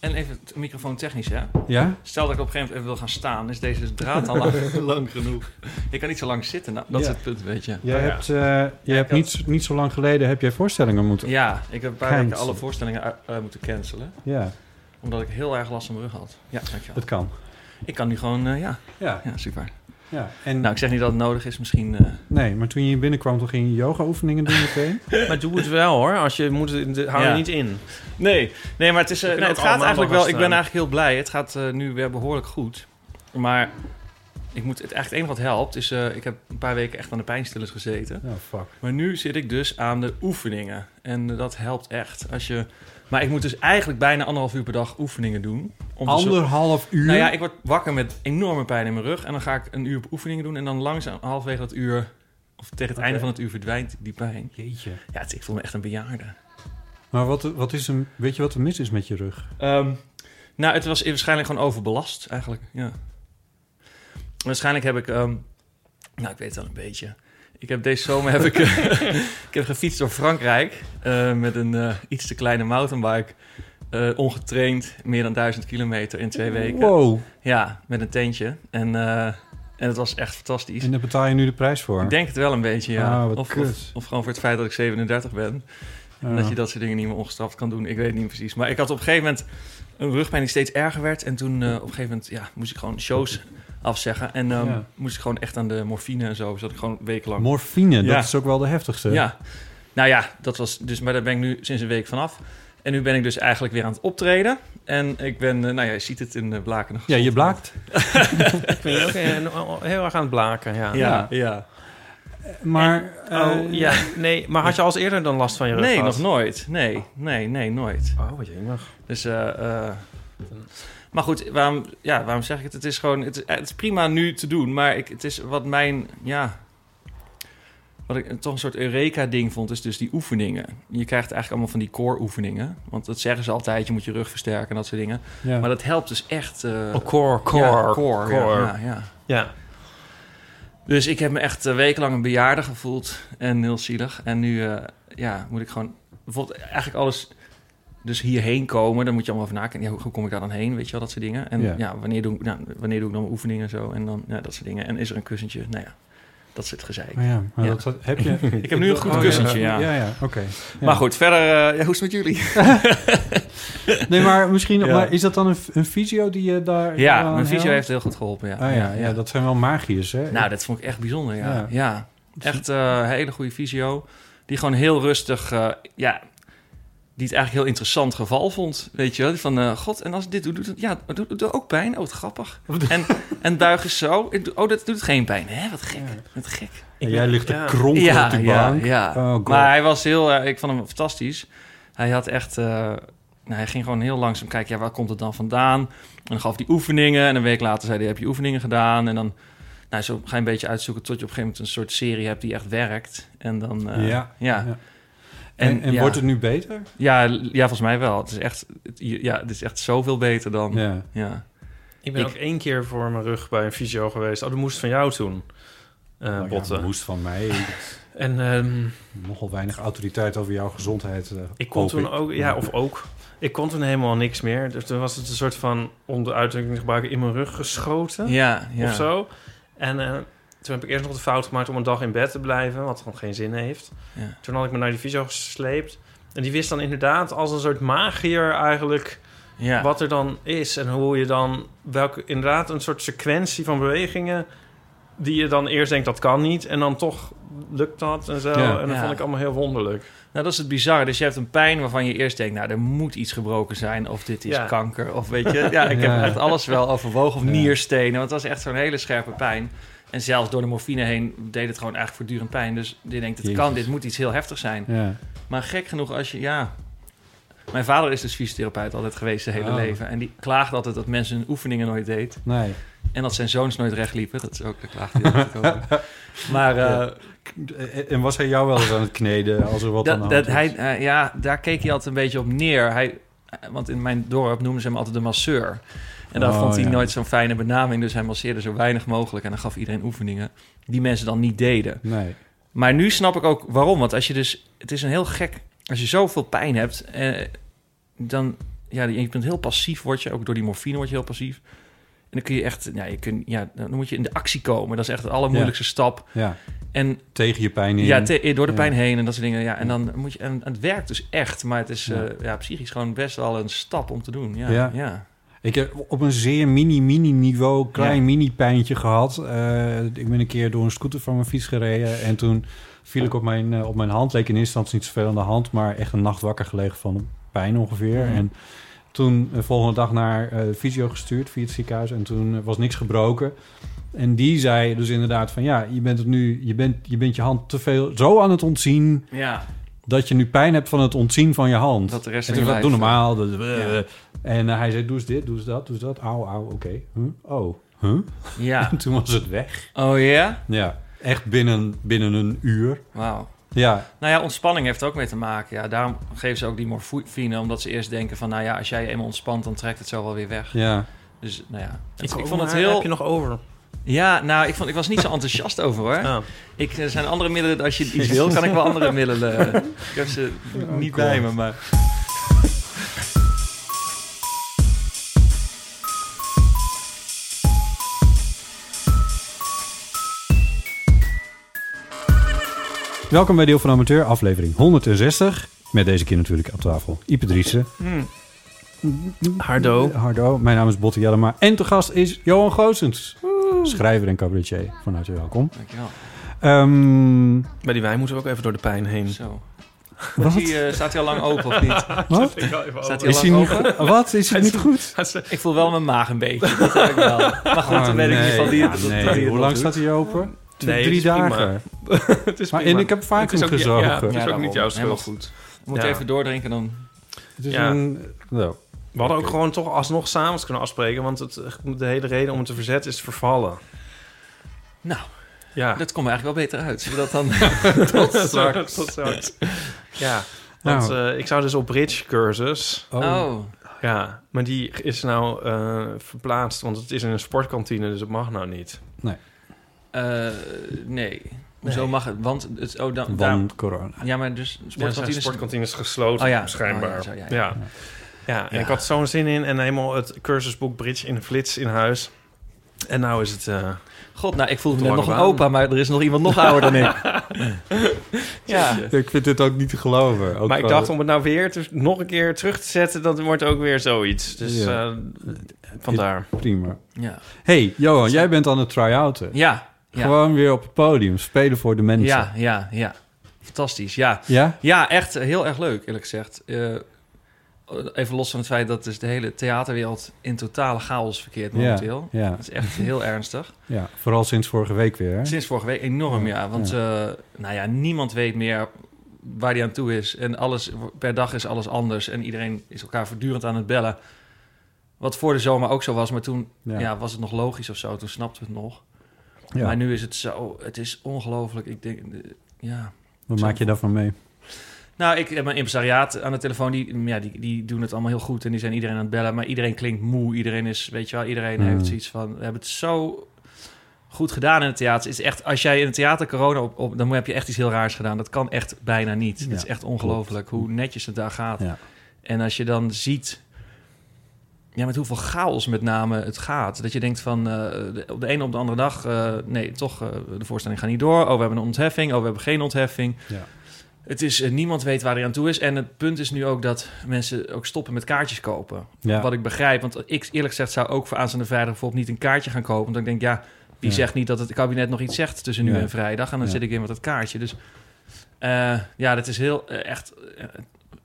En even microfoon technisch, hè? Ja? Stel dat ik op een gegeven moment even wil gaan staan, is deze draad al lang, lang genoeg. Ik kan niet zo lang zitten, nou, dat Ja. is het punt, weet je. Jij Ja. hebt, eh, je hebt had- niet, niet zo lang geleden heb jij voorstellingen moeten... Ja, ik heb een paar weken alle voorstellingen uit- eh, moeten cancelen. Ja, Omdat ik heel erg last van mijn rug had. Ja, dankjewel. dat kan. Ik kan nu gewoon, eh, ja. Ja. ja, super. Ja. En, Nou, ik zeg niet dat het nodig is, misschien... eh, nee, maar toen je hier binnenkwam, toen ging je yoga-oefeningen doen meteen. Maar doe het wel hoor. Als je moet, de- hou Ja. je niet in. Nee, nee, maar het, is, eh, nee, ook het gaat eigenlijk wel. Ik ben eigenlijk heel blij. Het gaat eh, nu weer behoorlijk goed. Maar ik moet, het, eigenlijk het enige wat helpt is... eh, ik heb een paar weken echt aan de pijnstillers gezeten. Oh, fuck. Maar nu zit ik dus aan de oefeningen. En eh, dat helpt echt. Als je, maar ik moet dus eigenlijk bijna anderhalf uur per dag oefeningen doen. Om zo- Anderhalf uur? Nou ja, ik word wakker met enorme pijn in mijn rug. En dan ga ik een uur oefeningen doen. En dan langzaam, halverwege dat uur... Of tegen het einde van het uur verdwijnt die pijn. Jeetje. Ja, het, ik voel me echt een bejaarde. Maar wat, wat is een, weet je wat er mis is met je rug? Ehm, nou, het was waarschijnlijk gewoon overbelast, eigenlijk. Ja. Waarschijnlijk heb ik... ehm, nou, ik weet het wel een beetje. Ik heb deze zomer heb ik, ik heb gefietst door Frankrijk eh, met een eh, iets te kleine mountainbike. eh, ongetraind, meer dan duizend kilometer in twee weken. Wow. Ja, met een tentje. En, eh, en het was echt fantastisch. En daar betaal je nu de prijs voor? Ik denk het wel een beetje, ja. Ah, of, of, of gewoon voor het feit dat ik 37 ben. Ja. Dat je dat soort dingen niet meer ongestraft kan doen. Ik weet het niet precies. Maar ik had op een gegeven moment een rugpijn die steeds erger werd. En toen eh, op een gegeven moment ja, moest ik gewoon shows afzeggen. En ehm, Ja. moest ik gewoon echt aan de morfine en zo. Zat ik gewoon wekenlang. Morfine, Ja. dat is ook wel de heftigste. Ja. Nou ja, dat was dus, maar daar ben ik nu sinds een week vanaf. En nu ben ik dus eigenlijk weer aan het optreden. En ik ben, eh, nou ja, je ziet het in de blakende Ja, je blaakt. Ik ben ook heel erg aan het blaken, ja. Ja, ja. Maar... En- oh, eh, ja. Nee, maar had je al eens eerder dan last van je rug Nee, gehad? nog nooit. Nee, nee, nee, nooit. Oh, wat jemig. Dus, eh, eh, maar goed, waarom, ja, waarom zeg ik het? Het is gewoon, het is, het is prima nu te doen, maar ik, het is wat mijn, ja, wat ik toch een soort Eureka-ding vond, is dus die oefeningen. Je krijgt eigenlijk allemaal van die core-oefeningen, want dat zeggen ze altijd, je moet je rug versterken en dat soort dingen. Ja. Maar dat helpt dus echt. eh, Oh, core, core, ja, core, ja, core. Ja, ja. Ja. Dus ik heb me echt eh, wekenlang een bejaarde gevoeld en heel zielig. En nu eh, ja, moet ik gewoon bijvoorbeeld eigenlijk alles dus hierheen komen. Dan moet je allemaal nadenken. Ja, hoe, kom ik daar dan heen? Weet je wel, dat soort dingen. En Ja. ja, wanneer, doe, ik- nou, wanneer doe ik dan mijn oefeningen en zo? En dan ja, dat soort dingen. En is er een kussentje? Nou ja, dat soort gezeik. Maar ja, maar Ja. Dat, heb je... Ik heb nu een goed Oh, kussentje, ja. Ja, ja, oké. Maar goed, verder, eh, hoe is het met jullie? Nee, maar misschien... Maar is dat dan een, een visio die je daar... ja, mijn helpt? heeft heel goed geholpen, ja. Ah, ja, ja, dat zijn wel magiërs, hè? Nou, dat vond ik echt bijzonder, ja. Ja. Echt eh, een hele goede fysio. Die gewoon heel rustig, eh, ja, die het eigenlijk heel interessant geval vond. Weet je wel, van, eh, god, en als ik dit doe, doet het, ja, doet het ook pijn? Oh, wat grappig. En, en buig is zo. Ik doe- Oh, dat doet het geen pijn. Hè, wat gek, wat gek. En jij ligt te Ja. kronkelen Ja, op die ja, bank. ja. Oh, God. maar hij was heel, eh, ik vond hem fantastisch. Hij had echt, eh, nou, hij ging gewoon heel langzaam kijken, ja, waar komt het dan vandaan? En dan gaf hij oefeningen en een week later zei hij, heb je oefeningen gedaan? En dan, nou, zo ga je een beetje uitzoeken tot je op een gegeven moment een soort serie hebt die echt werkt. En dan, eh, Ja, ja. En, en ja. wordt het nu beter? Ja, ja, volgens mij wel. Het is echt, het, ja, het is echt zoveel beter dan, ja. Ja. Ik ben Ik- ook één keer voor mijn rug bij een fysio geweest. Oh, dat moest van jou toen. eh Nou ja, botten. moest van mij. En ehm, Nogal weinig autoriteit over jouw gezondheid. eh, ik kon toen ik. ook... Ja, of ook. Ik kon toen helemaal niks meer. Dus toen was het een soort van, om de uitdrukking te gebruiken, in mijn rug geschoten. Ja, ja. Of zo. En eh, toen heb ik eerst nog de fout gemaakt om een dag in bed te blijven. Wat gewoon geen zin heeft. Ja. Toen had ik me naar die fysio gesleept. En die wist dan inderdaad als een soort magier eigenlijk Ja. wat er dan is en hoe je dan welke inderdaad een soort sequentie van bewegingen die je dan eerst denkt dat kan niet en dan toch lukt dat en zo Ja. en dat Ja. vond ik allemaal heel wonderlijk. Nou, dat is het bizarre. Dus je hebt een pijn waarvan je eerst denkt... nou, er moet iets gebroken zijn. Of dit is Ja. kanker. Of weet je... Ja, ik heb Ja. echt alles wel overwogen. Of Ja. nierstenen. Want het was echt zo'n hele scherpe pijn. En zelfs door de morfine heen deed het gewoon eigenlijk voortdurend pijn. Dus je denkt, het kan, dit moet iets heel heftig zijn. Ja. Maar gek genoeg als je... Ja, mijn vader is dus fysiotherapeut altijd geweest zijn hele Oh. leven. En die klaagde altijd dat mensen hun oefeningen nooit deed. Nee. En dat zijn zoons nooit recht liepen. Dat is ook, daar klaagde hij altijd over. Maar... eh, En was hij jou wel eens aan het kneden als er wat aan de dat, hand dat hij, eh, ja, daar keek hij altijd een beetje op neer. Hij, want in mijn dorp noemden ze hem altijd de masseur. En daar Oh, vond hij ja. nooit zo'n fijne benaming. Dus hij masseerde zo weinig mogelijk. En dan gaf iedereen oefeningen die mensen dan niet deden. Nee. Maar nu snap ik ook waarom. Want als je dus... Het is een heel gek... Als je zoveel pijn hebt... Eh, dan... Ja, je bent heel passief, word je. Ook door die morfine word je heel passief. En dan kun je echt... Ja, je kun, ja, dan moet je in de actie komen. Dat is echt de allermoeilijkste stap. Ja. En Tegen je pijn in. ja, te- door de Ja. pijn heen en dat soort dingen. Ja, en dan moet je. En het werkt dus echt, maar het is Ja. ja, psychisch gewoon best wel een stap om te doen. Ja, Ja. Ik heb op een zeer mini, mini niveau, klein Ja. mini pijntje gehad. Eh, ik ben een keer door een scooter van mijn fiets gereden. En toen viel ik op mijn, eh, op mijn hand. Leek in eerste instantie niet zoveel aan de hand. Maar echt een nacht wakker gelegen van pijn ongeveer. En toen de volgende dag naar eh fysio gestuurd via het ziekenhuis. En toen eh, was niks gebroken. En die zei dus inderdaad van ja, je bent het nu, je bent je, bent je hand te veel zo aan het ontzien ja. Dat je nu pijn hebt van het ontzien van je hand. Dat de rest En van toen je lijf, doe eh, normaal. dat- Ja. En eh, hij zei, doe eens dit, doe eens dat, doe eens dat. Auw, auw, oké. Huh? Oh, huh? Ja. En toen was het weg. Oh ja? Ja, echt binnen, binnen een uur. Wauw. Ja, Nou ja, ontspanning heeft er ook mee te maken. Ja, daarom geven ze ook die morfine, omdat ze eerst denken van, nou ja, als jij je eenmaal ontspant, dan trekt het zo wel weer weg. ja. Dus, nou ja. Ik, Ik, ik vond het Heb heel... je nog over? Ja, nou, ik, vond, ik was niet zo enthousiast over hoor. Ah. Ik, er zijn andere middelen, als je iets wil, kan ik wel andere middelen. ik heb ze niet God. bij me, maar... Welkom bij Deel van Amateur, aflevering 160. Met deze keer natuurlijk op tafel Ipe Driessen. Hardo. Hardo. Mijn naam is Botte Jellema. En te gast is Johan Goossens. Schrijver en cabaretier. Van harte welkom. Dankjewel. Ehm Bij die wijn moeten we ook even door de pijn heen. Zo. Wat? Is hij, eh, staat hij al lang open of niet? wat? Staat hij Is al hij lang niet, open? wat? Is het niet goed? Ik voel wel mijn maag een beetje. Dat heb ik wel. Maar goed, dan weet ik niet van die... Ja, dat- nee. die Hoe lang staat hij open? Twee- Nee, Drie het is prima. dagen. het is Maar, prima. en ik heb vaak Het is ook- gezogen. ja, het is ook niet jouw Helemaal schuld. goed. We moeten Ja. even doordrinken dan. Het is Ja. een... Nou, We hadden ook gewoon toch alsnog samen kunnen afspreken. Want het, de hele reden om het te verzetten is vervallen. Nou, Ja. dat komt eigenlijk wel beter uit. Zullen we dat dan... Tot straks. Tot straks. Ja. Want Nou. eh, ik zou dus op bridge cursus. oh. Oh. Ja, maar die is nou eh, verplaatst. Want het is in een sportkantine, dus het mag nou niet. Eh, nee. Hoezo Nee. mag het? Want het... Oh, dan, daarom- corona. ja, maar dus Ja, sportkantines... sportkantine is gesloten, Oh ja. schijnbaar. Oh ja, zo, ja, ja, ja. en Ja. ik had zo'n zin in. En helemaal het cursusboek Bridge in de flits in huis. En nou is het... eh, God, nou, ik voel me net nog een opa, maar er is nog iemand nog ouder dan ik. ja. Ik vind dit ook niet te geloven. Ook maar ik dacht om het nou weer te, nog een keer terug te zetten... dat wordt ook weer zoiets. Dus Ja. eh, vandaar. Prima. Ja. hey, Johan, jij bent aan het try-outen. Ja. Ja. Gewoon weer op het podium, spelen voor de mensen. Ja, ja, ja. Fantastisch, ja. Ja? Ja, echt heel erg leuk, eerlijk gezegd. Eh, even los van het feit dat dus de hele theaterwereld in totale chaos verkeert momenteel. Ja, Dat is echt heel ernstig. ja, vooral sinds vorige week weer. Hè? Sinds vorige week enorm, ja. Want eh, nou ja, niemand weet meer waar die aan toe is. En alles, per dag is alles anders. En iedereen is elkaar voortdurend aan het bellen. Wat voor de zomer ook zo was. Maar toen Ja. was het nog logisch of zo. Toen snapten we het nog. Maar nu is het zo... Het is ongelooflijk. Ik denk... eh, Ja... Wat maak je daarvan mee? Nou, ik heb mijn impresariaat aan de telefoon. Die, ja, die, die doen het allemaal heel goed. En die zijn iedereen aan het bellen. Maar iedereen klinkt moe. Iedereen is, weet je wel, iedereen Mm. heeft zoiets van... We hebben het zo goed gedaan in het theater. Het is echt, als jij in het theater corona op, op dan heb je echt iets heel raars gedaan. Dat kan echt bijna niet. Ja, het is echt ongelooflijk hoe netjes het daar gaat. Ja. En als je dan ziet... Ja, met hoeveel chaos met name het gaat. Dat je denkt van eh, de- op de ene op de andere dag... eh, nee, toch, eh, de voorstelling gaat niet door. Oh, we hebben een ontheffing. Oh, we hebben geen ontheffing. Ja. Het is, eh, niemand weet waar hij aan toe is. En het punt is nu ook dat mensen ook stoppen met kaartjes kopen. Ja. Wat ik begrijp. Want ik eerlijk gezegd zou ook voor aanstaande vrijdag bijvoorbeeld niet een kaartje gaan kopen. Want ik denk, ja, wie Ja. zegt niet dat het kabinet nog iets zegt tussen nu Ja. en vrijdag? En dan zit ik in met het kaartje. Dus eh, ja, dat is heel eh, echt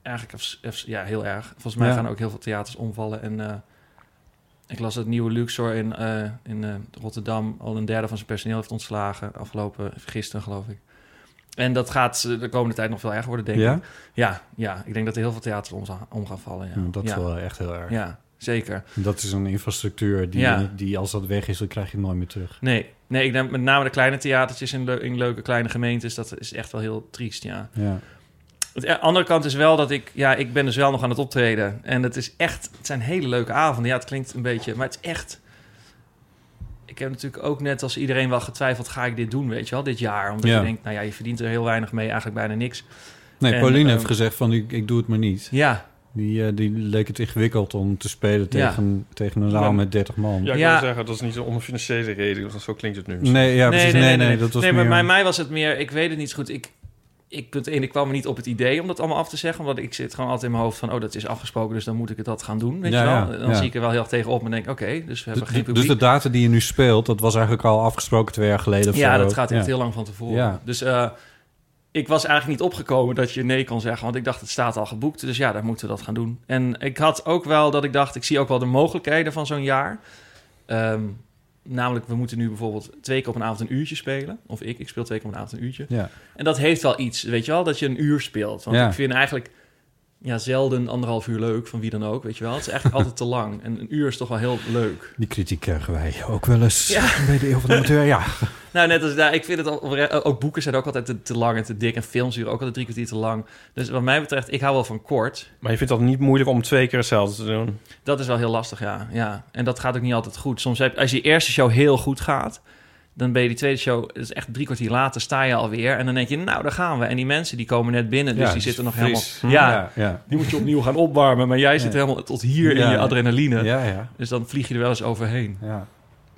eigenlijk ja, heel erg. Volgens mij gaan ook heel veel theaters omvallen. En ik las dat nieuwe Luxor in, in Rotterdam al een derde van zijn personeel heeft ontslagen. Afgelopen gisteren, geloof ik. En dat gaat eh, de komende tijd nog veel erger worden, denk Ja? ik. Ja, ja, ik denk dat er heel veel theaters om, om gaan vallen. Ja, dat is wel echt heel erg. ja zeker. Dat is een infrastructuur die, Ja. die als dat weg is, dan krijg je het nooit meer terug. Nee, nee ik denk met name de kleine theatertjes in, in leuke kleine gemeentes, dat is echt wel heel triest, ja. Ja. De andere kant is wel dat ik, ja, ik ben dus wel nog aan het optreden. En het is echt, het zijn hele leuke avonden. Ja, het klinkt een beetje, maar het is echt... Ik heb natuurlijk ook net als iedereen wel getwijfeld, ga ik dit doen, weet je wel, dit jaar? Omdat Ja. je denkt, nou ja, je verdient er heel weinig mee, eigenlijk bijna niks. Nee, En, Pauline ehm, heeft gezegd van, ik, ik doe het maar niet. Ja, Die, eh, die leek het ingewikkeld om te spelen Ja. tegen, tegen een zaal met 30 man. Ja, ik Ja. wil zeggen, dat is niet om een financiële reden. Want zo klinkt het nu. misschien. Nee, ja, precies. Nee, nee, dat was nee, meer... maar bij mij was het meer, ik weet het niet zo goed. Ik, ik, punt één, ik kwam er niet op het idee om dat allemaal af te zeggen. Omdat ik zit gewoon altijd in mijn hoofd van, oh, dat is afgesproken, dus dan moet ik het dat gaan doen. Weet Ja, je wel? dan ja. zie ik er wel heel erg tegen op en denk, oké, dus we hebben geen Dus- publiek. dus de data die je nu speelt, dat was eigenlijk al afgesproken twee jaar geleden ja, dat gaat echt Ja. heel lang van tevoren. Dus eh, ik was eigenlijk niet opgekomen dat je nee kon zeggen. Want ik dacht, het staat al geboekt. Dus ja, daar moeten we dat gaan doen. En ik had ook wel dat ik dacht, ik zie ook wel de mogelijkheden van zo'n jaar. Ehm, namelijk, we moeten nu bijvoorbeeld twee keer op een avond een uurtje spelen. Of ik, ik speel twee keer op een avond een uurtje. Ja. En dat heeft wel iets, weet je wel, dat je een uur speelt. Want Ja. ik vind eigenlijk ja, zelden anderhalf uur leuk, van wie dan ook, weet je wel. Het is eigenlijk altijd te lang. En een uur is toch wel heel leuk. Die kritiek krijgen wij ook wel eens Ja. bij de Eeuw van de Amateur. Ja, Nou, net als daar, ik vind het al, ook boeken zijn ook altijd te, te lang en te dik. En films duren ook altijd drie kwartier te lang. Dus wat mij betreft, ik hou wel van kort. Maar je vindt dat niet moeilijk om twee keer hetzelfde te doen? Dat is wel heel lastig, ja. ja. En dat gaat ook niet altijd goed. Soms heb, als je eerste show heel goed gaat, dan ben je die tweede show, het is echt drie kwartier later, sta je alweer. En dan denk je, nou, daar gaan we. En die mensen die komen net binnen, dus Ja, die zitten nog fris. helemaal... Ja, ja, ja. die moet je opnieuw gaan opwarmen. Maar jij zit Ja. helemaal tot hier in je adrenaline. Ja, ja, Dus dan vlieg je er wel eens overheen. ja.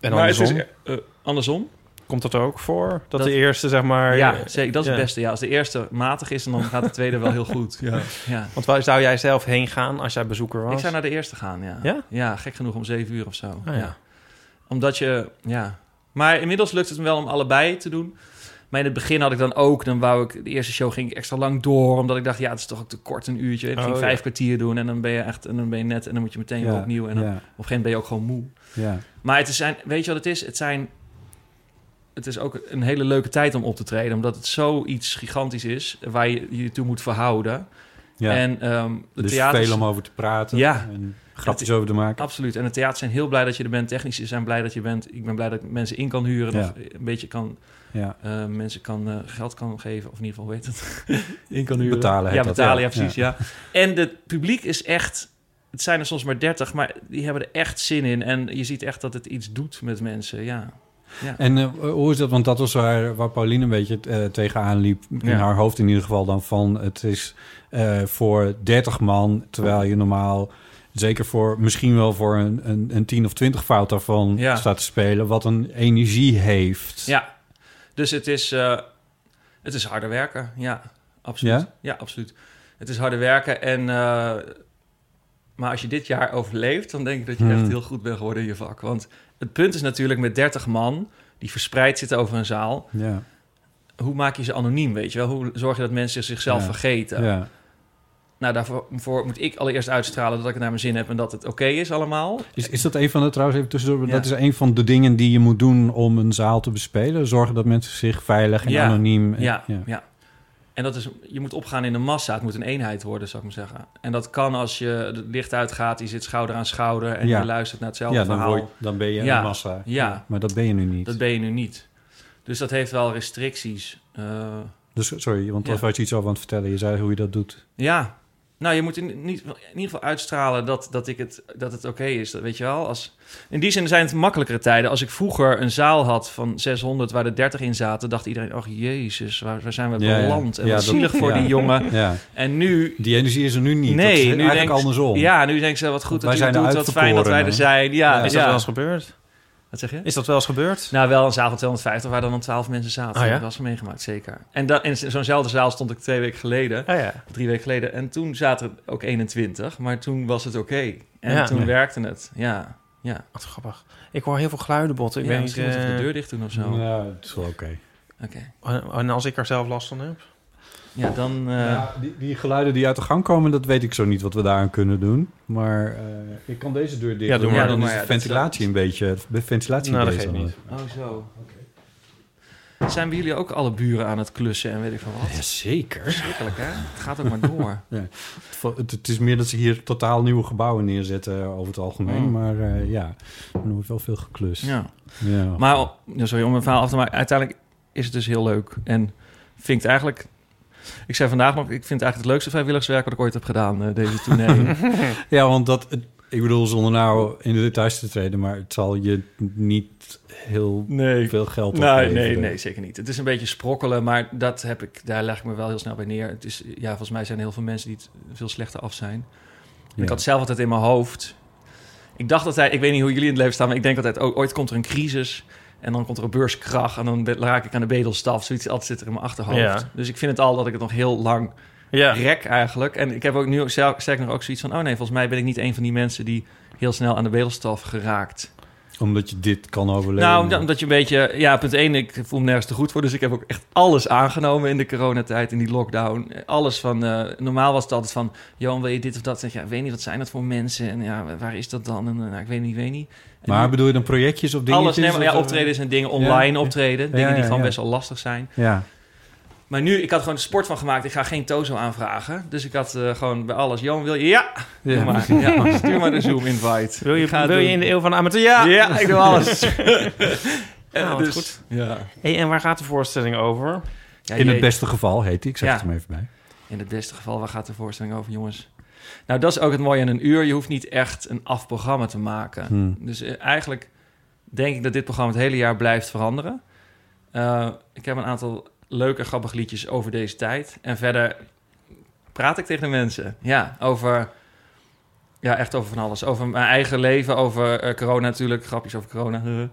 En Maar andersom? is, eh, andersom? Komt dat ook voor? Dat, Dat- de eerste, zeg maar... ja, eh, zeker. Dat is ja. het beste. Ja, als de eerste matig is, dan gaat de tweede wel heel goed. Ja. ja. Want waar zou jij zelf heen gaan als jij bezoeker was? Ik zou naar de eerste gaan, ja. Ja? Ja, gek genoeg om zeven uur of zo. Ah, ja. ja. Omdat je, ja. Maar inmiddels lukt het me wel om allebei te doen. Maar in het begin had ik dan ook, dan wou ik, de eerste show ging ik extra lang door. Omdat ik dacht, ja, het is toch ook te kort een uurtje. Ik Oh, ging ja. vijf kwartier doen en dan ben je echt, en dan ben je net, en dan moet je meteen weer opnieuw. En dan, ja, op een gegeven moment ben je ook gewoon moe. ja. Maar het is zijn, weet je wat het is? Het zijn, het is ook een hele leuke tijd om op te treden. Omdat het zoiets gigantisch is, waar je je toe moet verhouden. ja. En ehm de dus theaters... veel om over te praten Ja. en grapjes over te maken. Absoluut. En de theaters zijn heel blij dat je er bent. Technici zijn blij dat je bent. Ik ben blij dat ik mensen in kan huren. Ja. Of een beetje kan, Ja. eh, mensen kan, eh, geld kan geven. Of in ieder geval, weet het. in kan huren. Betalen Ja, dat, betalen. ja. Ja, precies. Ja. En het publiek is echt... Het zijn er soms maar 30, maar die hebben er echt zin in. En je ziet echt dat het iets doet met mensen. Ja. ja. En eh, hoe is dat? Want dat was waar, waar Pauline een beetje tegenaan liep. In Ja. haar hoofd in ieder geval dan van... het is voor 30 man, terwijl je normaal... zeker voor misschien wel voor een, een, een 10 of 20 fout daarvan Ja. staat te spelen... wat een energie heeft. Ja, dus het is, eh, het is harder werken. Ja, absoluut. Ja? Ja, absoluut. Het is harder werken. En, eh, maar als je dit jaar overleeft, dan denk ik dat je Hmm. echt heel goed bent geworden in je vak. Want het punt is natuurlijk met 30 man die verspreid zitten over een zaal. Ja, Hoe maak je ze anoniem, weet je wel? Hoe zorg je dat mensen zichzelf Ja. vergeten? ja. Nou, daarvoor voor moet ik allereerst uitstralen dat ik het naar mijn zin heb en dat het oké is allemaal. Is, is dat een van de, trouwens even tussendoor... Ja. dat is een van de dingen die je moet doen om een zaal te bespelen? Zorgen dat mensen zich veilig en Ja. anoniem... en- Ja, ja. En dat is, je moet opgaan in de massa. Het moet een eenheid worden, zou ik maar zeggen. En dat kan als je het licht uitgaat, je zit schouder aan schouder en je luistert naar hetzelfde Ja, dan, verhaal. je- dan ben je een massa. Ja. Maar dat ben je nu niet. Dat ben je nu niet. Dus dat heeft wel restricties. Eh, Dus sorry, want daar was je iets over aan het vertellen. Je zei hoe je dat doet. ja, nou, je moet in, niet, in ieder geval uitstralen dat, dat, ik het, dat het oké is. Dat, weet je wel? Als, in die zin zijn het makkelijkere tijden. Als ik vroeger een zaal had van 600 waar er 30 in zaten, dacht iedereen: oh jezus, waar, waar zijn we Ja, ja. beland? En Ja, wat dat- zielig voor ja. die jongen. Ja, En nu die energie is er nu niet. Nee, dat is nu eigenlijk denk- andersom. Ja, nu denken ze wat goed dat je zijn doet, wat fijn dat wij er zijn. Ja, Ja. Is ja. dat wel eens gebeurd? Wat zeg je? Is dat wel eens gebeurd? Nou, wel een zaal van 250 waar dan dan 12 mensen zaten. Oh ja? Dat was meegemaakt, zeker. En dat, in zo'nzelfde zaal stond ik twee weken geleden, Ah ja. drie weken geleden. En toen zaten er ook 21, maar toen was het oké. En Ja. toen werkte het, ja. Ja, Wat grappig. Ik hoor heel veel geluiden botten. Ik ja weet misschien niet... moet ik eh, de deur dicht doen of zo. Ja, het is wel oké. Oké. En als ik er zelf last van heb? Ja, dan... eh, Ja, die, die geluiden die uit de gang komen, dat weet ik zo niet wat we daaraan kunnen doen. Maar eh, ik kan deze deur dicht Ja, doe doen, maar. maar Ja, dan is de dat- ventilatie een beetje... De ventilatie Nou, dat geeft niet. Oh, zo. Zijn bij jullie ook alle buren aan het klussen en weet ik veel wat? Jazeker. Verschrikkelijk, hè? Het gaat ook maar door. Het, het is meer dat ze hier totaal nieuwe gebouwen neerzetten over het algemeen. Mm. Maar eh, ja, er wordt wel veel geklust. Ja. Ja. Maar, oh, sorry om mijn verhaal af te maken. Uiteindelijk is het dus heel leuk. En vind ik het eigenlijk... Ik zei vandaag nog, ik vind het eigenlijk het leukste vrijwilligerswerk wat ik ooit heb gedaan, eh, deze tournee. Ja, want dat... Ik bedoel, zonder nou in de details te treden... maar het zal je niet heel nee. veel geld Nee, opleveren. nee, nee, zeker niet. Het is een beetje sprokkelen, maar dat heb ik, daar leg ik me wel heel snel bij neer. Het is, ja, volgens mij zijn er heel veel mensen die het veel slechter af zijn. Ja. Ik had zelf altijd in mijn hoofd. Ik dacht altijd, ik weet niet hoe jullie in het leven staan, maar ik denk altijd, oh, ooit komt er een crisis. En dan komt er een beurskracht en dan raak ik aan de bedelstaf. Zoiets altijd zit er in mijn achterhoofd. Ja. Dus ik vind het al dat ik het nog heel lang Ja. rek eigenlijk. En ik heb ook nu ook zelf- sterk nog ook zoiets van... oh nee, volgens mij ben ik niet een van die mensen die heel snel aan de bedelstaf geraakt. Omdat je dit kan overleven. Nou, omdat je een beetje... Ja, punt één, ik voel me nergens te goed voor. Dus ik heb ook echt alles aangenomen in de coronatijd, in die lockdown. Alles van... eh, normaal was het altijd van... Johan, wil je dit of dat? Zeg ja, ik weet niet, wat zijn dat voor mensen? En ja, waar is dat dan? En, eh, nou, ik weet niet, weet niet. En Maar bedoel je dan projectjes of dingetjes? alles, nee, maar ja, eh, optredens en dingen, online ja. optreden. Dingen die gewoon best wel lastig zijn. Ja. Maar nu, ik had gewoon de sport van gemaakt. Ik ga geen Tozo aanvragen. Dus ik had eh, gewoon bij alles... Johan, wil je? Ja! Ja. maar. ja stuur maar de Zoom-invite. Wil je, wil je in de eeuw van de amateur? Ja! Ja, ik doe alles. Eh, Nou, wat goed. Ja. Hey, en waar gaat de voorstelling over? Ja, In het beste geval heet hij. Ik zeg Ja. het er maar even bij. In het beste geval, waar gaat de voorstelling over, jongens? Nou, dat is ook het mooie aan een uur. Je hoeft niet echt een afprogramma te maken. Hmm. Dus eh, eigenlijk denk ik dat dit programma het hele jaar blijft veranderen. Eh, ik heb een aantal leuke, grappige liedjes over deze tijd. En verder praat ik tegen de mensen. Ja, over... Ja, echt over van alles. Over mijn eigen leven, over eh, corona natuurlijk. Grapjes over corona.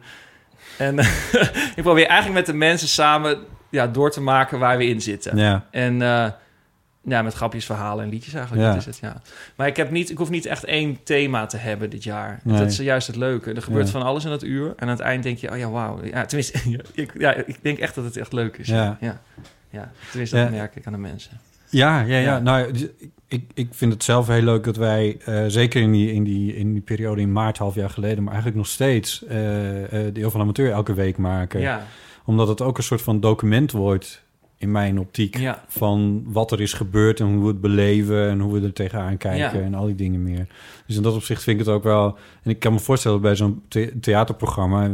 en ik probeer eigenlijk met de mensen samen ja, door te maken waar we in zitten. Ja. En eh, ja, met grapjes, verhalen en liedjes eigenlijk. Ja. Dat is het, ja. Maar ik, heb niet, ik hoef niet echt één thema te hebben dit jaar. Nee. Dat is juist het leuke. Er gebeurt Ja. van alles in dat uur. En aan het eind denk je, oh ja, wauw. Ja, tenminste, ik, ja, ik denk echt dat het echt leuk is. Ja. ja. ja. Tenminste, dat merk ik aan de mensen. Ja, ja, ja. Nou, dus ik, ik vind het zelf heel leuk dat wij, eh, zeker in die, in, die, in die periode in maart, half jaar geleden, maar eigenlijk nog steeds, eh, eh, de Eeuw van Amateur elke week maken. Ja, Omdat het ook een soort van document wordt, in mijn optiek, ja. van wat er is gebeurd en hoe we het beleven en hoe we er tegenaan kijken Ja. en al die dingen meer. Dus in dat opzicht vind ik het ook wel... En ik kan me voorstellen bij zo'n the- theaterprogramma...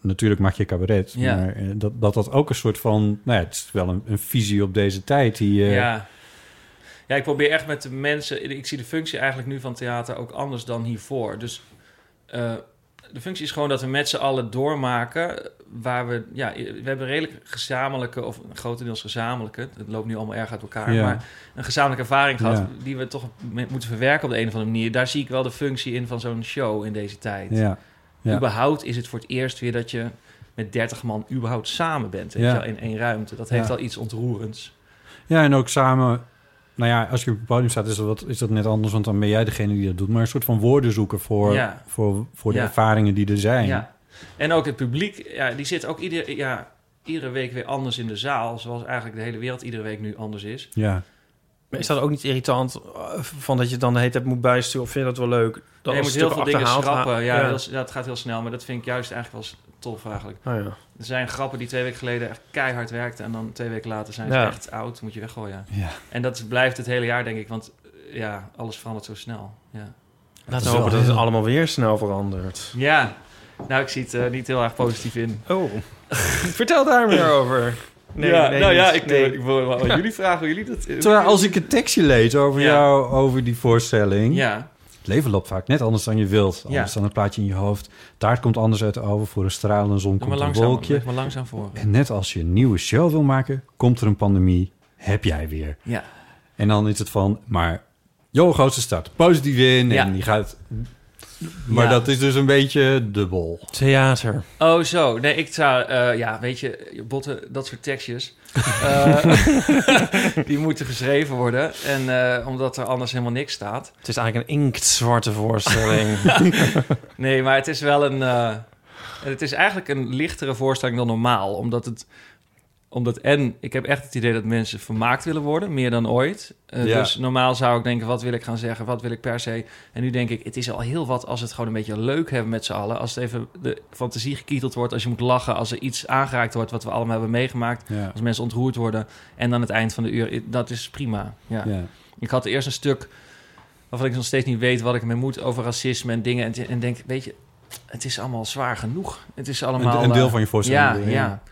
natuurlijk maak je cabaret, Ja. maar eh, dat, dat dat ook een soort van... Nou ja, het is wel een, een visie op deze tijd die... eh, Ja. ja, ik probeer echt met de mensen... Ik zie de functie eigenlijk nu van theater ook anders dan hiervoor. Dus eh, de functie is gewoon dat we met z'n allen doormaken... waar we... Ja, we hebben redelijk gezamenlijke... of grotendeels gezamenlijke... het loopt nu allemaal erg uit elkaar... Ja. maar een gezamenlijke ervaring gehad... Ja. die we toch moeten verwerken op de een of andere manier. Daar zie ik wel de functie in van zo'n show in deze tijd. ja, ja. Überhaupt is het voor het eerst weer dat je... met 30 man überhaupt samen bent. Weet je wel, in één ruimte. Dat heeft al iets ontroerends. Ja, en ook samen... Nou ja, als je op het podium staat, is dat, wat, is dat net anders... want dan ben jij degene die dat doet. Maar een soort van woorden zoeken voor, Ja. voor, voor de Ja. ervaringen die er zijn. Ja. En ook het publiek, ja, die zit ook ieder, ja, iedere week weer anders in de zaal. Zoals eigenlijk de hele wereld iedere week nu anders is. ja. Maar is dat ook niet irritant eh, van dat je dan de hele tijd moet bijsturen? Of vind je dat wel leuk? Dat En je moet heel veel dingen schrappen. Ja, ja. Dat, gaat heel snel. Maar dat vind ik juist eigenlijk wel tof eigenlijk. Oh, ja. Er zijn grappen die twee weken geleden echt keihard werkten. En dan twee weken later zijn ze Ja. echt oud. Moet je weggooien. Ja. En dat blijft het hele jaar, denk ik. Want eh, ja, alles verandert zo snel. Ja. Laten is we hopen dat het allemaal weer snel verandert. ja. Nou, ik zie het eh, niet heel erg positief in. Oh, vertel daar meer over. Nee, ja, nee, nou ja, ik, Nee. eh, ik wil wel aan jullie vragen hoe jullie dat... Terwijl als ik het tekstje lees over Ja. jou, over die voorstelling... Ja, leven loopt vaak net anders dan je wilt. Ja. Anders dan een plaatje in je hoofd. Taart komt anders uit de oven. Voor een stralende zon komt een wolkje. maar langzaam voor. En net als je een nieuwe show wil maken, komt er een pandemie. Heb jij weer. Ja. En dan is het van, maar jouw grootste start positief in. Ja. En die gaat Maar Ja. dat is dus een beetje dubbel. Theater. Oh, zo. Nee, ik zou... eh, ja, weet je, botten, dat soort tekstjes... eh, die moeten geschreven worden. En eh, omdat er anders helemaal niks staat. Het is eigenlijk een inktzwarte voorstelling. Nee, maar het is wel een... eh, het is eigenlijk een lichtere voorstelling dan normaal. Omdat het... Omdat en ik heb echt het idee dat mensen vermaakt willen worden, meer dan ooit. Eh, Ja. Dus normaal zou ik denken, wat wil ik gaan zeggen, wat wil ik per se. En nu denk ik, het is al heel wat als het gewoon een beetje leuk hebben met z'n allen. Als het even de fantasie gekieteld wordt, als je moet lachen, als er iets aangeraakt wordt wat we allemaal hebben meegemaakt. Ja. Als mensen ontroerd worden. En dan het eind van de uur, dat is prima. Ja. Ja. Ik had eerst een stuk waarvan ik nog steeds niet weet wat ik ermee moet over racisme en dingen. En, en denk, weet je, het is allemaal zwaar genoeg. Het is allemaal... Een, een deel eh, van je voorstelling. ja, ja.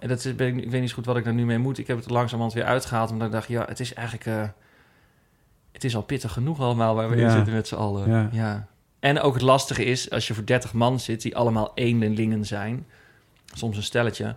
En dat is, ben ik, weet niet zo goed wat ik daar nu mee moet. Ik heb het langzamerhand weer uitgehaald. Omdat ik dacht, ja, het is eigenlijk... eh, het is al pittig genoeg allemaal waar we in zitten met z'n allen. Ja. Ja. En ook het lastige is, als je voor 30 man zit... die allemaal eenlingen zijn... soms een stelletje...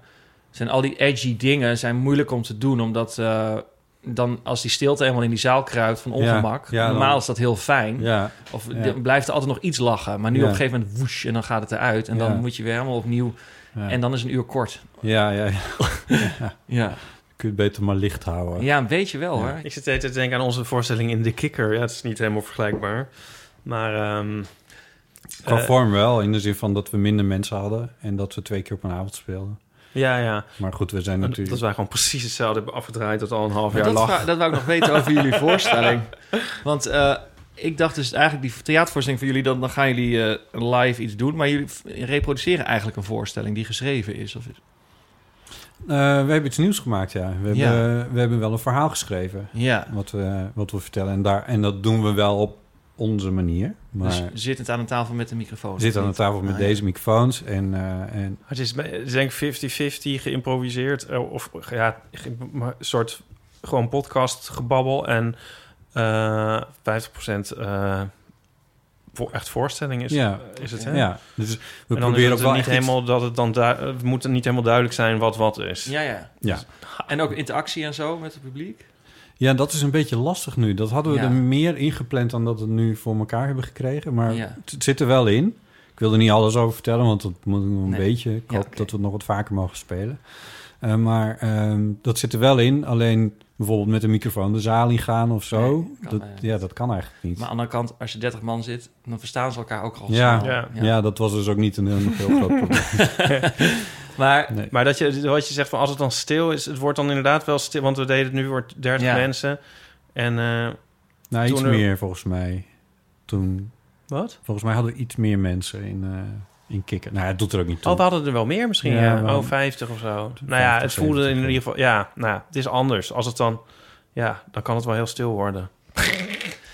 zijn al die edgy dingen zijn moeilijk om te doen. Omdat eh, dan als die stilte eenmaal in die zaal kruipt van ongemak... ja, normaal is dat heel fijn. Ja, Of blijft er altijd nog iets lachen. Maar nu op een gegeven moment woesh en dan gaat het eruit. En dan moet je weer helemaal opnieuw... ja. En dan is een uur kort. ja, ja, ja. Ja, Kun je het beter maar licht houden. ja een beetje wel Ja. hoor. Ik zit tijd te denken aan onze voorstelling in De Kikker. Ja, het is niet helemaal vergelijkbaar. Maar ehm, Qua eh, vorm wel, in de zin van dat we minder mensen hadden... en dat we twee keer op een avond speelden. ja, ja. Maar goed, we zijn Dat natuurlijk... wij gewoon precies hetzelfde hebben afgedraaid dat al een half Maar jaar dat, lag. wou, dat wou ik nog weten over jullie voorstelling. Want eh, ik dacht dus eigenlijk die theatervoorstelling van jullie... dan, dan gaan jullie eh, live iets doen. Maar jullie reproduceren eigenlijk een voorstelling die geschreven is. Of, Eh, we hebben iets nieuws gemaakt, ja. We, Ja. Hebben, we hebben wel een verhaal geschreven... ja, wat we, wat we vertellen. En, daar, en dat doen we wel op onze manier. Maar dus zittend aan een tafel met een microfoon. we zitten aan de tafel met Ah, ja. deze microfoons. En, eh, en Het is, het is denk ik 50-50 geïmproviseerd. Of ja, een soort gewoon podcast gebabbel. En eh 50% eh voor, echt voorstelling is, Ja. is het. Hè? ja, dus we en dan proberen is ook het wel niet echt helemaal dat het dan du- het moet niet helemaal duidelijk zijn wat wat is. Ja, ja. Ja. En ook interactie en zo met het publiek. ja, dat is een beetje lastig nu. Dat hadden we Ja. er meer ingepland dan dat we het nu voor elkaar hebben gekregen. Maar Ja. het, zit er wel in. Ik wil er niet alles over vertellen, want dat moet nog een Nee. beetje. Ik Ja, hoop dat we het nog wat vaker mogen spelen. Eh, maar ehm, dat zit er wel in. Alleen bijvoorbeeld met een microfoon de zaal in gaan of zo. Nee, dat, eh, ja, dat kan eigenlijk niet. Maar aan de andere kant, als je 30 man zit... dan verstaan ze elkaar ook al Ja. Ja. ja. dat was dus ook niet een heel, heel groot probleem. Maar Nee. Maar dat je, wat je zegt van als het dan stil is, het wordt dan inderdaad wel stil. Want we deden het nu voor 30 Ja. mensen. En eh, Nou, iets er- meer volgens mij. Toen, wat? volgens mij hadden we iets meer mensen in, eh in kikken. Nou, het doet er ook niet toe. Oh, we hadden er wel meer misschien. Ja. Oh, 50 of zo. nou ja, 50, het voelde in 70, ieder geval... Ja, nou, ja, het is anders. Als het dan... Ja, dan kan het wel heel stil worden.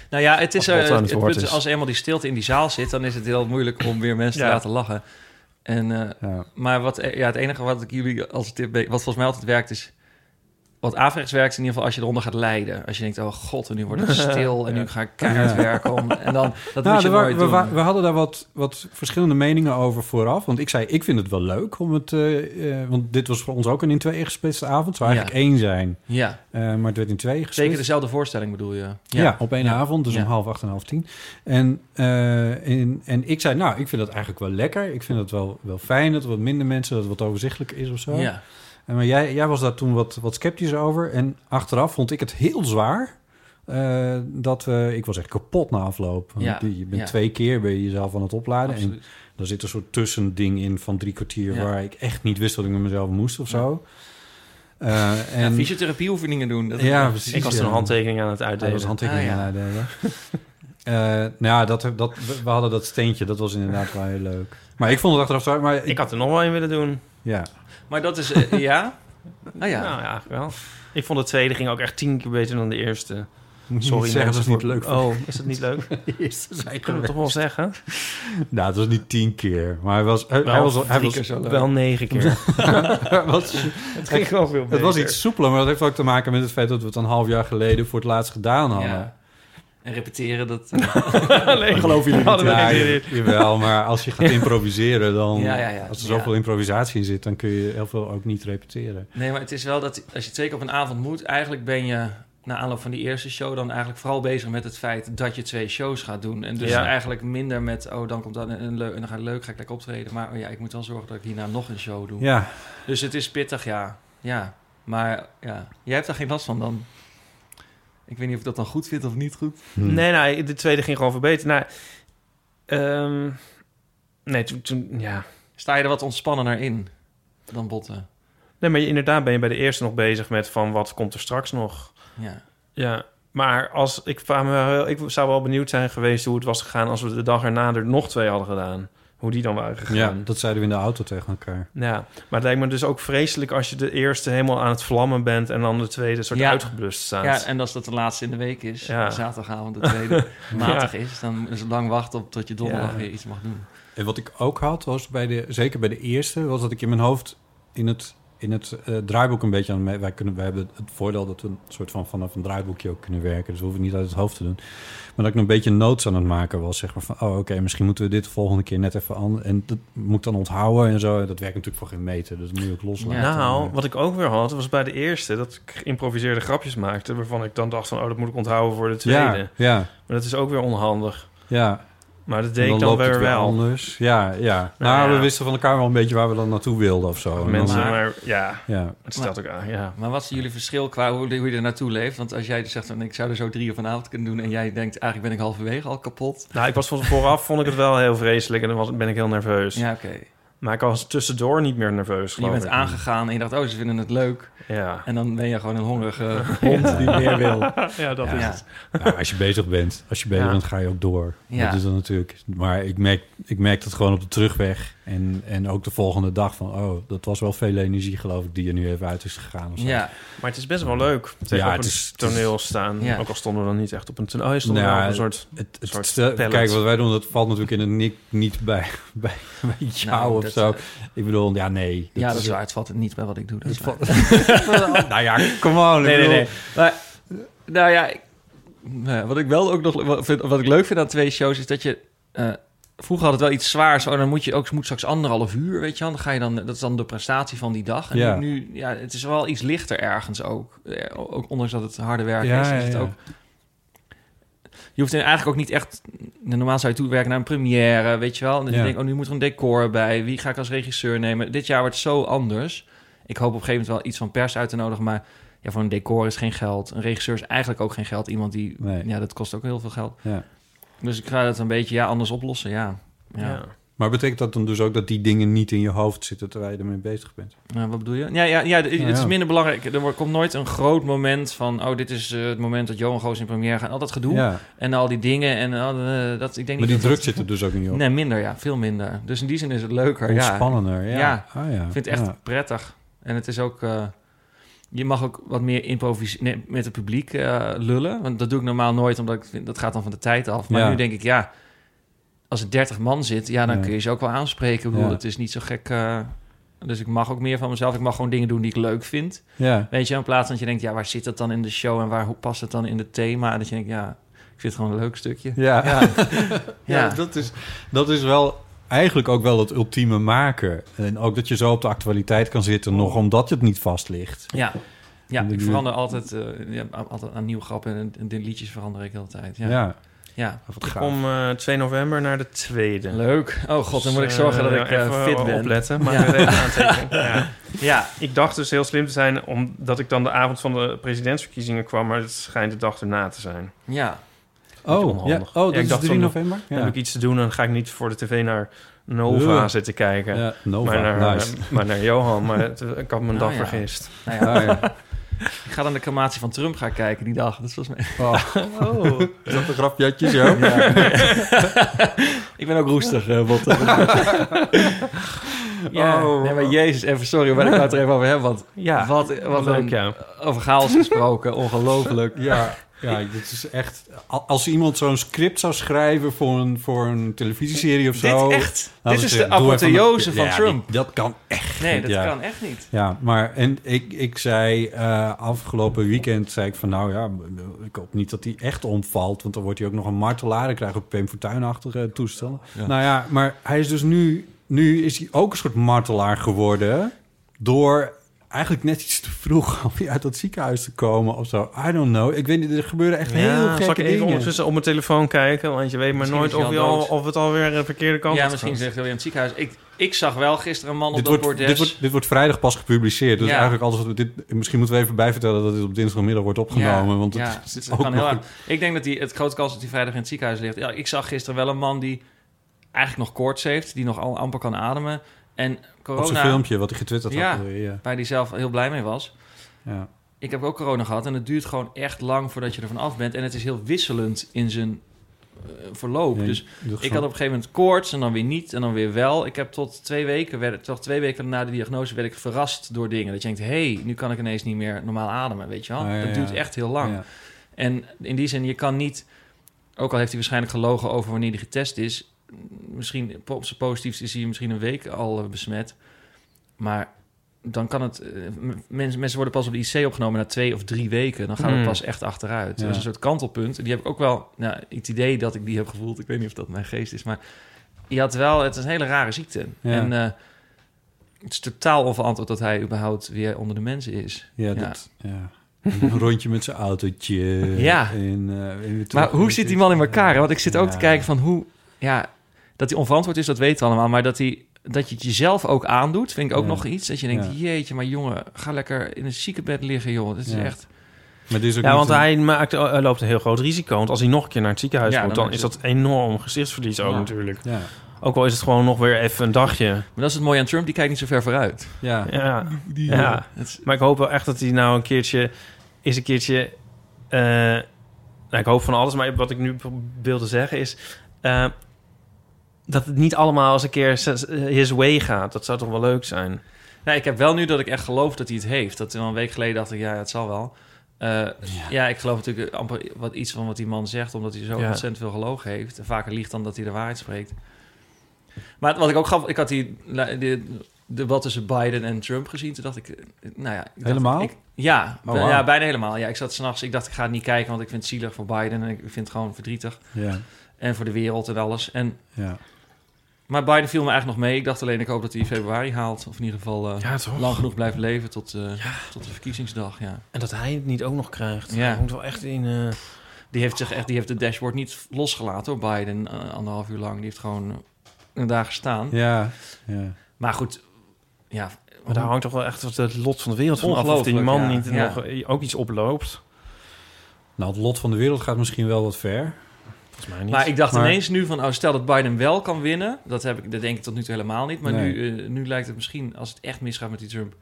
Nou ja, het is Als eh, het, punt is, als eenmaal die stilte in die zaal zit, dan is het heel moeilijk om weer mensen Ja. te laten lachen. En, eh, Ja. maar wat, eh, ja, het enige wat ik jullie als tip, wat volgens mij altijd werkt, is wat averechts werkt, in ieder geval als je eronder gaat lijden. Als je denkt, oh god, en nu wordt het stil en nu ga ik keihard werken. Om, en dan, dat Nou, moet je nooit we, doen. we hadden daar wat, wat verschillende meningen over vooraf. Want ik zei, ik vind het wel leuk om het... eh, eh, want dit was voor ons ook een in tweeën gesplitste avond. Het zou eigenlijk één zijn, ja, eh, maar het werd in tweeën gesplitst. zeker dezelfde voorstelling bedoel je. Ja, op één Ja. avond, dus om half acht en half tien. En, en, en ik zei, nou, ik vind dat eigenlijk wel lekker. Ik vind het wel, wel fijn dat er wat minder mensen, dat het wat overzichtelijker is of zo. Ja. En maar jij, jij was daar toen wat, wat sceptisch over. En achteraf vond ik het heel zwaar. eh, dat we, ik was echt kapot na afloop. Ja, je je bent ja. twee keer ben je jezelf aan het opladen. En daar zit een soort tussending in van drie kwartier... Ja. waar ik echt niet wist dat ik met mezelf moest of zo. Eh, Ja, en, fysiotherapieoefeningen doen. Dat Ja, precies. Ik was ja. toen een handtekening aan het uitdelen. was handtekeningen Ah, ja. aan het uitdelen. Eh, nou ja, dat, dat, we- hadden dat steentje. Dat was inderdaad wel heel leuk. Maar ik vond het achteraf zwaar. Maar ik, Ik had er nog wel een willen doen. ja. Maar dat is, eh, ja? Ah ja. Nou ja, eigenlijk wel. Ik vond de tweede ging ook echt tien keer beter dan de eerste. Moet je Sorry, niet zeggen, dat is niet leuk. voor- Oh, is dat niet leuk? Ik kan het toch wel zeggen? Nou, het was niet tien keer. Maar hij was... Hij, Wel hij was, hij was, keer zo leuk. Wel negen keer. was het ging wel veel het was iets soepeler, maar dat heeft ook te maken met het feit dat we het een half jaar geleden voor het laatst gedaan hadden. Ja. En repeteren, dat... Alleen geloof jullie hadden we Ja, ja, jawel, maar als je gaat improviseren, dan... Ja, ja, ja. Als er Ja. zoveel improvisatie in zit, dan kun je heel veel ook niet repeteren. Nee, maar het is wel dat als je twee keer op een avond moet, eigenlijk ben je na aanloop van die eerste show dan eigenlijk vooral bezig met het feit dat je twee shows gaat doen. En dus Ja. eigenlijk minder met, oh, dan komt dan een, leuk en dan ga ik leuk, ga ik lekker optreden. Maar oh ja, ik moet wel zorgen dat ik hierna nog een show doe. Ja, Dus het is pittig, ja. Ja, maar ja, jij hebt daar geen last van dan. Ik weet niet of ik dat dan goed vind of niet goed. Hm. Nee, nou, de tweede ging gewoon verbeteren. Nou, ehm, nee, toen, toen, ja. Sta je er wat ontspannender in dan botten? Nee, maar je, inderdaad ben je bij de eerste nog bezig met van wat komt er straks nog. Ja. Ja, maar als ik, vraag me wel- ik zou wel benieuwd zijn geweest hoe het was gegaan als we de dag erna er nog twee hadden gedaan. Hoe die dan waren gegaan. ja, dat zeiden we in de auto tegen elkaar. Ja, maar het lijkt me dus ook vreselijk als je de eerste helemaal aan het vlammen bent en dan de tweede soort Ja. uitgeblust staat. ja, en als dat de laatste in de week is, Ja. zaterdagavond de tweede matig is, dan is het lang wachten op tot je donderdag Ja. weer iets mag doen. En wat ik ook had, was bij de, zeker bij de eerste, was dat ik in mijn hoofd in het, in het eh, draaiboek een beetje aan mee. Wij, kunnen, wij hebben het voordeel dat we een soort van vanaf een draaiboekje ook kunnen werken. Dus we hoeven niet uit het hoofd te doen. Maar dat ik nog een beetje notes aan het maken was. Zeg maar van, oh oké, misschien moeten we dit de volgende keer net even anders. En dat moet ik dan onthouden en zo. En dat werkt natuurlijk voor geen meter. Dus dat moet je ook loslaten. Nou, wat ik ook weer had, was bij de eerste dat ik geïmproviseerde grapjes maakte... waarvan ik dan dacht van, oh, dat moet ik onthouden voor de tweede. ja, ja, Maar dat is ook weer onhandig. ja. Maar dat deed ik dan loopt het weer wel. anders. Ja, ja. Nou, Nou ja. we wisten van elkaar wel een beetje waar we dan naartoe wilden of zo. En dan- Mensen, Maar- maar, ja, ja. het stelt ook aan, ja. Maar wat is jullie verschil qua hoe, hoe je er naartoe leeft? Want als jij dus zegt, van, ik zou er zo drie uur vanavond kunnen doen... en jij denkt, eigenlijk ben ik halverwege al kapot. Nou, ik was van vooraf, vond ik het wel heel vreselijk en dan was, ben ik heel nerveus. Ja, oké. Maar ik was tussendoor niet meer nerveus, Je bent ik. aangegaan en je dacht, oh, ze vinden het leuk. Ja. En dan ben je gewoon een hongerige hond die meer wil. ja, dat Ja. is Ja. het. Nou, als je bezig bent, als je bezig Ja. bent, ga je ook door. Ja. Dat is dan natuurlijk. Maar ik merk, ik merk dat gewoon op de terugweg. En, en ook de volgende dag van, oh, dat was wel veel energie, geloof ik, die er nu even uit is gegaan. Of zo. Ja, Maar het is best wel leuk tegen Ja, op het een is- het is- toneel staan. Ja. Ook al stonden we dan niet echt op een toneel. Oh, je stond Nou, op een soort... Het, het, soort kijk, wat wij doen, dat valt natuurlijk in het niet, niet bij, bij, bij jou Nou, of zo. Ik bedoel, ja, nee. ja, dat is waar. Het valt niet bij wat ik doe. Dat is nou ja, come on. Nee, nee, nee. Maar, nou ja, ik- nou, wat ik wel ook nog wat, vind- wat ik leuk vind aan twee shows is dat je. eh, vroeger had het wel iets zwaars. Oh, dan moet je ook moet straks anderhalf uur, weet je wel. Dan ga je dan, dat is dan de prestatie van die dag. En Ja. nu, nu, ja, het is wel iets lichter ergens ook. Eh, Ook ondanks dat het harde werk Ja, is, is ja, het ja. ook. Je hoeft er eigenlijk ook niet echt... Normaal zou je toewerken naar een première, weet je wel. En dan Ja. denk ik, oh, nu moet er een decor bij. Wie ga ik als regisseur nemen? Dit jaar wordt het zo anders. Ik hoop op een gegeven moment wel iets van pers uit te nodigen, maar ja, voor een decor is geen geld. Een regisseur is eigenlijk ook geen geld. Iemand die, Nee. ja, dat kost ook heel veel geld. Ja. Dus ik ga het een beetje, ja, anders oplossen, ja. Ja. Ja. Maar betekent dat dan dus ook dat die dingen niet in je hoofd zitten terwijl je ermee bezig bent? Nou, wat bedoel je? Ja, ja, ja, het is minder belangrijk. Er komt nooit een groot moment van... oh, dit is eh, het moment dat Johan Goos in première gaat. Al dat gedoe Ja. en al die dingen. En eh, dat, ik denk Maar die druk dat zit er dus ook niet op. Nee, minder, ja. Veel minder. Dus in die zin is het leuker, ja. Ontspannender, ja. Ja. Ah, ja. Ik vind het echt prettig. En het is ook... eh, je mag ook wat meer improviseren nee, met het publiek lullen. Want dat doe ik normaal nooit, omdat ik vind, dat gaat dan van de tijd af. Maar nu denk ik, ja, als er 30 man zit, ja, dan Ja. kun je ze ook wel aanspreken. Ik bedoel, Ja. het is niet zo gek. eh, dus ik mag ook meer van mezelf. Ik mag gewoon dingen doen die ik leuk vind. Ja. Weet je, in plaats van dat je denkt, ja, waar zit dat dan in de show en waar hoe past het dan in het thema? En dat je denkt, ja, ik vind het gewoon een leuk stukje. Ja. Ja, Ja, ja. dat, is, dat is wel eigenlijk ook wel het ultieme maken. En ook dat je zo op de actualiteit kan zitten, nog omdat het niet vast ligt. ja. Ja, ik verander altijd, eh, ja, altijd aan nieuwe grappen en, en de liedjes verander ik de hele tijd. Ja, Ja, ja. wat Ik gaaf. kom eh 2 november naar de tweede. leuk. Oh god, dan moet ik Dus, zorgen dat eh, ik eh, even fit ben. opletten, maar Ja. even aantekenen. Ja. Ja, Ik dacht dus heel slim te zijn, omdat ik dan de avond van de presidentsverkiezingen kwam, maar het schijnt de dag erna te zijn. ja. Oh, ja. oh, dat Ja, ik is dacht 3 van, november? Dan Ja. heb ik iets te doen, dan ga ik niet voor de tv naar Nova zitten kijken. Ja, Nova, maar, naar, nice. maar naar Johan, maar het- ik had mijn Nou dag ja. vergist. Nou ja, Ah, ja. ik ga dan de crematie van Trump gaan kijken die dag. Dat is volgens mij... Oh. Is dat een grapjatje zo? ik ben ook roestig, uh, Botte. ja, Oh. nee, maar jezus, even sorry, maar ik wou het er even over hebben. Want Ja, wat, wat leuk, een, ja. over chaos gesproken, ongelooflijk. Ja, ja, dit is echt... Als iemand zo'n script zou schrijven voor een, voor een televisieserie of zo... Dit echt, dit is de apotheose van Ja, Trump. die- dat kan echt Nee, niet, dat ja. kan echt niet. Ja, maar en ik, ik zei eh, afgelopen weekend zei ik van nou ja, ik hoop niet dat hij echt omvalt, want dan wordt hij ook nog een martelaar en krijgt ook Pim Fortuyn-achtige toestanden. Ja. Nou ja, maar hij is dus nu, nu is hij ook een soort martelaar geworden door eigenlijk net iets te vroeg om weer uit dat ziekenhuis te komen of zo. I don't know. Ik weet niet, er gebeuren echt heel Ja, gekke zal ik even dingen. ondertussen op mijn telefoon kijken? Want je weet maar Misschien nooit of, je al of het alweer de verkeerde kant ja, is misschien gegaan. zegt hij in het ziekenhuis. Ik, ik zag wel gisteren een man op Dit dat wordt, bordes. dit, wordt, dit wordt vrijdag pas gepubliceerd. Dus Ja. eigenlijk alles wat we dit... Misschien moeten we even bijvertellen dat dit op dinsdagmiddag wordt opgenomen. want het ja, is dit ook kan heel. Ik denk dat hij het grote kans dat hij vrijdag in het ziekenhuis ligt. Ja, ik zag gisteren wel een man die eigenlijk nog koorts heeft, die nog al amper kan ademen. En op zijn corona, filmpje wat hij getwitterd Ja. had. alweer, Ja. waar hij zelf heel blij mee was. Ja. Ik heb ook corona gehad en het duurt gewoon echt lang voordat je ervan af bent. En het is heel wisselend in zijn eh, verloop. Dus ik had op een gegeven moment koorts en dan weer niet en dan weer wel. Ik heb tot twee weken, werd, toch twee weken na de diagnose werd ik verrast door dingen. Dat je denkt, hé, hey, nu kan ik ineens niet meer normaal ademen, weet je wel. Ah, ja, dat duurt echt heel lang. En in die zin, je kan niet... Ook al heeft hij waarschijnlijk gelogen over wanneer hij getest is... Misschien op zijn positiefst is hij misschien een week al eh, besmet. Maar dan kan het... eh, Mensen, mensen worden pas op de IC opgenomen na twee of drie weken. Dan gaat het Hmm. pas echt achteruit. Ja. Dat is een soort kantelpunt. Die heb ik ook wel... Nou, het idee dat ik die heb gevoeld... Ik weet niet of dat mijn geest is, maar... Je had wel... Het is een hele rare ziekte. Ja. En eh, het is totaal onverantwoord dat hij überhaupt weer onder de mensen is. Ja, dat, ja. Een rondje met zijn autootje. Ja. En, en Maar hoe zit die man in elkaar? Want ik zit ook te kijken van hoe... Ja, dat hij onverantwoord is, dat weten we allemaal. Maar dat, hij, dat je het jezelf ook aandoet, vind ik ook Ja. nog iets. Dat je denkt, Ja. jeetje, maar jongen, ga lekker in een ziekenbed liggen, joh. Dat is Ja. echt... Maar dit is ook Ja, want een- hij, maakt, hij loopt een heel groot risico. Want als hij nog een keer naar het ziekenhuis Ja, moet... dan is dat enorm gezichtsverlies ook Ja. natuurlijk. Ja. Ook al is het gewoon nog weer even een dagje. Maar dat is het mooie aan Trump, die kijkt niet zo ver vooruit. Ja. Ja, ja. Het is- maar ik hoop wel echt dat hij nou een keertje... Is een keertje... eh, nou, ik hoop van alles, maar wat ik nu wilde zeggen is... eh, dat het niet allemaal eens een keer his way gaat. Dat zou toch wel leuk zijn? Nee, ik heb wel nu dat ik echt geloof dat hij het heeft. Dat een week geleden dacht ik, ja, het zal wel. Eh, ja. ik geloof natuurlijk amper wat iets van wat die man zegt, omdat hij zo Ja. ontzettend veel gelogen heeft. En vaker liegt dan dat hij de waarheid spreekt. Maar wat ik ook gaf, ik had die de debat tussen Biden en Trump gezien. Toen dacht ik, eh, nou ja, ik Helemaal? ik- ja, Oh, ja, bijna helemaal. Ja, ik zat s'nachts, ik dacht ik ga het niet kijken, want ik vind het zielig voor Biden en ik vind het gewoon verdrietig Ja. en voor de wereld en alles. En Ja. Maar Biden viel me eigenlijk nog mee. Ik dacht alleen, ik hoop dat hij februari haalt. Of in ieder geval eh, Ja, toch? lang genoeg blijft leven tot, eh, tot de verkiezingsdag. Ja. En dat hij het niet ook nog krijgt. Ja. Hij moet wel echt in... eh, Die heeft zich echt, die heeft de dashboard niet losgelaten hoor, Biden, anderhalf uur lang. Die heeft gewoon een dag gestaan. Ja. ja. Maar goed, ja. Maar daar hangt toch wel echt het lot van de wereld van af. Of die man ja. niet Ja. nog ook iets oploopt. Nou, het lot van de wereld gaat misschien wel wat ver. Volgens mij niet. Maar ik dacht Maar- ineens nu van, oh, stel dat Biden wel kan winnen. Dat, heb ik, dat denk ik tot nu toe helemaal niet. Maar Nee. nu, eh, nu lijkt het misschien, als het echt misgaat met die Trump...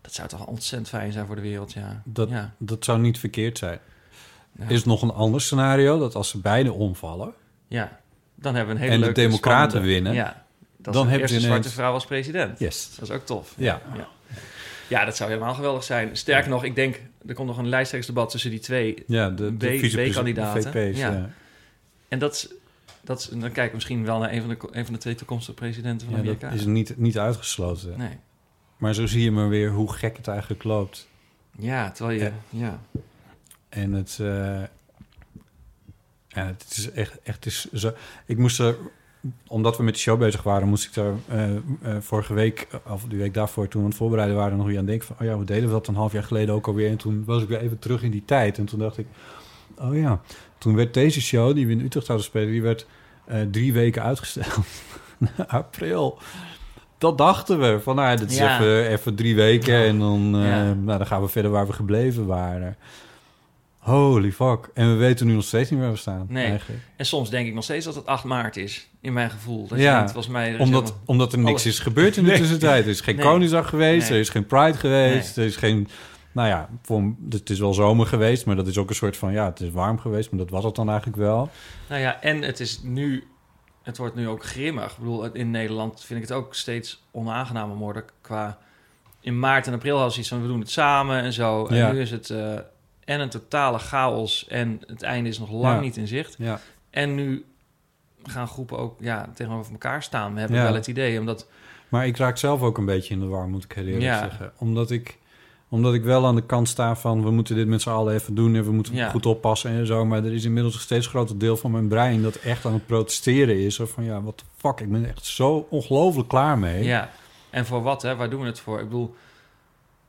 Dat zou toch ontzettend fijn zijn voor de wereld, ja. Dat, ja. dat zou niet verkeerd zijn. Ja. Is nog een ander scenario dat als ze beide omvallen... Ja, dan hebben we een hele En de leuke, democraten spannende- winnen. Ja, dat Dan is de hebben ze eerste zwarte vrouw als president. Yes. Dat is ook tof. Ja. Ja, dat zou helemaal geweldig zijn. Sterker nog, ik denk, er komt nog een lijsttrekkersdebat tussen die twee. Ja, de, de B-kandidaten. Ja. ja. En dat, is- dat, is- dan kijken we misschien wel naar een van de, een van de twee toekomstige presidenten van Ja, Amerika. dat is niet, niet uitgesloten. Nee. Maar zo zie je maar weer hoe gek het eigenlijk loopt. Ja, terwijl je... Ja. Ja. En het, eh, ja, het is echt, echt is zo. Ik moest er, omdat we met de show bezig waren, moest ik daar eh, eh, vorige week, of de week daarvoor, toen we aan het voorbereiden waren, nog weer aan denken van, oh ja, we deden dat een half jaar geleden ook alweer. En toen was ik weer even terug in die tijd. En toen dacht ik, oh ja, toen werd deze show, die we in Utrecht zouden spelen, die werd eh, drie weken uitgesteld. April. Dat dachten we. Van nou, dit is Ja. even, even drie weken en dan, eh, Ja. nou, dan gaan we verder waar we gebleven waren. Holy fuck. En we weten nu nog steeds niet waar we staan. Nee. Eigenlijk. En soms denk ik nog steeds dat het 8 maart is, in mijn gevoel. Dat Ja, volgens mij... er Omdat, helemaal- omdat er niks alles. is gebeurd in de tussentijd. Er is geen Nee. Koningsdag geweest, Nee. er is geen Pride geweest, er is geen... Nou ja, voor, het is wel zomer geweest, maar dat is ook een soort van... Ja, het is warm geweest, maar dat was het dan eigenlijk wel. Nou ja, en het is nu... Het wordt nu ook grimmig. Ik bedoel, in Nederland vind ik het ook steeds onaangenamer worden qua... In maart en april was iets van, we doen het samen en zo. En Ja. nu is het eh, en een totale chaos en het einde is nog lang Ja. niet in zicht. Ja, En nu gaan groepen ook ja, tegenover elkaar staan. We hebben wel het idee, omdat... maar ik raak zelf ook een beetje in de war, moet ik heel eerlijk Ja. zeggen. Omdat ik, omdat ik wel aan de kant sta van... we moeten dit met z'n allen even doen en we moeten Ja. goed oppassen en zo. Maar er is inmiddels een steeds groter deel van mijn brein... dat echt aan het protesteren is. Zo van, ja, wat de fuck, ik ben echt zo ongelooflijk klaar mee. Ja, en voor wat, hè? Waar doen we het voor? Ik bedoel,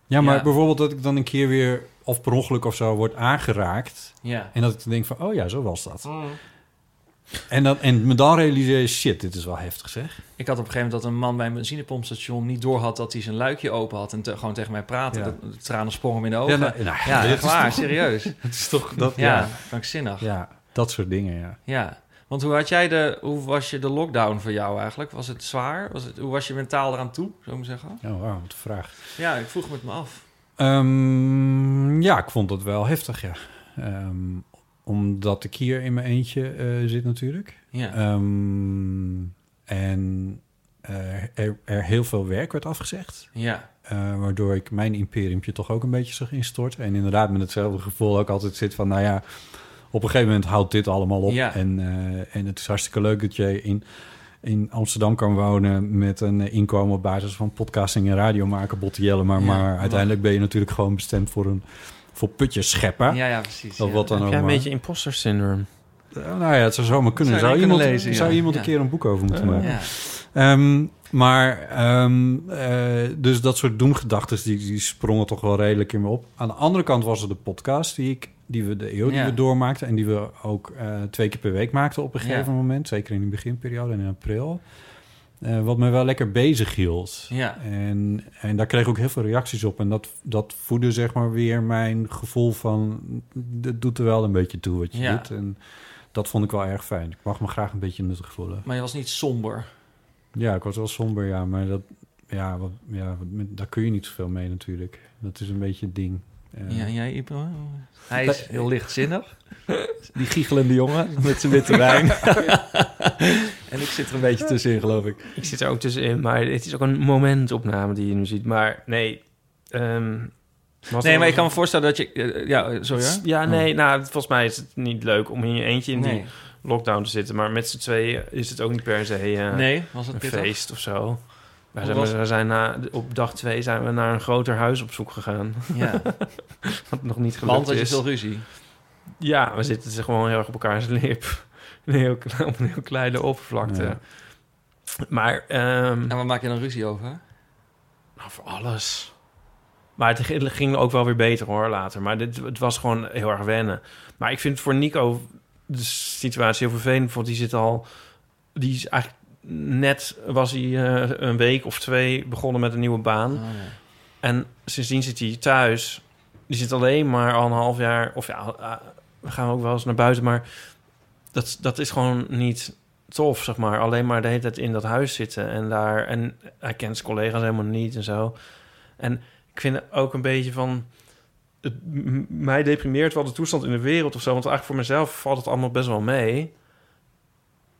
Ja, maar Ja. bijvoorbeeld dat ik dan een keer weer... of per ongeluk of zo word aangeraakt... Ja. en dat ik dan denk van, oh ja, zo was dat. En, dan, en me dan realiseer je, shit, dit is wel heftig zeg. Ik had op een gegeven moment dat een man bij een benzinepompstation niet doorhad dat hij zijn luikje open had en te- gewoon tegen mij praatte. Ja. Dat, de tranen sprongen hem in de ogen. Ja, Ja, nou, nou, ja, is waar, toch- serieus. Het is toch dat... Ja, Ja, krankzinnig. Ja. ja, dat soort dingen, ja. Want hoe had jij de, hoe was je de lockdown voor jou eigenlijk? Was het zwaar? Was het, hoe was je mentaal eraan toe, zou ik maar zeggen? Oh, wauw, wat een vraag. Ja, ik vroeg me het me af. Ehm, ja, ik vond het wel heftig, ja. Ehm, omdat ik hier in mijn eentje eh, zit natuurlijk. Ja. Ehm, en eh, er, er heel veel werk werd afgezegd. ja. eh, waardoor ik mijn imperiumpje toch ook een beetje zag instorten. En inderdaad met hetzelfde gevoel ook altijd zit van... nou ja, op een gegeven moment houdt dit allemaal op. Ja. En, en het is hartstikke leuk dat je in, in Amsterdam kan wonen... met een inkomen op basis van podcasting en radio maken, bottiellen. Maar, Ja, maar maar- uiteindelijk ben je natuurlijk gewoon bestemd voor, een, voor putjes scheppen. Ja, ja, precies. Of ja. wat dan Heb ook jij een beetje imposter syndrome? Eh, nou ja, het zou zomaar kunnen. Zou je Zou, kunnen iemand, lezen, ja. zou iemand Ja. een keer een boek over moeten Ja. maken? Ja. Ehm, maar, ehm, eh, dus dat soort doemgedachten, die, die sprongen toch wel redelijk in me op. Aan de andere kant was er de podcast die, ik, die we, de eeuw die Ja. we doormaakten... en die we ook eh, twee keer per week maakten op een Ja. gegeven moment. Zeker in de beginperiode en in april. Eh, wat me wel lekker bezig hield. Ja. En, en daar kreeg ik ook heel veel reacties op. En dat, dat voedde zeg maar weer mijn gevoel van... het doet er wel een beetje toe wat je Ja. doet. En dat vond ik wel erg fijn. Ik mag me graag een beetje nuttig voelen. Maar je was niet somber. Ja, ik was wel somber, ja. Maar dat, ja, wat, ja, daar kun je niet zoveel mee natuurlijk. Dat is een beetje het ding. Eh, Ja, jij? Hij is heel lichtzinnig. Die giechelende jongen met zijn witte wijn. en ik zit er een beetje tussenin, geloof ik. Ik zit er ook tussenin, maar het is ook een momentopname die je nu ziet. Maar nee... ehm, Nee, maar ik kan me voorstellen dat je... eh, ja, sorry. Ja, nee, nou, volgens mij is het niet leuk om in je eentje in Nee. die lockdown te zitten. Maar met z'n tweeën is het ook niet per se eh, Nee, was het een pittig? feest of zo. Wij zijn, was- we zijn na, op dag twee zijn we naar een groter huis op zoek gegaan. Ja, Wat nog niet gelukt want had je is. veel ruzie. Ja, we zitten ze gewoon heel erg op elkaars lip. Een heel, op een heel kleine oppervlakte. Ja. Maar, ehm En waar maak je dan ruzie over? nou, voor alles. Maar het ging- ging ook wel weer beter hoor, later. Maar dit, het was gewoon heel erg wennen. Maar ik vind voor Nico de situatie heel vervelend. Want die zit al... Die is eigenlijk net... Was hij eh, een week of twee begonnen met een nieuwe baan. Oh, ja. En sindsdien zit hij thuis. Die zit alleen maar al een half jaar. Of ja, eh, we gaan ook wel eens naar buiten. Maar dat, dat is gewoon niet tof, zeg maar. Alleen maar de hele tijd in dat huis zitten. En daar. En hij kent zijn collega's helemaal niet en zo. En ik vind het ook een beetje van. Het, mij deprimeert wel de toestand in de wereld of zo. Want eigenlijk voor mezelf valt het allemaal best wel mee.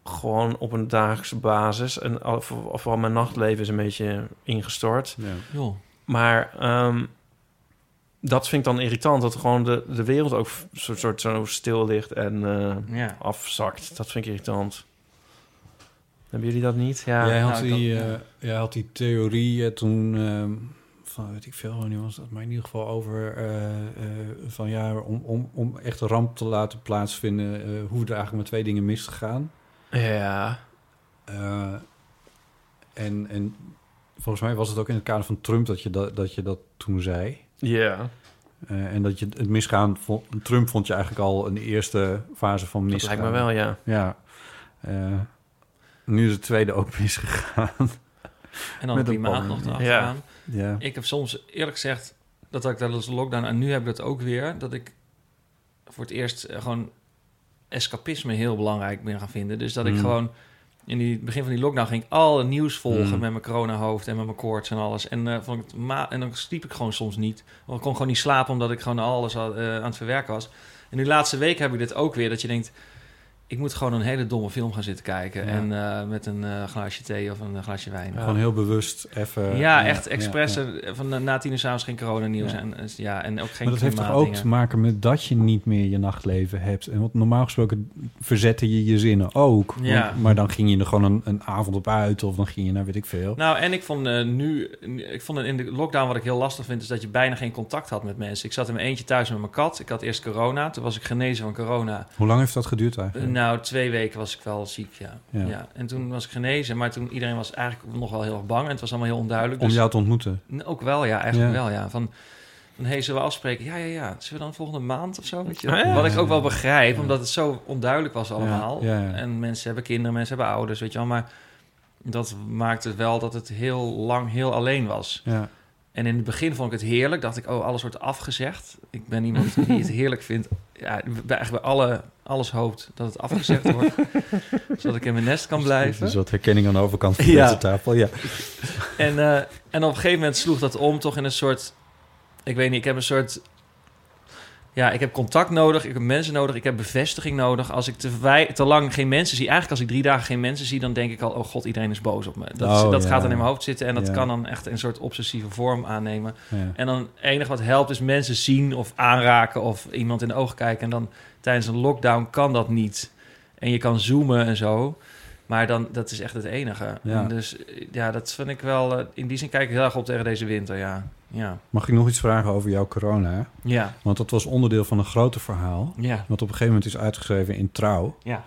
Gewoon op een dagelijkse basis. En al- voor- vooral mijn nachtleven is een beetje ingestort. Ja. Maar ehm, dat vind ik dan irritant. Dat gewoon de, de wereld ook f- soort, soort zo stil ligt en eh, Ja. afzakt. Dat vind ik irritant. Hebben jullie dat niet? Ja. jij, had nou, die, had- eh, jij had die theorie eh, toen... ehm, van weet ik veel, wanneer was dat? Maar in ieder geval over... eh, eh, van ja, om, om, om echt een ramp te laten plaatsvinden... eh hoeven er eigenlijk maar twee dingen mis te gaan. Ja. Eh, en, en volgens mij was het ook in het kader van Trump dat je dat, dat, je dat toen zei. Ja. Eh, en dat je het misgaan... vo- Trump vond je eigenlijk al een eerste fase van Dat misgaan. lijkt me wel, ja. Ja. Eh, nu is het tweede ook misgegaan. En dan Met een klimaat nog erachteraan. ja. Ik heb soms eerlijk gezegd dat had ik tijdens de lockdown en nu heb ik dat ook weer dat ik voor het eerst eh, gewoon escapisme heel belangrijk ben gaan vinden. Dus dat ik Mm. gewoon in het begin van die lockdown ging ik alle nieuws volgen Mm. met mijn coronahoofd en met mijn koorts en alles. En, eh, vond ik het ma en dan sliep ik gewoon soms niet. Want ik kon gewoon niet slapen omdat ik gewoon alles had, eh, aan het verwerken was. En nu laatste week heb ik dit ook weer dat je denkt ik moet gewoon een hele domme film gaan zitten kijken Ja. en eh, met een eh, glaasje thee of een glaasje wijn. Gewoon heel bewust even... Ja, echt expres. eh, Van na tien uur s'avonds geen coronanieuws. En, ja, en ook geen Maar dat heeft toch ook te maken met dat je niet meer je nachtleven hebt. En wat normaal gesproken verzette je je zinnen ook. Want- maar dan ging je er gewoon een, een avond op uit of dan ging je naar weet ik veel. Nou, en ik vond nu... Ik vond in de lockdown wat ik heel lastig vind... is dat je bijna geen contact had met mensen. Ik zat in mijn eentje thuis met mijn kat. Ik had eerst corona. Toen was ik genezen van corona. Hoe lang heeft dat geduurd eigenlijk? Nou, twee weken was ik wel ziek, ja. Ja. ja. En toen was ik genezen, maar toen iedereen was eigenlijk nog wel heel erg bang. En het was allemaal heel onduidelijk. Om dus- jou te ontmoeten. Ook wel, ja, eigenlijk Ja. wel, ja. Van, van hey, zullen we afspreken? Ja, ja, ja. Zullen we dan volgende maand of zo? Weet je? Ja. Wat ik ook wel begrijp, omdat het zo onduidelijk was allemaal. Ja, ja. En mensen hebben kinderen, mensen hebben ouders, weet je wel. Maar dat maakte wel dat het heel lang heel alleen was. Ja. En in het begin vond ik het heerlijk. Dacht ik, oh, alles wordt afgezegd. Ik ben iemand die het heerlijk vindt. Ja, bij, eigenlijk bij alle, alles hoopt dat het afgezegd wordt. zodat ik in mijn nest kan blijven. Dus wat herkenning aan de overkant van Ja. deze tafel. Ja. En, eh, en op een gegeven moment sloeg dat om toch in een soort... Ik weet niet, ik heb een soort... Ja, ik heb contact nodig, ik heb mensen nodig, ik heb bevestiging nodig. Als ik te, wij, te lang geen mensen zie... Eigenlijk als ik drie dagen geen mensen zie, dan denk ik al... Oh god, iedereen is boos op me. Dat, Oh, dat ja. gaat dan in mijn hoofd zitten en dat Ja. kan dan echt een soort obsessieve vorm aannemen. Ja. En dan het enige wat helpt is mensen zien of aanraken of iemand in de ogen kijken. En dan tijdens een lockdown kan dat niet. En je kan zoomen en zo. Maar dan, dat is echt het enige. Ja. En dus ja, dat vind ik wel... eh, In die zin kijk ik heel erg op tegen deze winter, ja. Ja, Mag ik nog iets vragen over jouw corona? ja, Want dat was onderdeel van een groter verhaal. ja. Wat op een gegeven moment is uitgeschreven in Trouw. ja.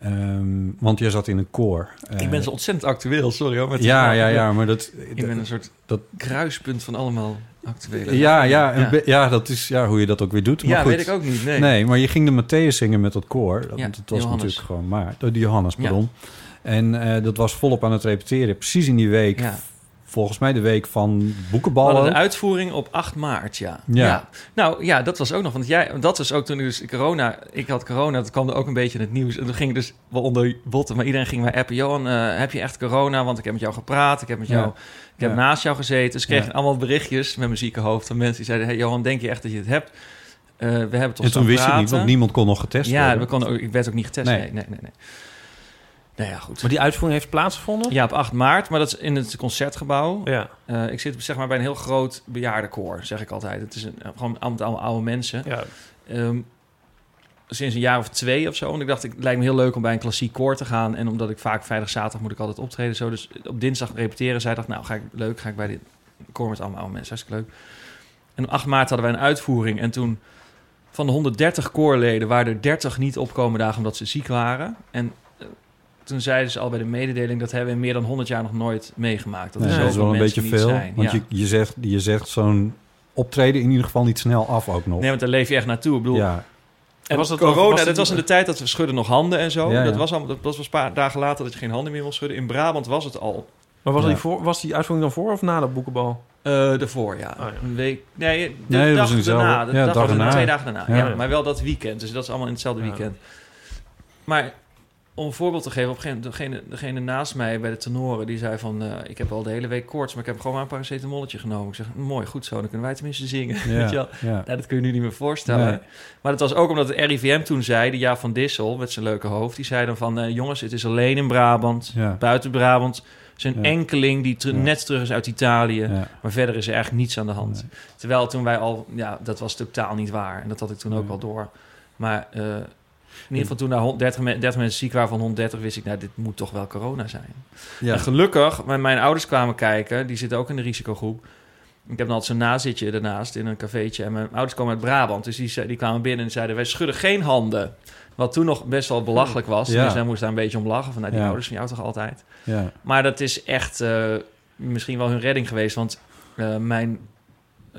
Ehm, want jij zat in een koor. ik Eh, ben zo ontzettend actueel, sorry hoor. Ja, ja, ja, maar dat... Ik ben een soort dat kruispunt van allemaal actuele... ja, ja, ja. be- ja, dat is ja, hoe je dat ook weer doet. Maar Ja, goed. weet ik ook niet, nee. Nee. maar je ging de Matthäus zingen met dat koor. Dat, Ja, want het was Johannes. natuurlijk gewoon maar... Die Johannes, Ja. pardon. En eh, dat was volop aan het repeteren. Precies in die week, Ja. Volgens mij de week van boekenballen. de uitvoering op 8 maart, ja. Ja. Nou ja, dat was ook nog. Want jij, dat was ook toen dus corona. Ik had corona, dat kwam er ook een beetje in het nieuws. En toen ging dus wel onder botten. Maar iedereen ging mij appen. Johan, eh, heb je echt corona? Want ik heb met jou gepraat. Ik heb met Ja. jou. Ik heb Ja. naast jou gezeten. Dus kreeg Ja. allemaal berichtjes met mijn zieke hoofd van mensen die zeiden: Hey Johan, denk je echt dat je het hebt? Eh, we hebben toch en toen wist je niet, want niemand kon nog getest Ja, worden. we konden ook, ik werd ook niet getest. Nee. Nee, nee, nee. Nou ja, goed. Maar die uitvoering heeft plaatsgevonden? Ja, op 8 maart, maar dat is in het concertgebouw. Ja. Eh, ik zit zeg maar bij een heel groot bejaardenkoor, zeg ik altijd. Het is een, gewoon allemaal, allemaal oude mensen. ja. Ehm, sinds een jaar of twee of zo. En ik dacht, het lijkt me heel leuk om bij een klassiek koor te gaan. En omdat ik vaak vrijdag, zaterdag moet ik altijd optreden. Zo. Dus op dinsdag repeteren. Zij dacht, nou, ga ik, leuk, ga ik bij dit koor met allemaal oude mensen. Hartstikke leuk. En op 8 maart hadden wij een uitvoering. En toen van de 130 koorleden waren er 30 niet opkomen dagen omdat ze ziek waren. En eh, toen zeiden ze al bij de mededeling... dat hebben we in meer dan 100 jaar nog nooit meegemaakt. Dat Nee, dat is wel een beetje veel. zijn. Want Ja. je, je zegt, je zegt zo'n optreden in ieder geval niet snel af ook nog. Nee, want daar leef je echt naartoe. Ik bedoel, ja, En Was dat- corona, was dat was in de tijd dat we schudden nog handen en zo. Ja, ja. Dat was al, dat was een paar dagen later dat je geen handen meer wil schudden. In Brabant was het al Maar was, Ja. die voor, was die uitvoering dan voor of na de boekenbal? eh ervoor, ja. Oh, ja. Een week. Nee, de Nee, dat dag was daarna. De ja, dag dag daarna, daarna. Twee dagen daarna. Ja. Ja. maar wel dat weekend. Dus dat is allemaal in hetzelfde Ja. weekend. Maar om een voorbeeld te geven, op een gegeven moment, degene, degene naast mij bij de tenoren, die zei van, eh, ik heb al de hele week koorts, maar ik heb gewoon maar een paracetamolletje genomen. Ik zeg, mooi, goed zo, dan kunnen wij tenminste zingen. Weet je wel? ja, ja. Ja, dat kun je nu niet meer voorstellen. Nee. Maar dat was ook omdat het RIVM toen zei, de Jaap van Dissel met zijn leuke hoofd, die zei dan van, eh, jongens, het is alleen in Brabant, Ja. buiten Brabant. Ja. enkeling die ter- Ja. net terug is uit Italië, Ja. maar verder is er eigenlijk niets aan de hand. Nee. Terwijl toen wij al, ja, dat was totaal niet waar. En dat had ik toen ook wel door. Maar eh, in ieder geval toen daar 130 me- 30 mensen ziek waren van 130, wist ik, nou, dit moet toch wel corona zijn. Ja. En gelukkig, mijn, mijn ouders kwamen kijken. Die zitten ook in de risicogroep. Ik heb dan altijd zo'n nazitje ernaast in een cafeetje. En mijn ouders komen uit Brabant. Dus die, die kwamen binnen en zeiden... wij schudden geen handen. Wat toen nog best wel belachelijk was. Ja. Dus wij moesten daar een beetje om lachen. Van, nou, die Ja. ouders van jou toch altijd. Ja. Maar dat is echt eh, misschien wel hun redding geweest. Want eh, mijn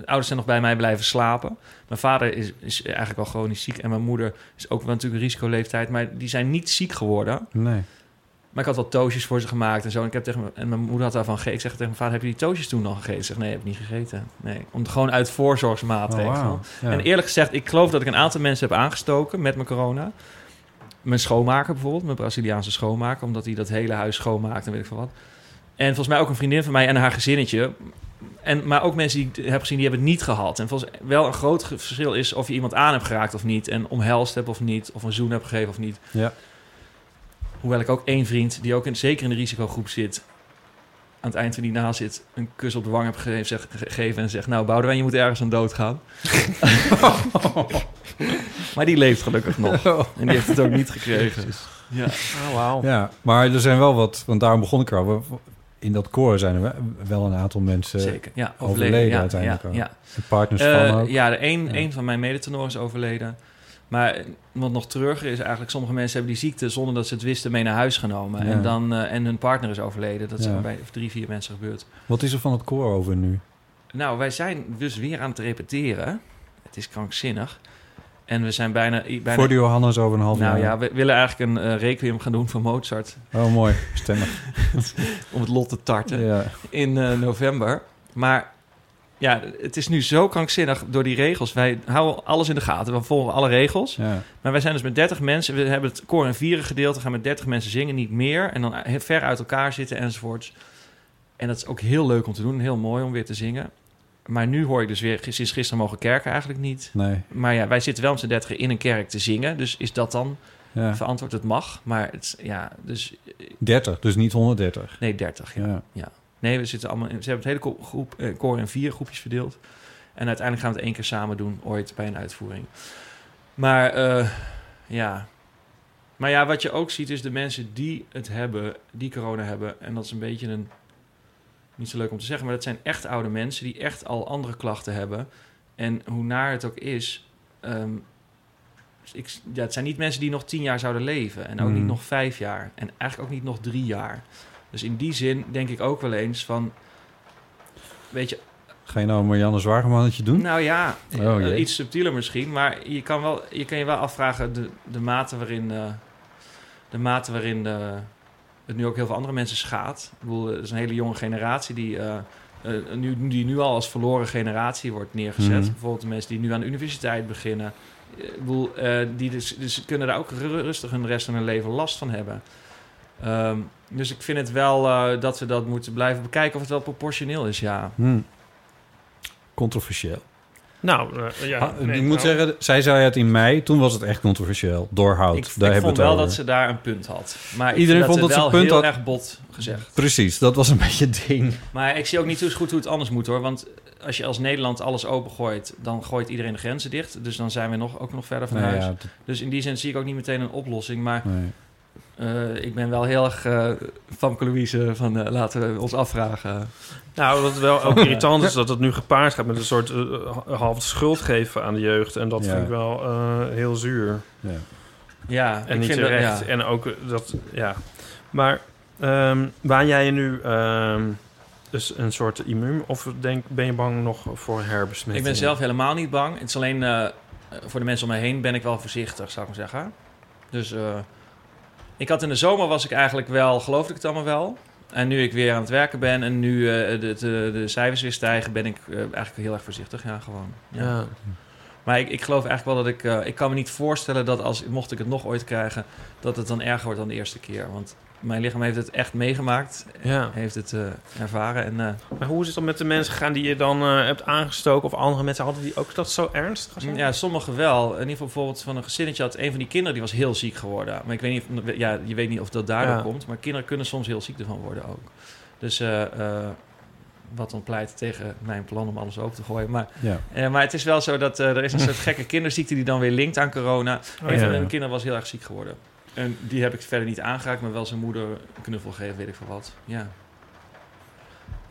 ouders zijn nog bij mij blijven slapen. Mijn vader is, is eigenlijk al chronisch ziek. En mijn moeder is ook wel natuurlijk een risicoleeftijd. Maar die zijn niet ziek geworden. Nee. Maar ik had wel toastjes voor ze gemaakt en zo. En, ik heb tegen me- en mijn moeder had daarvan gegeten. Ik zeg tegen mijn vader, heb je die toastjes toen nog gegeten? Ik zeg, nee, heb ik niet gegeten. Nee, om gewoon uit Oh, voorzorgsmaatregelen. Ja. En eerlijk gezegd, ik geloof dat ik een aantal mensen heb aangestoken met mijn corona. Mijn schoonmaker bijvoorbeeld, mijn Braziliaanse schoonmaker. Omdat hij dat hele huis schoonmaakt en weet ik veel wat. En volgens mij ook een vriendin van mij en haar gezinnetje. En, maar ook mensen die ik heb gezien, die hebben het niet gehad. En volgens wel een groot verschil is of je iemand aan hebt geraakt of niet. En omhelst hebt of niet. Of een zoen hebt gegeven of niet. Ja. Hoewel ik ook één vriend, die ook in, zeker in de risicogroep zit... aan het eind van die na zit, een kus op de wang heb gegeven, zeg, gegeven en zegt... nou, Boudewijn, je moet ergens aan doodgaan. maar die leeft gelukkig nog. En die heeft het ook niet gekregen. Ja. Oh, wauw. Ja, maar er zijn wel wat, want daarom begon ik erover. In dat koor zijn er wel- een aantal mensen Zeker, ja. overleden ja, uiteindelijk ja, ja. de partners Eh, van ook. ja, de een, Ja. een van mijn medetenoren is overleden. Maar wat nog treuriger is eigenlijk... sommige mensen hebben die ziekte... zonder dat ze het wisten mee naar huis genomen. En, dan, eh, en hun partner is overleden. Dat al bij drie, vier mensen gebeurd. Wat is er van het koor over nu? Nou, wij zijn dus weer aan het repeteren. Het is krankzinnig. En we zijn bijna... bijna Voor de Johannes over een half nou jaar. ja, we willen eigenlijk een eh, requiem gaan doen van Mozart. Oh, mooi. Stemmig. Om het lot te tarten. ja. in eh, november. Maar ja, het is nu zo krankzinnig door die regels. Wij houden alles in de gaten. We volgen alle regels. ja. Maar wij zijn dus met 30 mensen. We hebben het koor in vieren gedeeld. We gaan met 30 mensen zingen, niet meer. En dan he- ver uit elkaar zitten enzovoorts. En dat is ook heel leuk om te doen. Heel mooi om weer te zingen. Maar nu hoor ik dus weer, sinds gisteren mogen kerken eigenlijk niet. Nee. Maar ja, wij zitten wel met z'n 30 in een kerk te zingen. Dus is dat dan Ja. verantwoord? Het mag. Maar het, ja, dus 30, dus niet 130. nee, 30. Ja. Ja. Nee, we zitten allemaal. in- Ze hebben het hele groep, eh, koor in vier groepjes verdeeld. En uiteindelijk gaan we het één keer samen doen, ooit bij een uitvoering. Maar eh, ja. Maar ja, wat je ook ziet is de mensen die het hebben, die corona hebben. En dat is een beetje een. Niet zo leuk om te zeggen, maar dat zijn echt oude mensen die echt al andere klachten hebben. En hoe naar het ook is. ehm, ik, ja, het zijn niet mensen die nog tien jaar zouden leven. En ook niet nog vijf jaar. En eigenlijk ook niet nog drie jaar. Dus in die zin denk ik ook wel eens van... Weet je, Ga je nou een Marianne Zwagemannetje doen? nou ja, Oh, eh, iets subtieler misschien. Maar je kan, wel, je kan je wel afvragen de, de mate waarin, eh, de mate waarin eh, het nu ook heel veel andere mensen schaadt. Ik bedoel, er is een hele jonge generatie die, eh, eh, nu, die nu al als verloren generatie wordt neergezet. Mhm. Bijvoorbeeld de mensen die nu aan de universiteit beginnen. Eh, Ik bedoel, die dus, dus kunnen daar ook ru- rustig hun rest van hun leven last van hebben. Ehm, dus ik vind het wel dat we dat moeten blijven bekijken of het wel proportioneel is, ja. Hm. Controversieel. Nou, eh, ja. Ah, nee, ik moet nou, zeggen, zij zei het in mei. Toen was het echt controversieel. Doorhoud. Ik, Daar ik hebben vond we het wel over. dat ze daar een punt had. Maar Iedereen vond dat, dat ze een punt heel had. erg bot gezegd. Precies, dat was een beetje het ding. Maar ik zie ook niet zo goed hoe het anders moet hoor. Want als je als Nederland alles opengooit, dan gooit iedereen de grenzen dicht. Dus dan zijn we nog, ook nog verder van Nee, huis. ja, dat- Dus in die zin zie ik ook niet meteen een oplossing. Maar nee. Eh, ik ben wel heel erg uh, Famke Louise van eh, laten we ons afvragen. Nou, wat wel ook irritant is dat het nu gepaard gaat met een soort half schuld geven aan de jeugd. En dat Ja. vind ik wel eh, heel zuur. Ja. Ja, En ik niet vind dat, terecht. ja. En ook dat, ja. Maar ehm waan jij je nu ehm, dus een soort immuun? Of denk, ben je bang nog voor herbesmetting? Ik ben zelf helemaal niet bang. Het is alleen eh, voor de mensen om mij heen ben ik wel voorzichtig, zou ik maar zeggen. Dus eh, ik had in de zomer was ik eigenlijk wel, geloofde ik het allemaal wel. En nu ik weer aan het werken ben en nu eh, de, de, de cijfers weer stijgen, ben ik eh, eigenlijk heel erg voorzichtig. Ja, gewoon. Ja. Ja. Maar ik, ik geloof eigenlijk wel dat ik... eh, ik kan me niet voorstellen dat als, mocht ik het nog ooit krijgen... dat het dan erger wordt dan de eerste keer. Want mijn lichaam heeft het echt meegemaakt. Ja. Heeft het eh, ervaren. En eh, Maar hoe is het dan met de mensen gegaan die je dan eh, hebt aangestoken? Of andere mensen hadden die ook dat zo ernstig zijn? ja, sommigen wel. In ieder geval bijvoorbeeld van een gezinnetje had... een van die kinderen die was heel ziek geworden. Maar ik weet niet... Of, ja, je weet niet of dat daardoor Ja. komt. Maar kinderen kunnen soms heel ziek ervan worden ook. Dus... eh, eh, wat dan pleit tegen mijn plan om alles open te gooien. Maar, Ja. eh, maar het is wel zo dat eh, er is een soort gekke kinderziekte die dan weer linkt aan corona. Oh, een ja. van mijn kinderen was heel erg ziek geworden. En die heb ik verder niet aangeraakt, maar wel zijn moeder een knuffel gegeven, weet ik veel wat. Ja.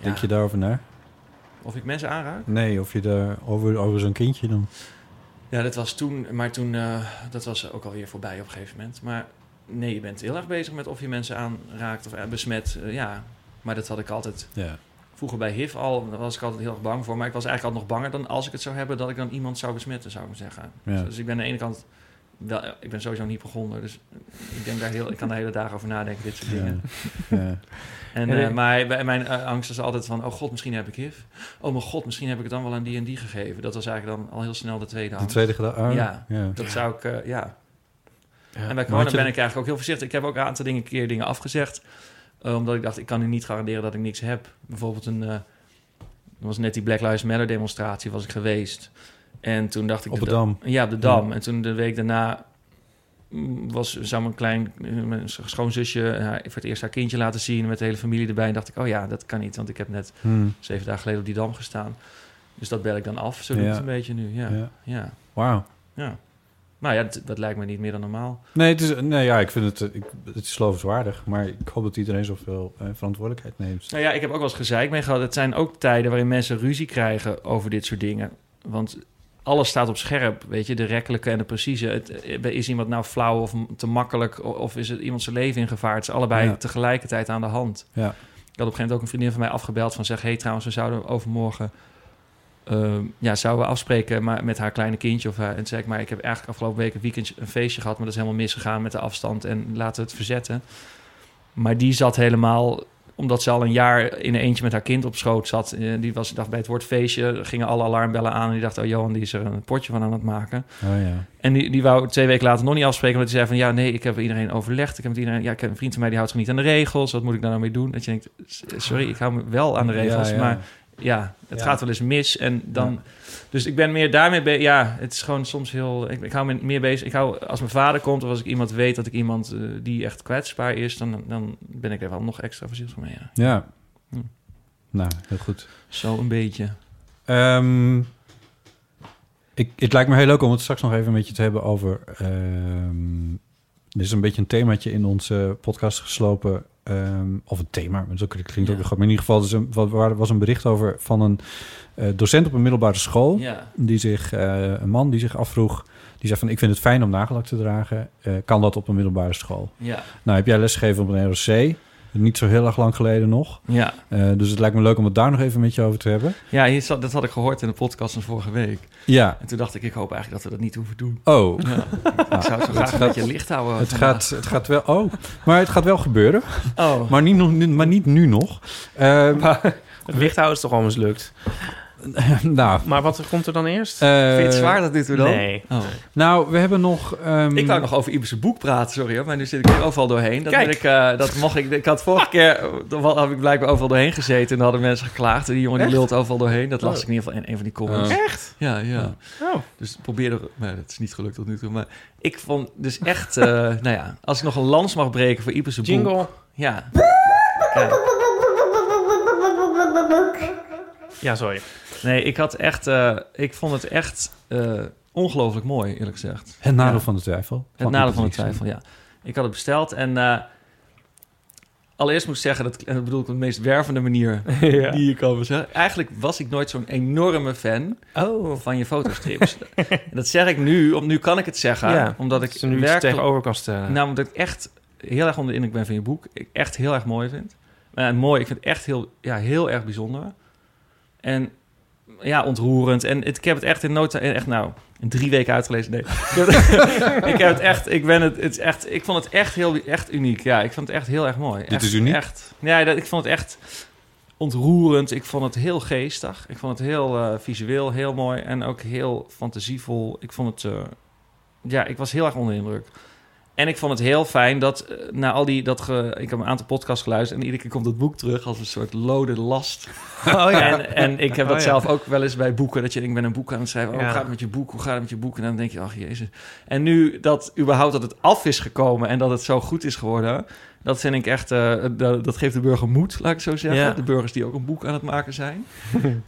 Denk Ja. je daarover na? Of ik mensen aanraak? Nee, of je daar over, over zo'n kindje dan... Ja, dat was toen, maar toen, eh, dat was ook alweer voorbij op een gegeven moment. Maar nee, je bent heel erg bezig met of je mensen aanraakt of eh, besmet. Eh, ja, maar dat had ik altijd Ja. vroeger bij HIV al, daar was ik altijd heel erg bang voor. Maar ik was eigenlijk altijd nog banger dan als ik het zou hebben, dat ik dan iemand zou besmetten, zou ik maar zeggen. Ja. Dus ik ben aan de ene kant, wel, ik ben sowieso een hypochonder, dus ik, denk daar heel, ik kan daar hele dagen over nadenken, dit soort dingen. Ja. ja. En, Ja, eh, maar bij mijn eh, angst is altijd van, oh god, misschien heb ik HIV. Oh mijn god, misschien heb ik het dan wel aan die en die gegeven. Dat was eigenlijk dan al heel snel de tweede De angst. tweede gedachte... Oh, Ja. ja. Dat zou ik, eh, ja. Ja. En bij corona ben ik eigenlijk ook heel voorzichtig. Ik heb ook een aantal dingen, keer dingen afgezegd. eh, omdat ik dacht, ik kan u niet garanderen dat ik niks heb. Bijvoorbeeld een... eh er was net die Black Lives Matter demonstratie, was ik geweest. En toen dacht ik... Op de- Dam. Ja, op de Dam. Ja. En toen de week daarna mm, was, zou mijn klein eh, mijn schoonzusje eh, haar- voor het eerst haar kindje laten zien met de hele familie erbij. En dacht ik, oh ja, dat kan niet, want ik heb net Hm. zeven dagen geleden op die dam gestaan. Dus dat bel ik dan af. Zo doe ik het een beetje nu. Ja, Ja. ja. Wauw. ja. Nou ja, dat, dat lijkt me niet meer dan normaal. Nee, het is, nee, ja, ik vind het, eh, ik, het is lovenswaardig. Maar ik hoop dat iedereen zoveel eh, verantwoordelijkheid neemt. Nou ja, ik heb ook wel eens gezeik mee gehad. Het zijn ook tijden waarin mensen ruzie krijgen over dit soort dingen. Want alles staat op scherp, weet je, de rekkelijke en de precieze. Het, eh, is iemand nou flauw of te makkelijk, of is het iemand zijn leven in gevaar? Het is allebei Ja. tegelijkertijd aan de hand. Ja. Ik had op een gegeven moment ook een vriendin van mij afgebeld van zeg, hey trouwens, we zouden overmorgen, ehm, ja, zouden we afspreken maar met haar kleine kindje of haar. En toen zei ik, maar ik heb eigenlijk afgelopen week een weekend een feestje gehad, maar dat is helemaal misgegaan met de afstand en laten we het verzetten. Maar die zat helemaal, omdat ze al een jaar in een eentje met haar kind op schoot zat. eh, Die was, dacht bij het woord feestje, gingen alle alarmbellen aan. En die dacht, oh Johan, die is er een potje van aan het maken. Oh ja. En die, die wou twee weken later nog niet afspreken. Omdat hij zei van, ja, nee, ik heb iedereen overlegd. Ik heb met iedereen, ja, ik heb een vriend van mij die houdt zich niet aan de regels. Wat moet ik daar nou mee doen? Dat je denkt, sorry, ik hou me wel aan de regels. Ja, ja. Maar ja, het Ja. gaat wel eens mis. En dan... Ja. Dus ik ben meer daarmee bezig. Ja, het is gewoon soms heel... Ik, ik hou me meer bezig. Ik hou, als mijn vader komt of als ik iemand weet dat ik iemand eh, die echt kwetsbaar is... Dan, dan ben ik er wel nog extra voorzichtig mee. Ja. Ja. Hm. Nou, heel goed. Zo een beetje. Ehm, ik, het lijkt me heel leuk om het straks nog even met je te hebben over... ehm er is een beetje een themaatje in onze podcast geslopen. Ehm, of een thema, maar dat klinkt ook Ja. goed. Maar in ieder geval, er een, waar- was een bericht over van een eh, docent op een middelbare school. Ja. Die zich, eh, een man die zich afvroeg... Die zei van, ik vind het fijn om nagellak te dragen. Eh, kan dat op een middelbare school? Ja. Nou, heb jij lesgegeven op een ROC? Niet zo heel erg lang geleden nog. Ja. Eh, dus het lijkt me leuk om het daar nog even met je over te hebben. Ja, hier zat, dat had ik gehoord in de podcast van vorige week. Ja. En toen dacht ik, ik hoop eigenlijk dat we dat niet hoeven doen. Oh, Ja. ik zou het zo graag een beetje licht houden. het vandaag. gaat, het gaat wel... Oh, maar het gaat wel gebeuren. Oh. Maar niet, nog, maar niet nu nog. Eh, Het licht houden is toch al mislukt. nou, Maar wat komt er dan eerst? eh, Vind je het zwaar dat dit we dan? Nee. Oh. nou, we hebben nog... ehm, Ik wou nog over Ibers boek praten, sorry hoor, maar nu zit ik er overal doorheen. Dat, Kijk. ik, eh, dat mocht ik. Ik had vorige keer, dan had ik blijkbaar overal doorheen gezeten en dan hadden mensen geklaagd. En die jongen die lult overal doorheen. Dat las Oh. ik in ieder geval in een van die comments. Oh. Echt? Ja, ja. Oh. Dus probeer er, maar dat is niet gelukt tot nu toe. Maar ik vond dus echt, eh, nou ja, als ik nog een lans mag breken voor Ibers boek. Jingle. Ja. Kijk. Ja, sorry. Nee, ik had echt, eh, ik vond het echt eh, ongelooflijk mooi, eerlijk gezegd. Het nadeel Ja. van de twijfel. Het nadeel van de twijfel, ja. Ik had het besteld en eh, allereerst moet ik zeggen, dat, en dat bedoel ik op de meest wervende manier ja. die je kan zeggen. Eigenlijk was ik nooit zo'n enorme fan Oh. van je fotostrips. Dat zeg ik nu, om, nu kan ik het zeggen, Ja, omdat ik nu werkelijk, tegenover kan stellen. nou, omdat ik echt heel erg onder de indruk ben van je boek. Ik echt heel erg mooi vind. Mooi, ik vind het echt heel, ja, heel erg bijzonder. En ja, ontroerend. En het, ik heb het echt in nota, echt nou, in drie weken uitgelezen. Nee, ik heb het, ik heb het echt, ik ben het, het is echt, ik vond het echt heel, echt uniek. Ja, ik vond het echt heel erg mooi. Dit Echt, is uniek? Echt. Ja, dat, ik vond het echt ontroerend. Ik vond het heel geestig. Ik vond het heel eh, visueel, heel mooi en ook heel fantasievol. Ik vond het, eh, ja, ik was heel erg onder de indruk. En ik vond het heel fijn dat eh, na al die, dat ge, ik heb een aantal podcasts geluisterd en iedere keer komt dat boek terug als een soort lode last. Oh En, en ik heb dat Oh ja. zelf ook wel eens bij boeken. Dat je denkt, ik ben een boek aan het schrijven. Oh, Ja. hoe gaat het met je boek? Hoe gaat het met je boek? En dan denk je, ach jezus. En nu dat überhaupt dat het af is gekomen en dat het zo goed is geworden. Dat vind ik echt, eh, dat, dat geeft de burger moed, laat ik zo zeggen. Ja. De burgers die ook een boek aan het maken zijn.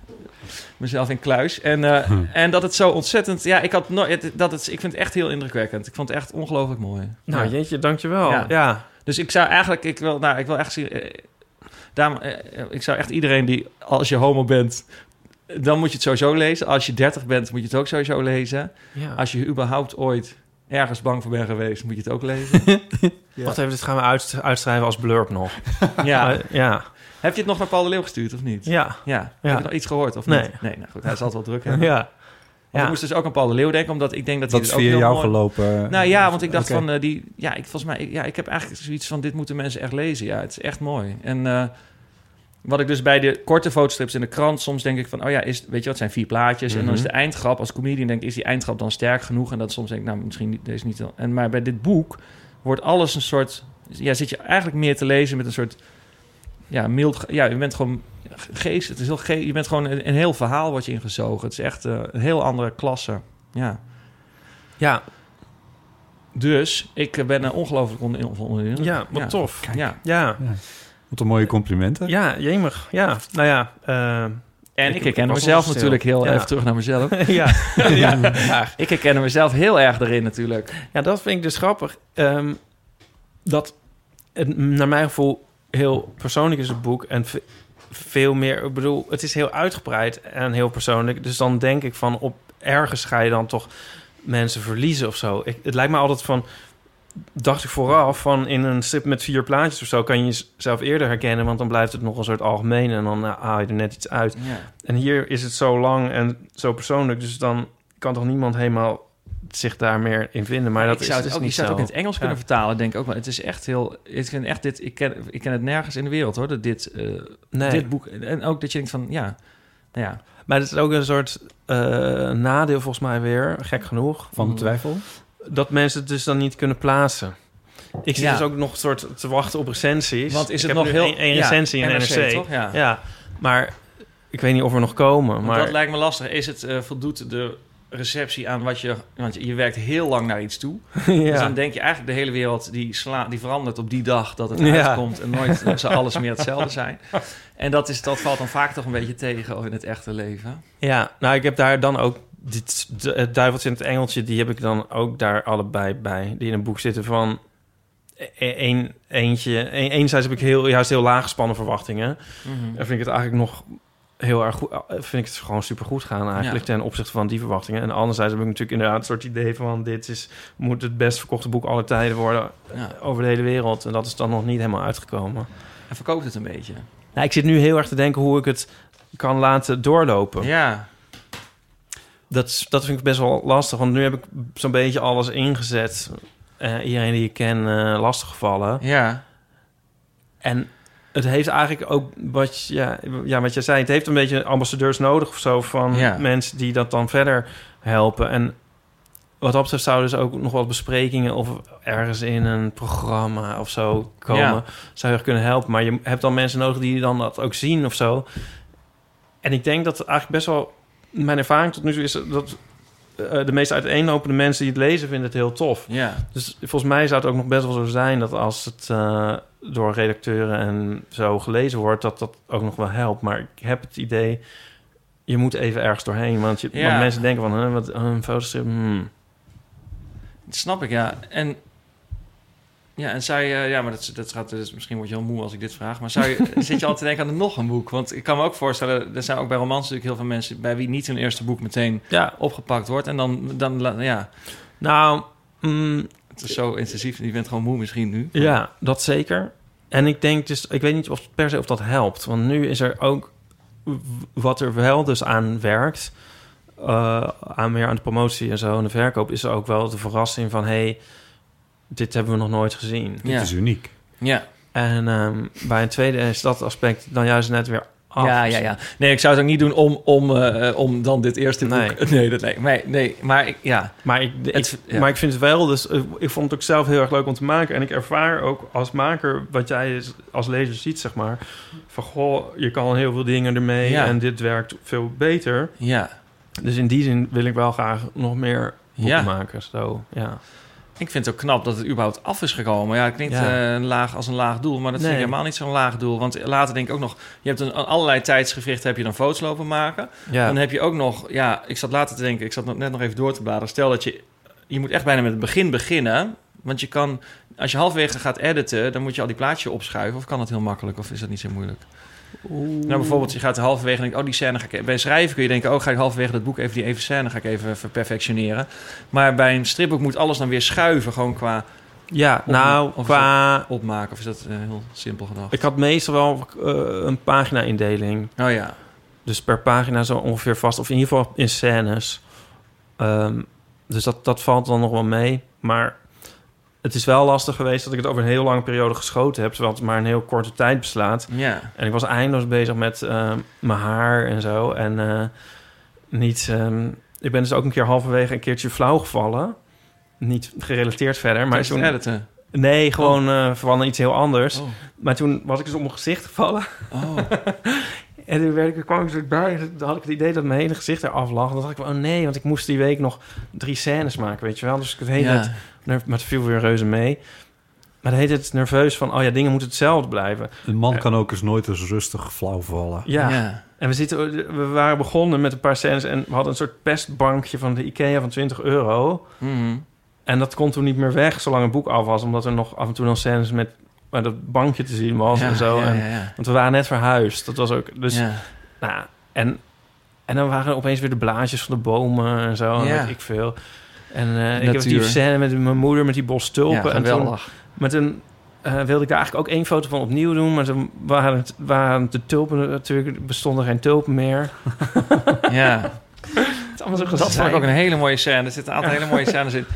Mezelf in kluis. En, eh, Hm. en dat het zo ontzettend... Ja, ik, had nooit, dat het, ik vind het echt heel indrukwekkend. Ik vond het echt ongelooflijk mooi. Nou, Ja. jeetje, dankjewel. Ja. Ja. Dus ik zou eigenlijk, ik wil, nou, ik wil echt zien. eh, daarom, eh, ik zou echt iedereen die, als je homo bent, dan moet je het sowieso lezen. Als je 30 bent, moet je het ook sowieso lezen. Ja. Als je überhaupt ooit ergens bang voor bent geweest, moet je het ook lezen. Wacht even, dit gaan we uit, uitschrijven als blurb nog. ja. Eh, ja. Heb je het nog naar Paul de Leeuw gestuurd of niet? Ja. Ja. Ja. Heb je nog iets gehoord of Nee. niet? Nee, nou goed, hij zal het wel druk hebben. Ja. Want Ja. ik moest dus ook aan Paul de Leeuw denken, omdat ik denk dat, Dat hij is het ook via heel jou mooi- gelopen. Nou ja, want ik dacht van eh, die, ja, ik volgens mij, ik- ja, ik heb eigenlijk zoiets van dit moeten mensen echt lezen. Ja, het is echt mooi. En eh, wat ik dus bij de korte fotostrips in de krant soms denk ik van, oh ja, is, weet je wat, het zijn vier plaatjes en dan is Mhm. de eindgrap als comedian denk ik, is die eindgrap dan sterk genoeg? En dat soms denk ik, nou misschien niet, deze niet. wel. En maar bij dit boek wordt alles een soort, ja, zit je eigenlijk meer te lezen met een soort, ja, mild, ja, je bent gewoon geest, het is heel ge je bent gewoon een, een heel verhaal wat je ingezogen. Het is echt eh, een heel andere klasse. Ja. Ja. Dus ik ben er ongelooflijk onder onder. Ja, wat Ja. tof. Ja. Ja. Wat een mooie complimenten. Ja, jemig. Ja. Nou ja. eh, En ik, Ik herken mezelf natuurlijk heel Ja. even terug naar mezelf. ja. ja. ja. Ik herken mezelf heel erg erin natuurlijk. Ja, dat vind ik dus grappig. Ehm, dat het naar mijn gevoel heel persoonlijk is het boek. En ve- veel meer, ik bedoel, het is heel uitgebreid en heel persoonlijk. Dus dan denk ik van op ergens ga je dan toch mensen verliezen of zo. Ik, het lijkt me altijd van... Dacht ik vooraf van in een strip met vier plaatjes of zo... kan je jezelf eerder herkennen... want dan blijft het nog een soort algemeen... en dan eh, haal je er net iets uit. Ja. En hier is het zo lang en zo persoonlijk... dus dan kan toch niemand helemaal zich daar meer in vinden. Maar dat ik is zou het dus ook, niet ik zou het ook in het Engels Ja. kunnen vertalen, denk ik ook wel. Het is echt heel... Ik ken echt dit... Ik ken, ik ken het nergens in de wereld, hoor. Dat dit, eh, Nee. dit boek... En ook dat je denkt van, ja... Nou ja, Maar het is ook een soort eh, nadeel volgens mij weer, gek genoeg. Van de twijfel? Dat mensen het dus dan niet kunnen plaatsen. Ik zit Ja. dus ook nog een soort te wachten op recensies. Want is het nog heel... ja, recensie in NRC, NRC. toch? Ja. Ja, maar ik weet niet of er nog komen. Want Maar dat lijkt me lastig. Is het, eh, voldoet de receptie aan wat je... Want je werkt heel lang naar iets toe. Dus dan denk je eigenlijk de hele wereld die, sla, die verandert op die dag dat het Ja. uitkomt. En nooit zou alles meer hetzelfde zijn. En dat, is, dat valt dan vaak toch een beetje tegen in het echte leven. ja, nou ik heb daar dan ook... Dit, het duiveltje en het engeltje, die heb ik dan ook daar allebei bij. Die in een boek zitten van... e- Eén, eentje, een, enerzijds heb ik heel, juist heel laag gespannen verwachtingen. Dan vind ik het eigenlijk nog heel erg goed. eh, Vind ik het gewoon super goed gaan eigenlijk ten opzichte van die verwachtingen. En anderzijds heb ik natuurlijk inderdaad een soort idee van dit is moet het best verkochte boek aller tijden worden Ja. over de hele wereld. En dat is dan nog niet helemaal uitgekomen. En verkoopt het een beetje. Nou, ik zit nu heel erg te denken hoe ik het kan laten doorlopen. Ja, Dat, dat vind ik best wel lastig, want nu heb ik zo'n beetje alles ingezet. Eh, iedereen die ik ken eh lastiggevallen. ja. En het heeft eigenlijk ook wat, ja, ja, wat jij zei, het heeft een beetje ambassadeurs nodig of zo van Ja. mensen die dat dan verder helpen. En wat dat betreft zouden dus ook nog wat besprekingen of ergens in een programma of zo komen. Ja. Zou je er kunnen helpen. Maar je hebt dan mensen nodig die dan dat ook zien of zo. En ik denk dat eigenlijk best wel mijn ervaring tot nu toe is dat eh, de meest uiteenlopende mensen die het lezen vinden het heel tof. Ja, Dus volgens mij zou het ook nog best wel zo zijn dat als het eh, door redacteuren en zo gelezen wordt, dat dat ook nog wel helpt. Maar ik heb het idee, je moet even ergens doorheen. Want, je, Ja. want mensen denken van, huh, wat, een fotostrip, hmm. dat snap ik, ja. En, ja, en zou je... Ja, maar dat, dat gaat, dus misschien word je heel moe als ik dit vraag. Maar zou je, zit je al te denken aan nog een boek? Want ik kan me ook voorstellen... Er zijn ook bij romans natuurlijk heel veel mensen... bij wie niet hun eerste boek meteen Ja, opgepakt wordt. En dan, dan ja, nou, mm, het is zo intensief. Je bent gewoon moe misschien nu. ja, dat zeker. En ik denk dus, ik weet niet of per se of dat helpt. Want nu is er ook wat er wel dus aan werkt, eh, aan meer aan de promotie en zo en de verkoop, is er ook wel de verrassing van, hey, dit hebben we nog nooit gezien. Ja. Het is uniek. Ja. En ehm, bij een tweede is dat aspect dan juist net weer af. Ja, ja, ja. Nee, ik zou het ook niet doen om, om, eh, om dan dit eerste boek... Nee. Nee, dat, nee, nee, nee. Maar ik, ja, Maar ik, ik- Het- ja. maar ik vind het wel, dus eh, ik vond het ook zelf heel erg leuk om te maken. En ik ervaar ook als maker wat jij als lezer ziet, zeg maar. Van goh, je kan heel veel dingen ermee Ja. en dit werkt veel beter. ja. Dus in die zin wil ik wel graag nog meer boeken Ja. maken. Zo, ja. Ik vind het ook knap dat het überhaupt af is gekomen. Ja, het klinkt Ja. eh, laag als een laag doel, maar dat vind ik Nee. helemaal niet zo'n laag doel. Want later denk ik ook nog, je hebt een, allerlei tijdsgevrichten, heb je dan foto's lopen maken. ja. Dan heb je ook nog, ja, ik zat later te denken, ik zat net nog even door te bladeren. Stel dat je, je moet echt bijna met het begin beginnen. Want je kan, als je halverwege gaat editen, dan moet je al die plaatjes opschuiven. Of kan dat heel makkelijk, of is dat niet zo moeilijk? Nou, bijvoorbeeld, je gaat er halverwege en denkt, oh, die scène ga ik... e- Bij schrijven kun je denken, oh, ga ik halverwege dat boek even die even scène ga ik even verperfectioneren. Maar bij een stripboek moet alles dan weer schuiven, gewoon qua ja, nou, of qua... opmaken. Of is dat eh, heel simpel gedacht? Ik had meestal wel eh, een pagina-indeling. Oh ja. Dus per pagina zo ongeveer vast. Of in ieder geval in scènes. Ehm, dus dat, dat valt dan nog wel mee. Maar het is wel lastig geweest dat ik het over een heel lange periode geschoten heb. Terwijl het maar een heel korte tijd beslaat. Ja. En ik was eindeloos bezig met ehm, mijn haar en zo. En eh, niet... ehm, ik ben dus ook een keer halverwege een keertje flauw gevallen. Niet gerelateerd verder. Maar toen, editen. nee, gewoon eh, van iets heel anders. Oh. Maar toen was ik dus op mijn gezicht gevallen. Oh. En toen werd ik, kwam ik zo bij. en Toen had ik het idee dat mijn hele gezicht eraf lag. En dan dacht ik van, oh nee, want ik moest die week nog drie scènes maken, weet je wel. Dus ik Ja. het. Maar het viel weer reuze mee. Maar dan heet het nerveus van, oh ja, dingen moeten hetzelfde blijven. Een man kan ook eens nooit eens rustig flauw vallen. Ja. ja. En we, zitten, we waren begonnen met een paar scènes en we hadden een soort pestbankje van de IKEA van 20 euro. Mhm. En dat kon toen niet meer weg zolang het boek af was, omdat er nog af en toe nog scènes met dat bankje te zien was Ja, en zo. ja, en, ja, ja. Want we waren net verhuisd. Dat was ook, dus Ja. Nou, en, En dan waren er opeens weer de blaadjes van de bomen en zo. en weet ik veel. En eh, ik heb die scène met mijn moeder met die bos tulpen. Ja, en toen, geweldig. maar toen eh, wilde ik daar eigenlijk ook één foto van opnieuw doen. Maar toen waren, het, waren de tulpen natuurlijk... bestonden geen tulpen meer. Ja, Het is allemaal zo dat vond ik ook een hele mooie scène. Er zitten een aantal hele mooie scènes in.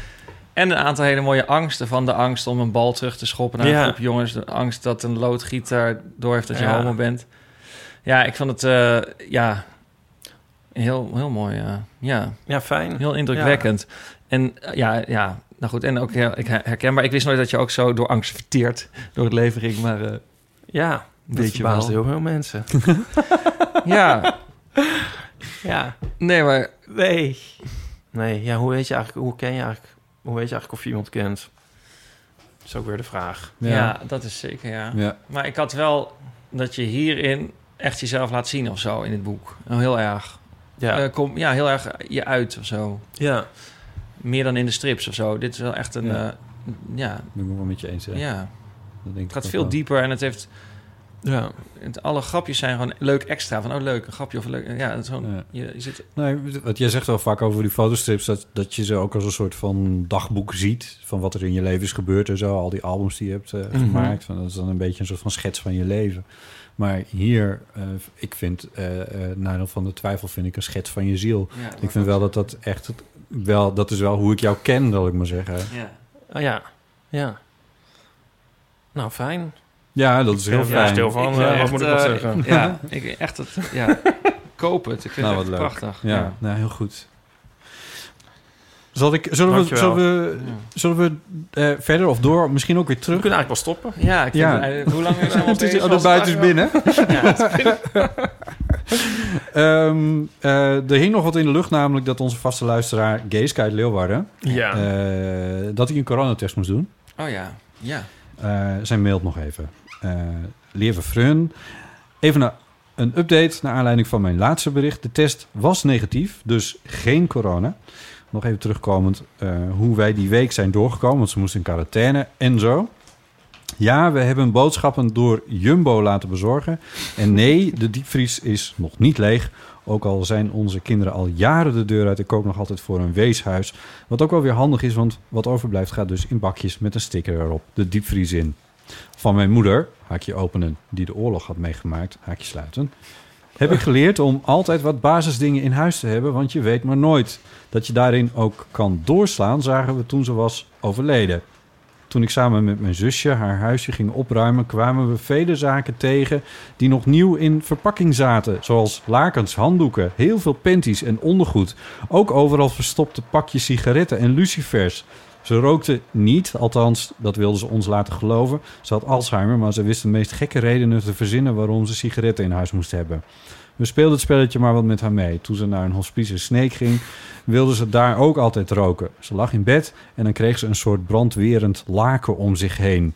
En een aantal hele mooie angsten. Van de angst om een bal terug te schoppen naar Ja. een groep jongens. De angst dat een loodgieter door heeft dat je Ja. homo bent. Ja, ik vond het eh, ja, heel, heel mooi. ja, Ja, fijn. heel indrukwekkend. En eh, ja, ja, nou goed. En ook heel ik herkenbaar. Ik wist nooit dat je ook zo door angst verteerd door het leven ging. Maar eh Ja, dat weet je wel. heel veel mensen. Ja, ja. nee, maar Nee. Nee, ja, hoe weet je eigenlijk... Hoe ken je eigenlijk... Hoe weet je eigenlijk of je iemand kent? Dat is ook weer de vraag. ja. dat is zeker, ja. Ja. Maar ik had wel dat je hierin echt jezelf laat zien of zo in het boek. Nou, heel erg. Ja. Ja, kom, ja heel erg je uit of zo. ja. Meer dan in de strips of zo. Dit is wel echt een... Ja. Ja, ja, ben ik wel met je eens. hè. ja. Dat denk Het gaat veel wel. dieper en het heeft... Ja. Het, alle grapjes zijn gewoon leuk extra. Van, oh leuk, een grapje of leuk... Ja, het is gewoon... Ja. Je, je zit, Nee, wat jij zegt wel vaak over die fotostrips... Dat, dat je ze ook als een soort van dagboek ziet... van wat er in je leven is gebeurd en zo. Al die albums die je hebt eh, Mhm. gemaakt. Van, dat is dan een beetje een soort van schets van je leven. Maar hier, eh, ik vind... eh eh Nadeel van de Twijfel vind ik een schets van je ziel. ja, Ik vind wel dat dat echt... Wel, dat is wel hoe ik jou ken, zal ik maar zeggen. Ja. Oh ja. Ja. Nou, fijn. Ja, dat is heel ben fijn. stil van. Ik, eh, wat moet ik nog eh, zeggen? Ja, ik echt het... Ja, koop het. Ik vind Nou, het wat prachtig. Ja, nou, heel goed. Zal ik, zullen, we, zullen we, zullen we eh, verder of door? Misschien ook weer We terug? kunnen eigenlijk wel stoppen. Ja, ik vind Ja. hoe lang is het? Het is, oh, de buiten is binnen. Ja, Ehm, eh, er hing nog wat in de lucht, namelijk dat onze vaste luisteraar Geeske uit Leeuwarden... Ja. eh, dat hij een coronatest moest doen. Oh ja, ja. Eh, zijn mailt nog even. Eh Lieve Frun, even na- een update naar aanleiding van mijn laatste bericht. De test was negatief, dus geen corona. Nog even terugkomend eh, hoe wij die week zijn doorgekomen, want ze moesten in quarantaine en zo. Ja, we hebben boodschappen door Jumbo laten bezorgen. En nee, de diepvries is nog niet leeg. Ook al zijn onze kinderen al jaren de deur uit. Ik kook nog altijd voor een weeshuis. Wat ook wel weer handig is, want wat overblijft gaat dus in bakjes met een sticker erop. De diepvries in. Van mijn moeder, haakje openen, die de oorlog had meegemaakt, haakje sluiten. Heb ik geleerd om altijd wat basisdingen in huis te hebben, want je weet maar nooit. Dat je daarin ook kan doorslaan, zagen we toen ze was overleden. Toen ik samen met mijn zusje haar huisje ging opruimen, kwamen we vele zaken tegen die nog nieuw in verpakking zaten. Zoals lakens, handdoeken, heel veel panties en ondergoed. Ook overal verstopte pakjes sigaretten en lucifers. Ze rookte niet, althans, dat wilde ze ons laten geloven. Ze had Alzheimer, maar ze wist de meest gekke redenen te verzinnen waarom ze sigaretten in huis moest hebben. We speelden het spelletje maar wat met haar mee. Toen ze naar een hospice in Sneek ging, wilde ze daar ook altijd roken. Ze lag in bed en dan kreeg ze een soort brandwerend laken om zich heen.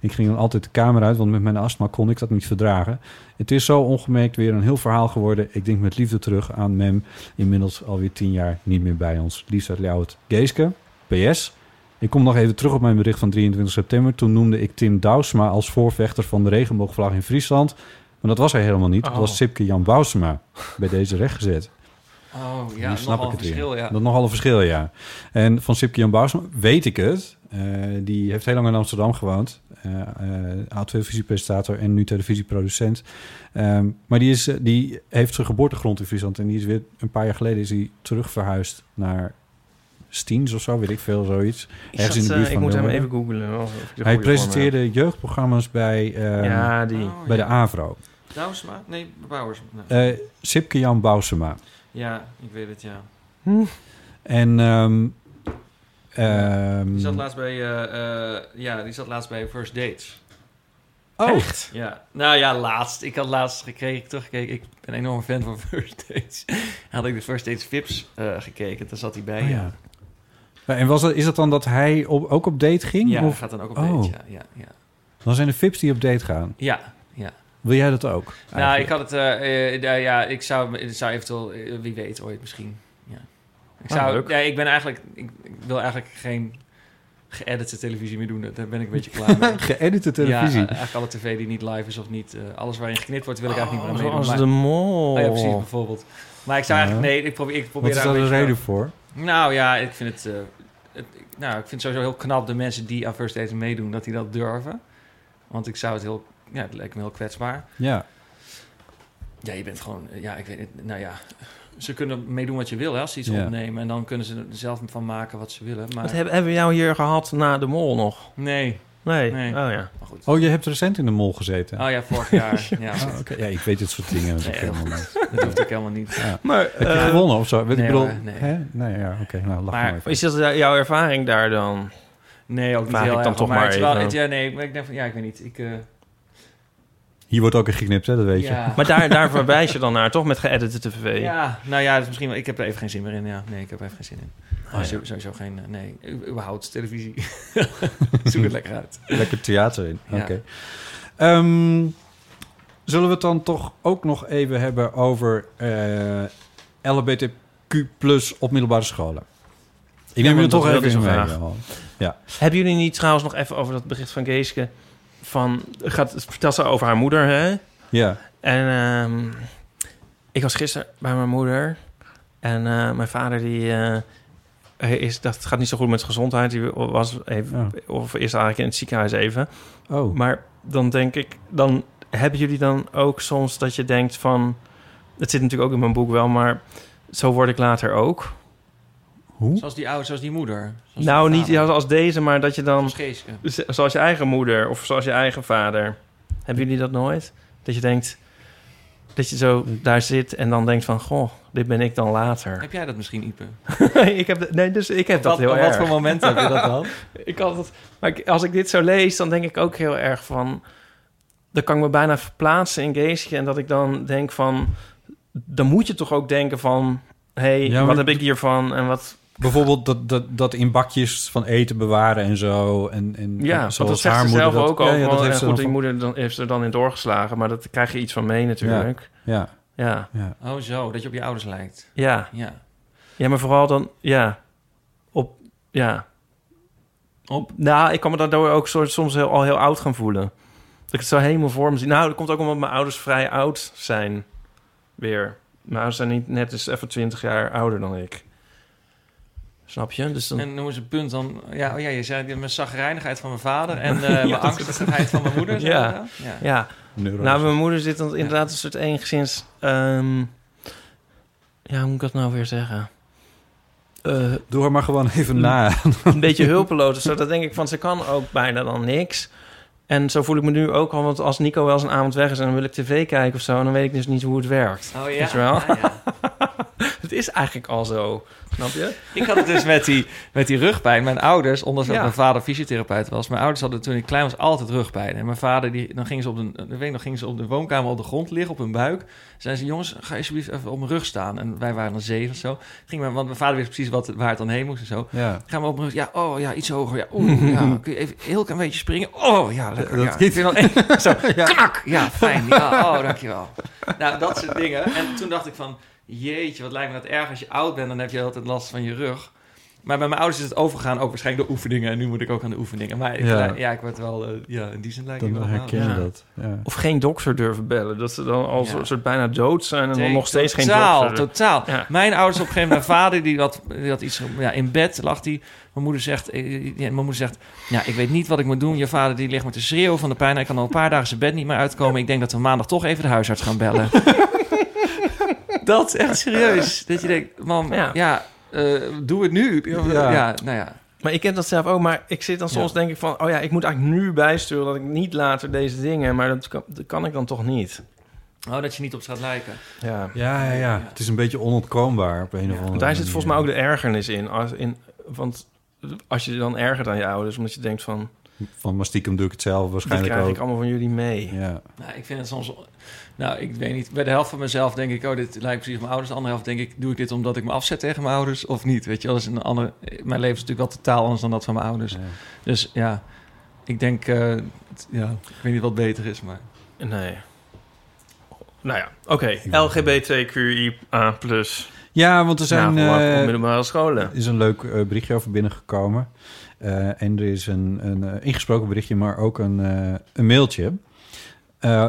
Ik ging dan altijd de kamer uit, want met mijn astma kon ik dat niet verdragen. Het is zo ongemerkt weer een heel verhaal geworden. Ik denk met liefde terug aan Mem, inmiddels alweer tien jaar niet meer bij ons. Liefst uit Ljouwert. Geeske, PS. Ik kom nog even terug op mijn bericht van 23 september. Toen noemde ik Tim Douwsma als voorvechter van de regenboogvlag in Friesland. Maar dat was hij helemaal niet. Oh. was Sipke Jan Bousema. Bij deze rechtgezet. Oh Nu ja, snap nogal ik het verschil, weer. ja. Dat nogal een verschil, ja. En van Sipke Jan Bousema weet ik het. Eh, die heeft heel lang in Amsterdam gewoond. Eh eh, oud-televisiepresentator en nu televisieproducent. Ehm, maar die, is, die heeft zijn geboortegrond in Friesland. En die is weer een paar jaar geleden is hij terug verhuisd naar Stiens of zo, weet ik veel, zoiets. Is Ergens in de dat, buurt van Ik moet hem even googlen. of Hij presenteerde jeugdprogramma's bij, ehm. Ja, die. Oh, bij de ja. AVRO. Douwsma? Nee, Bouwers. Nee. Eh Sipke Jan Bousema. ja, ik weet het, ja. En... ehm, ehm, Die zat laatst bij, eh, eh, ja, die zat laatst bij First Dates. oh, Ja, nou ja, laatst. Ik had laatst gekregen, teruggekeken. Ik ben een enorme fan van First Dates. had ik de First Dates Vips eh, gekeken. Daar zat hij bij, Oh, ja. ja. En was het, is het dan dat hij op, ook op date ging? Ja, of gaat dan ook op Oh. date, ja. ja, ja. dan zijn er Vips die op date gaan? Ja, ja. Wil jij dat ook? Nou, ik had het, eh, eh, ja, ik zou, ik zou eventueel, eh, wie weet ooit misschien. Ja. Ik Ah, zou, ja, ik ben eigenlijk, ik, ik wil eigenlijk geen geëdite televisie meer doen. Daar ben ik een beetje klaar mee. Geëdite televisie. Ja, eigenlijk alle tv die niet live is of niet... eh, alles waarin geknipt wordt, wil ik eigenlijk niet meer aan meedoen. de Maar- mol. Oh ja, precies, bijvoorbeeld. Maar ik zou Ja. eigenlijk... Nee, ik probeer, ik Wat probeer is daar daar een de reden voor? Nou ja, ik vind het, eh, Nou, ik vind het sowieso heel knap de mensen die aan First Dates meedoen... dat die dat durven. Want ik zou het heel... Ja, het lijkt me heel kwetsbaar. Ja. Ja, je bent gewoon... eh, Ja, ik weet het... Nou ja... Ze kunnen meedoen wat je wil, hè, als ze iets Ja. opnemen. En dan kunnen ze er zelf van maken wat ze willen. Maar Wat hebben, hebben we jou hier gehad na de mol nog? nee, Nee. Nee. Oh ja. maar goed. Oh, je hebt recent in de mol gezeten. Oh ja, vorig jaar. Ja, Ah, oké. Ja, ik weet dit soort dingen natuurlijk Nee, helemaal niet. dat hoeft ook helemaal niet. Ja. Maar, Heb je eh, gewonnen of zo? Nee ik bedoel, nee. Hè? Nee, ja, oké. nou, lach Maar- maar even. is dat jouw ervaring daar dan? Nee, ook niet Vraag heel ik dan erg. toch maar maar het is wel, het- ja, nee, maar ik denk van, ja, ik weet niet. Ik, eh, Hier wordt ook in geknipt, hè? Dat weet je. ja. Maar daar, daar verwijs je dan naar, toch? Met geëdite tv? ja, nou ja, dat is misschien wel, ik heb er even geen zin meer in. Ja, nee, ik heb er even geen zin in. Oh, ja. Zo- Sowieso geen, eh, nee, überhaupt televisie. Zoek het lekker uit. Lekker theater in. Ja. Oké. Ehm, zullen we het dan toch ook nog even hebben over eh LHBTQ plus op middelbare scholen? Ik neem je toch even in mee. Johan. Hebben jullie niet trouwens nog even over dat bericht van Geeske? Van, gaat, vertelt ze over haar moeder, hè? Ja. En ehm, ik was gisteren bij mijn moeder. En eh, mijn vader, die hij is, dat gaat niet zo goed met zijn gezondheid. Die was even, Ja. of is eigenlijk in het ziekenhuis even. Oh. Maar dan denk ik, dan hebben jullie dan ook soms dat je denkt van... Het zit natuurlijk ook in mijn boek wel, maar zo word ik later ook. Hoe? Zoals die oude, zoals die moeder. Zoals nou, niet vader. als deze, maar dat je dan... Zoals Zoals je eigen moeder of zoals je eigen vader. Hebben jullie dat nooit? Dat je denkt dat je zo daar zit en dan denkt van... Goh, dit ben ik dan later. Heb jij dat misschien, Ipe? ik heb, nee, dus ik heb dat wat, heel op erg. wat voor moment heb je dat dan? Ik had het, maar ik- als ik dit zo lees, dan denk ik ook heel erg van... Dan kan ik me bijna verplaatsen in Geesje. En dat ik dan denk van... Dan moet je toch ook denken van... Hé, hey, Ja, wat heb ik hiervan? En wat... Bijvoorbeeld dat, dat, dat in bakjes van eten bewaren en zo. En, en Ja, want dat zegt haar ze moeder zelf dat- ook al. Ja, ja, dat heeft ze goed, dan die van- moeder dan, heeft er dan in doorgeslagen. Maar dat krijg je iets van mee natuurlijk. Ja, Ja, ja. Oh zo, dat je op je ouders lijkt. ja. Ja. Ja, maar vooral dan... Ja, op... Ja. Op? Nou, ik kan me daardoor ook soort, soms heel, al heel oud gaan voelen. Dat ik het zo helemaal voor me zie. Nou, dat komt ook omdat mijn ouders vrij oud zijn. Weer. Mijn ouders zijn niet net eens even 20 jaar ouder dan ik. Snap je? Dus dan... En noem eens een punt dan. Ja, oh ja je zei mijn zagrijnigheid van mijn vader en eh mijn angstigheid van mijn moeder. Ja. ja. ja, nou, mijn moeder zit dan inderdaad een soort eengezins... ehm ja, hoe moet ik dat nou weer zeggen? Eh, Doe haar maar gewoon even na. een beetje hulpeloos. of Zo, dat denk ik van, ze kan ook bijna dan niks. En zo voel ik me nu ook al, want als Nico wel eens een avond weg is... en dan wil ik tv kijken of zo... dan weet ik dus niet hoe het werkt. Oh ja. Weet je wel? Ja, ja. Het is eigenlijk al zo, snap je? Ik had het dus met die, met die rugpijn. Mijn ouders, ondanks dat Ja. mijn vader fysiotherapeut was... mijn ouders hadden toen ik klein was altijd rugpijn. En mijn vader, die, dan gingen ze op de, ik weet ik nog, gingen ze op de woonkamer op de grond liggen, op hun buik. Zeiden ze, jongens, ga alsjeblieft even op mijn rug staan. En wij waren dan zeven of zo. Ging mijn, want mijn vader wist precies wat, waar het dan heen moest en zo. Ja. Gaan we op mijn rug. Ja, oh ja, iets hoger. Ja, oeh, ja. Kun je even een heel klein beetje springen? Oh ja, lekker. Dat ja. Ik vind dan één- zo, knak. Ja, fijn. Ja, oh, dankjewel. Nou, dat soort dingen. En toen dacht ik van, jeetje, wat lijkt me dat erg als je oud bent. Dan heb je altijd last van je rug. Maar bij mijn ouders is het overgegaan ook waarschijnlijk de oefeningen. En nu moet ik ook aan de oefeningen. Maar ik, Ja. ja. ik word wel, eh, ja, in die zin lijkt ik Dan wel. herken je dat. Ja. Of geen dokter durven bellen. Dat ze dan al Ja. een soort bijna dood zijn... en dan nog steeds geen totaal, dokter. Totaal, Ja. Mijn ouders op een gegeven moment, mijn vader die had, die had iets, ja, in bed lag die. Mijn moeder zegt, eh, ja, mijn moeder zegt, ja, ik weet niet wat ik moet doen. Je vader die ligt met de schreeuw van de pijn. Hij kan al een paar dagen zijn bed niet meer uitkomen. Ik denk dat we maandag toch even de huisarts gaan bellen. dat echt serieus. Dat je denkt, mam, Ja. ja, eh, doe het nu. Ja. Ja, nou ja. Maar ik heb dat zelf ook. Maar ik zit dan soms Ja. denk ik van... oh ja, ik moet eigenlijk nu bijsturen... dat ik niet later deze dingen... maar dat kan, dat kan ik dan toch niet. Oh, dat je niet op straat lijken. Ja. Ja, ja, ja. Het is een beetje onontkoombaar op een of andere Want daar zit volgens mij ook de ergernis in. Als, in want als je je dan ergert aan je ouders... omdat je denkt van... Van, maar stiekem doe ik het zelf waarschijnlijk krijg ook. ik allemaal van jullie mee. Ja. Nou, ik vind het soms... Nou, ik weet niet. Bij de helft van mezelf denk ik... oh, dit lijkt precies op mijn ouders. De andere helft denk ik... doe ik dit omdat ik me afzet tegen mijn ouders of niet? Weet je wel, dat is een andere... Mijn leven is natuurlijk wel totaal anders dan dat van mijn ouders. Ja. Dus ja, ik denk... eh, ja, ik weet niet wat beter is, maar... Nee. Nou ja, oké. Ben- LGBTQIA+. Ja, want er zijn... eh, middelbare scholen. Er is een leuk eh, berichtje over binnengekomen. Eh, en er is een, een eh, ingesproken berichtje, maar ook een, eh, een mailtje.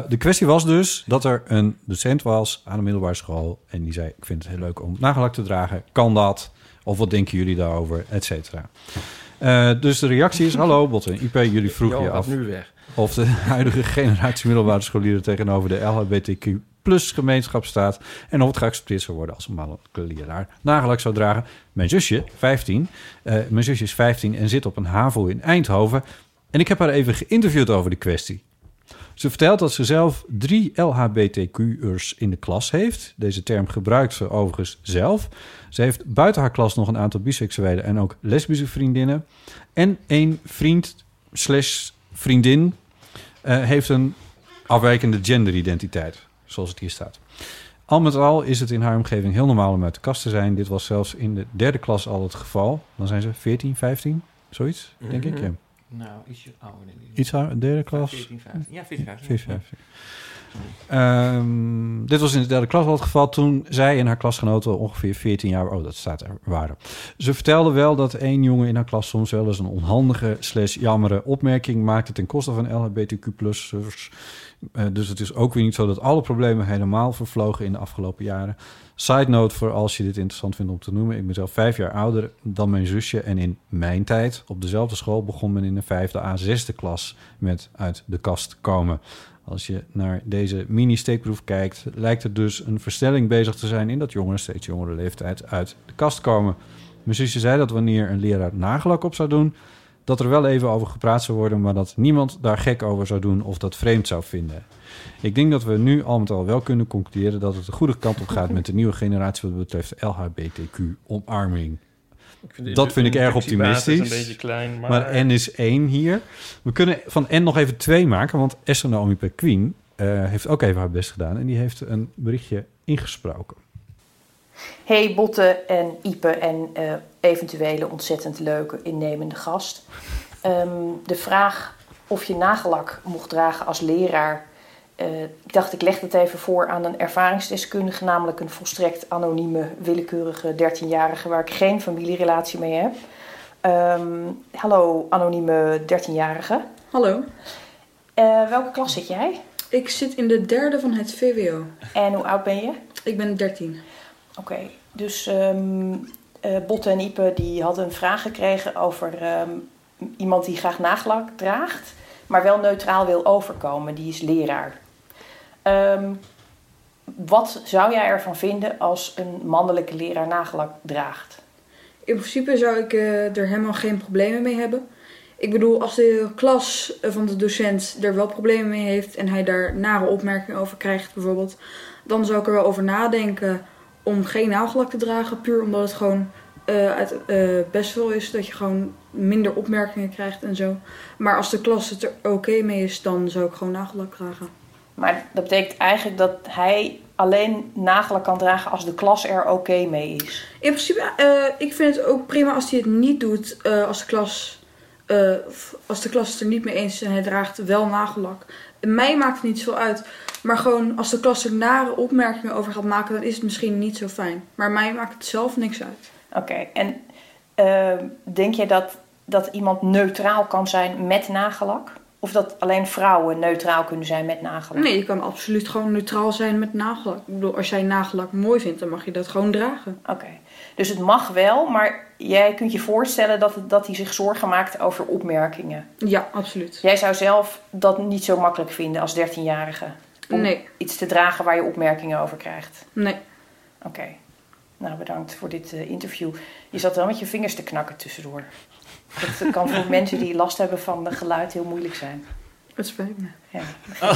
De kwestie was dus dat er een docent was aan een middelbare school. En die zei, ik vind het heel leuk om nagelak te dragen. Kan dat? Of wat denken jullie daarover? Et cetera. Dus de reactie is, hallo Botte en IP, jullie vroegen je af nu weg. of de huidige generatie middelbare scholieren tegenover de LHBTQ plus gemeenschap staat en of het geaccepteerd zou worden als een mannelijke leraar nagelak zou dragen. Mijn zusje, 15, eh, mijn zusje is 15 en zit op een HAVO in Eindhoven en ik heb haar even geïnterviewd over de kwestie. Ze vertelt dat ze zelf drie LHBTQ'ers in de klas heeft. Deze term gebruikt ze overigens zelf. Ze heeft buiten haar klas nog een aantal biseksuele en ook lesbische vriendinnen. En één vriend slash vriendin eh, heeft een afwijkende genderidentiteit, zoals het hier staat. Al met al is het in haar omgeving heel normaal om uit de kast te zijn. Dit was zelfs in de derde klas al het geval. Dan zijn ze 14, 15, zoiets, denk ik. Ja. Nou, ietsje ouder denk ik. Iets ouder, derde klas. 14, 15. Ja, 14, 15. 14, 15. Ehm, dit was in de derde klas al het geval toen zij en haar klasgenoten ongeveer 14 jaar, oh dat staat er, waren. Ze vertelde wel dat één jongen in haar klas soms wel eens een onhandige slash jammere opmerking maakte ten koste van LHBTQ+'ers. Eh, dus het is ook weer niet zo dat alle problemen helemaal vervlogen in de afgelopen jaren. Side note voor als je dit interessant vindt om te noemen. Ik ben zelf vijf jaar ouder dan mijn zusje. En in mijn tijd op dezelfde school begon men in de vijfde à zesde klas met uit de kast komen. Als je naar deze mini-steekproef kijkt, lijkt er dus een verstelling bezig te zijn in dat jongeren steeds jongere leeftijd uit de kast komen. Mijn zusje zei dat wanneer een leraar nagelak op zou doen, dat er wel even over gepraat zou worden, maar dat niemand daar gek over zou doen of dat vreemd zou vinden. Ik denk dat we nu al met al wel kunnen concluderen dat het de goede kant op gaat met de nieuwe generatie wat betreft LHBTQ-omarming. Dat vind ik erg optimistisch. een beetje klein, maar... Maar N is één hier. We kunnen van N nog even twee maken, want Esther Naomi Perquin eh heeft ook even haar best gedaan en die heeft een berichtje ingesproken. Hey Botte en Ipe en eh, eventuele ontzettend leuke innemende gast. Ehm, de vraag of je nagellak mocht dragen als leraar. eh, ik dacht, ik leg dat even voor aan een ervaringsdeskundige, namelijk een volstrekt anonieme, willekeurige 13-jarige waar ik geen familierelatie mee heb. Ehm, hallo, anonieme 13-jarige. Hallo, Eh, welke klas zit jij? ik zit in de derde van het VWO. En hoe oud ben je? Ik ben 13. Oké, dus eh, Botte en Ipe die hadden een vraag gekregen over ehm, iemand die graag nagelak draagt, maar wel neutraal wil overkomen. Die is leraar. Ehm, wat zou jij ervan vinden als een mannelijke leraar nagelak draagt? In principe zou ik eh, er helemaal geen problemen mee hebben. Ik bedoel, als de klas eh, van de docent er wel problemen mee heeft en hij daar nare opmerkingen over krijgt, bijvoorbeeld, dan zou ik er wel over nadenken om geen nagelak te dragen. Puur omdat het gewoon eh, uit, eh, best wel is dat je gewoon minder opmerkingen krijgt en zo. Maar als de klas het er oké mee is, dan zou ik gewoon nagelak dragen. Maar dat betekent eigenlijk dat hij alleen nagelak kan dragen als de klas er oké mee is. In principe, eh, ik vind het ook prima als hij het niet doet als, de klas, als de klas het er niet mee eens is en hij draagt wel nagellak. Mij maakt het niet zo uit. Maar gewoon als de klas er nare opmerkingen over gaat maken, dan is het misschien niet zo fijn. Maar mij maakt het zelf niks uit. Oké, en ehm, denk jij dat, dat iemand neutraal kan zijn met nagelak? Of dat alleen vrouwen neutraal kunnen zijn met nagelak? Nee, je kan absoluut gewoon neutraal zijn met nagellak. Ik bedoel, als jij nagellak mooi vindt, dan mag je dat gewoon dragen. Oké, dus het mag wel, maar jij kunt je voorstellen dat, dat hij zich zorgen maakt over opmerkingen. Ja, absoluut. Jij zou zelf dat niet zo makkelijk vinden als 13-jarige. Om Nee. iets te dragen waar je opmerkingen over krijgt. Nee. Oké, nou bedankt voor dit eh, interview. Je zat wel met je vingers te knakken tussendoor. Dat kan voor mensen die last hebben van de geluid heel moeilijk zijn. Het spijt me. Ja.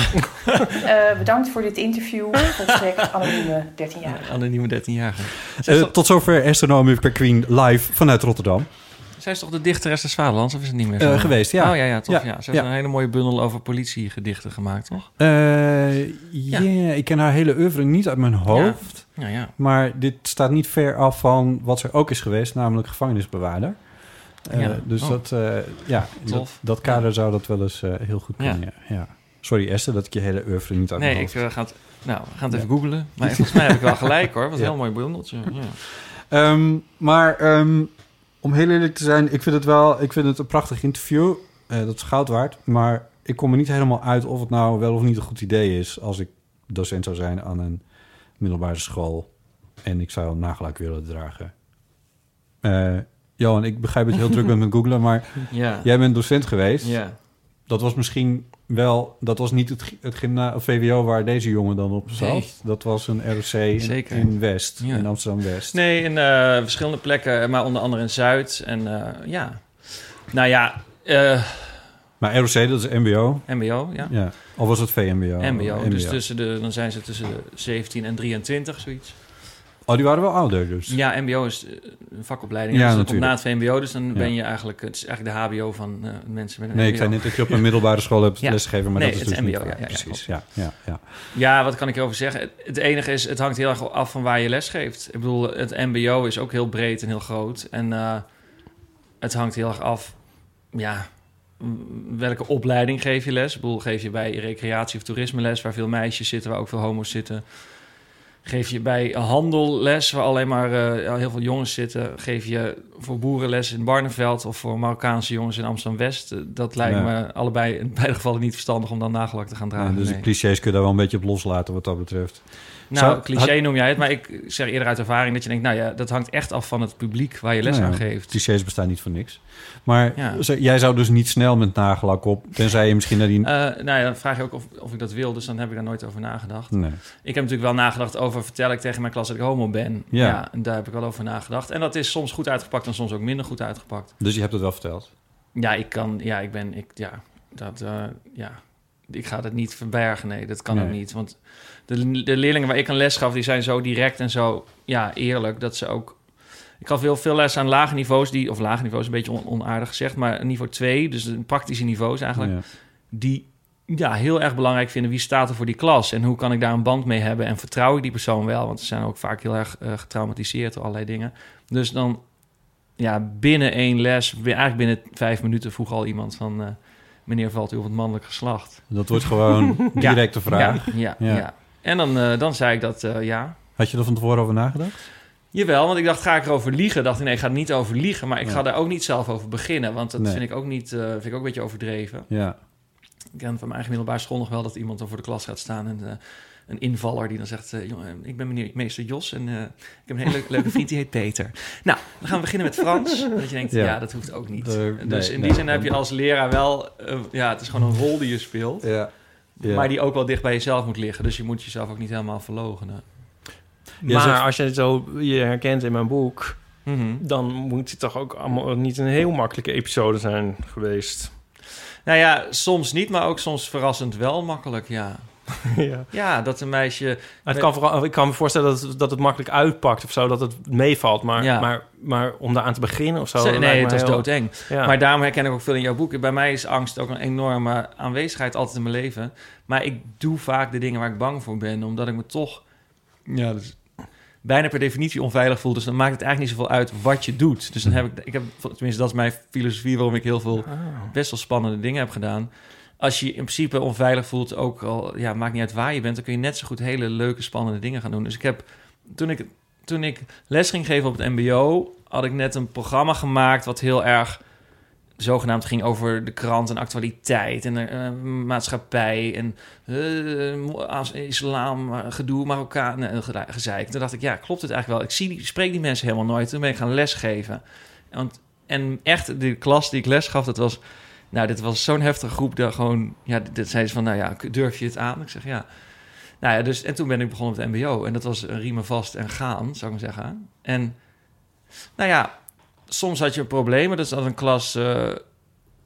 Eh, bedankt voor dit interview. Volstrekt anonieme 13-jarige. Anonieme 13-jarige. Eh, tot zover Esther Naomi Perquin live vanuit Rotterdam. Zij is toch de dichteres des Vaderlands, of is het niet meer zo? Eh, geweest, ja. Oh ja, ja, toch. Ja, Ja, Ze heeft ja. een hele mooie bundel over politiegedichten gemaakt, toch? Eh, ja, ik ken haar hele oeuvre niet uit mijn hoofd. Ja, ja. Maar dit staat niet ver af van wat ze ook is geweest, namelijk gevangenisbewaarder. Eh. Dus Oh. dat, eh, ja, dat, dat kader zou dat wel eens eh, heel goed kunnen. Ja. Ja. Sorry Esther, dat ik je hele oeuvre niet mijn Nee, ik ga het... Nou, we gaan het even googlen. Maar volgens mij heb ik wel gelijk hoor. Wat een heel mooi bundeltje. Ja. Ehm, maar ehm, om heel eerlijk te zijn, ik vind het wel ik vind het een prachtig interview. Dat is goud waard. Maar ik kom er niet helemaal uit of het nou wel of niet een goed idee is... als ik docent zou zijn aan een middelbare school... en ik zou een nagelak willen dragen. Eh, Johan, ik begrijp dat je heel druk bent met googlen... maar Ja. jij bent docent geweest. ja. Dat was misschien wel... dat was niet het, het gymna of VWO waar deze jongen dan op zat. Nee. Dat was een ROC in, West, Ja. in Amsterdam-West. Nee, in eh, verschillende plekken, maar onder andere in Zuid. En eh, ja, nou ja, eh, Maar ROC, dat is MBO. MBO, ja. Ja. Of was het VMBO? MBO. Dus tussen de, dan zijn ze tussen de 17 en 23, zoiets. Oh, die waren wel ouder dus. Ja, MBO is eh, een vakopleiding. Ja, dus komt na natuurlijk. het VMBO, dus dan Ja. ben je eigenlijk... Het is eigenlijk de HBO van eh, mensen met een Nee, ik zei net dat je op een middelbare school hebt Ja. lesgegeven, maar Nee, dat is het dus MBO, niet ja, precies. Ja, ja, ja. Ja, wat kan ik erover zeggen? Het- enige is, het hangt heel erg af van waar je les geeft. Ik bedoel, het MBO is ook heel breed en heel groot. En eh, het hangt heel erg af, ja, welke opleiding geef je les? Ik bedoel, geef je bij recreatie of toerisme les, waar veel meisjes zitten, waar ook veel homo's zitten? Geef je bij handel les, waar alleen maar eh, heel veel jongens zitten? Geef je voor boerenles in Barneveld of voor Marokkaanse jongens in Amsterdam-West? Eh, Dat lijkt me allebei in beide gevallen niet verstandig om dan nagelak te gaan dragen. Dus nee. de clichés kun je daar wel een beetje op loslaten wat dat betreft. Nou, cliché noem jij het, maar ik zeg eerder uit ervaring dat je denkt, nou ja, dat hangt echt af van het publiek waar je les Nou ja, aan geeft. Clichés bestaan niet voor niks. Maar Ja. jij zou dus niet snel met nagelak op, tenzij je misschien naar die... Eh, nou ja, dan vraag je ook of, of ik dat wil, dus dan heb ik daar nooit over nagedacht. nee. Ik heb natuurlijk wel nagedacht over, vertel ik tegen mijn klas dat ik homo ben. Ja. Ja. en daar heb ik wel over nagedacht. En dat is soms goed uitgepakt en soms ook minder goed uitgepakt. Dus je hebt het wel verteld. Ja, ik kan, ja, ik ben, ik, ja, dat, eh, ja, ik ga het niet verbergen, nee, dat kan Nee. ook niet. Want de, de leerlingen waar ik een les gaf, die zijn zo direct en zo, ja, eerlijk, dat ze ook... Ik gaf heel veel les aan lage niveaus, die, of lage niveaus, een beetje on- onaardig gezegd, maar niveau 2, dus de praktische niveaus eigenlijk, Ja. die ja, heel erg belangrijk vinden wie staat er voor die klas en hoe kan ik daar een band mee hebben en vertrouw ik die persoon wel, want ze zijn ook vaak heel erg eh, getraumatiseerd door allerlei dingen. Dus dan, ja, binnen één les, eigenlijk binnen vijf minuten vroeg al iemand van, eh, meneer valt u op het mannelijk geslacht? Dat wordt gewoon Ja. direct de vraag. Ja, ja, Ja. ja. En dan, eh, dan zei ik dat, eh, ja. Had je er van tevoren over nagedacht? Jawel, want ik dacht, ga ik erover liegen? Dacht ik, nee, ik ga er niet over liegen, maar ik ga daar ook niet zelf over beginnen, want dat Nee. vind ik ook niet, eh, vind ik ook een beetje overdreven. Ja. Ik ken van mijn eigen middelbare school nog wel dat iemand dan voor de klas gaat staan en een invaller die dan zegt, jongen, ik ben meneer meester Jos en ik heb een hele leuke, leuke vriend die heet Peter. Nou, dan gaan we beginnen met Frans. Dat je denkt, Ja. ja, dat hoeft ook niet. Dus nee, in nee. die zin heb je als leraar wel, ja, het is gewoon een rol die je speelt, Ja. Ja. maar die ook wel dicht bij jezelf moet liggen. Dus je moet jezelf ook niet helemaal verlogenen. Maar zegt- als je het zo je herkent in mijn boek... Mhm. dan moet het toch ook allemaal niet een heel makkelijke episode zijn geweest. Nou ja, soms niet, maar ook soms verrassend wel makkelijk, ja. ja. Ja, dat een meisje... Het kan vooral, ik kan me voorstellen dat het, dat het makkelijk uitpakt of zo, dat het meevalt. Maar, Ja. maar, maar om daar aan te beginnen of zo. Nee, het was heel- doodeng. Ja. Maar daarom herken ik ook veel in jouw boek. Bij mij is angst ook een enorme aanwezigheid altijd in mijn leven. Maar ik doe vaak de dingen waar ik bang voor ben, omdat ik me toch ja, dus bijna per definitie onveilig voel. Dus dan maakt het eigenlijk niet zoveel uit wat je doet. Dus dan heb ik, ik heb, tenminste, dat is mijn filosofie waarom ik heel veel Ah. best wel spannende dingen heb gedaan. Als je je in principe onveilig voelt, ook al, ja, maakt niet uit waar je bent, dan kun je net zo goed hele leuke, spannende dingen gaan doen. Dus ik heb, toen ik, toen ik les ging geven op het MBO, had ik net een programma gemaakt wat heel erg zogenaamd ging over de krant en actualiteit en eh, maatschappij en als islam, eh, gedoe, Marokkaan, uh, gezeik. Toen dacht ik, ja, klopt het eigenlijk wel? Ik zie spreek die mensen helemaal nooit. Toen ben ik gaan lesgeven. Want, en echt, de klas die ik les gaf, dat was... Nou, dit was zo'n heftige groep. Dat gewoon, ja, dit zei ze van, nou ja, durf je het aan? Ik zeg, ja. Nou ja, dus, en toen ben ik begonnen met het mbo. En dat was een riemen vast en gaan, zou ik maar zeggen. En, nou ja, soms had je problemen. Dus dat een klas, eh,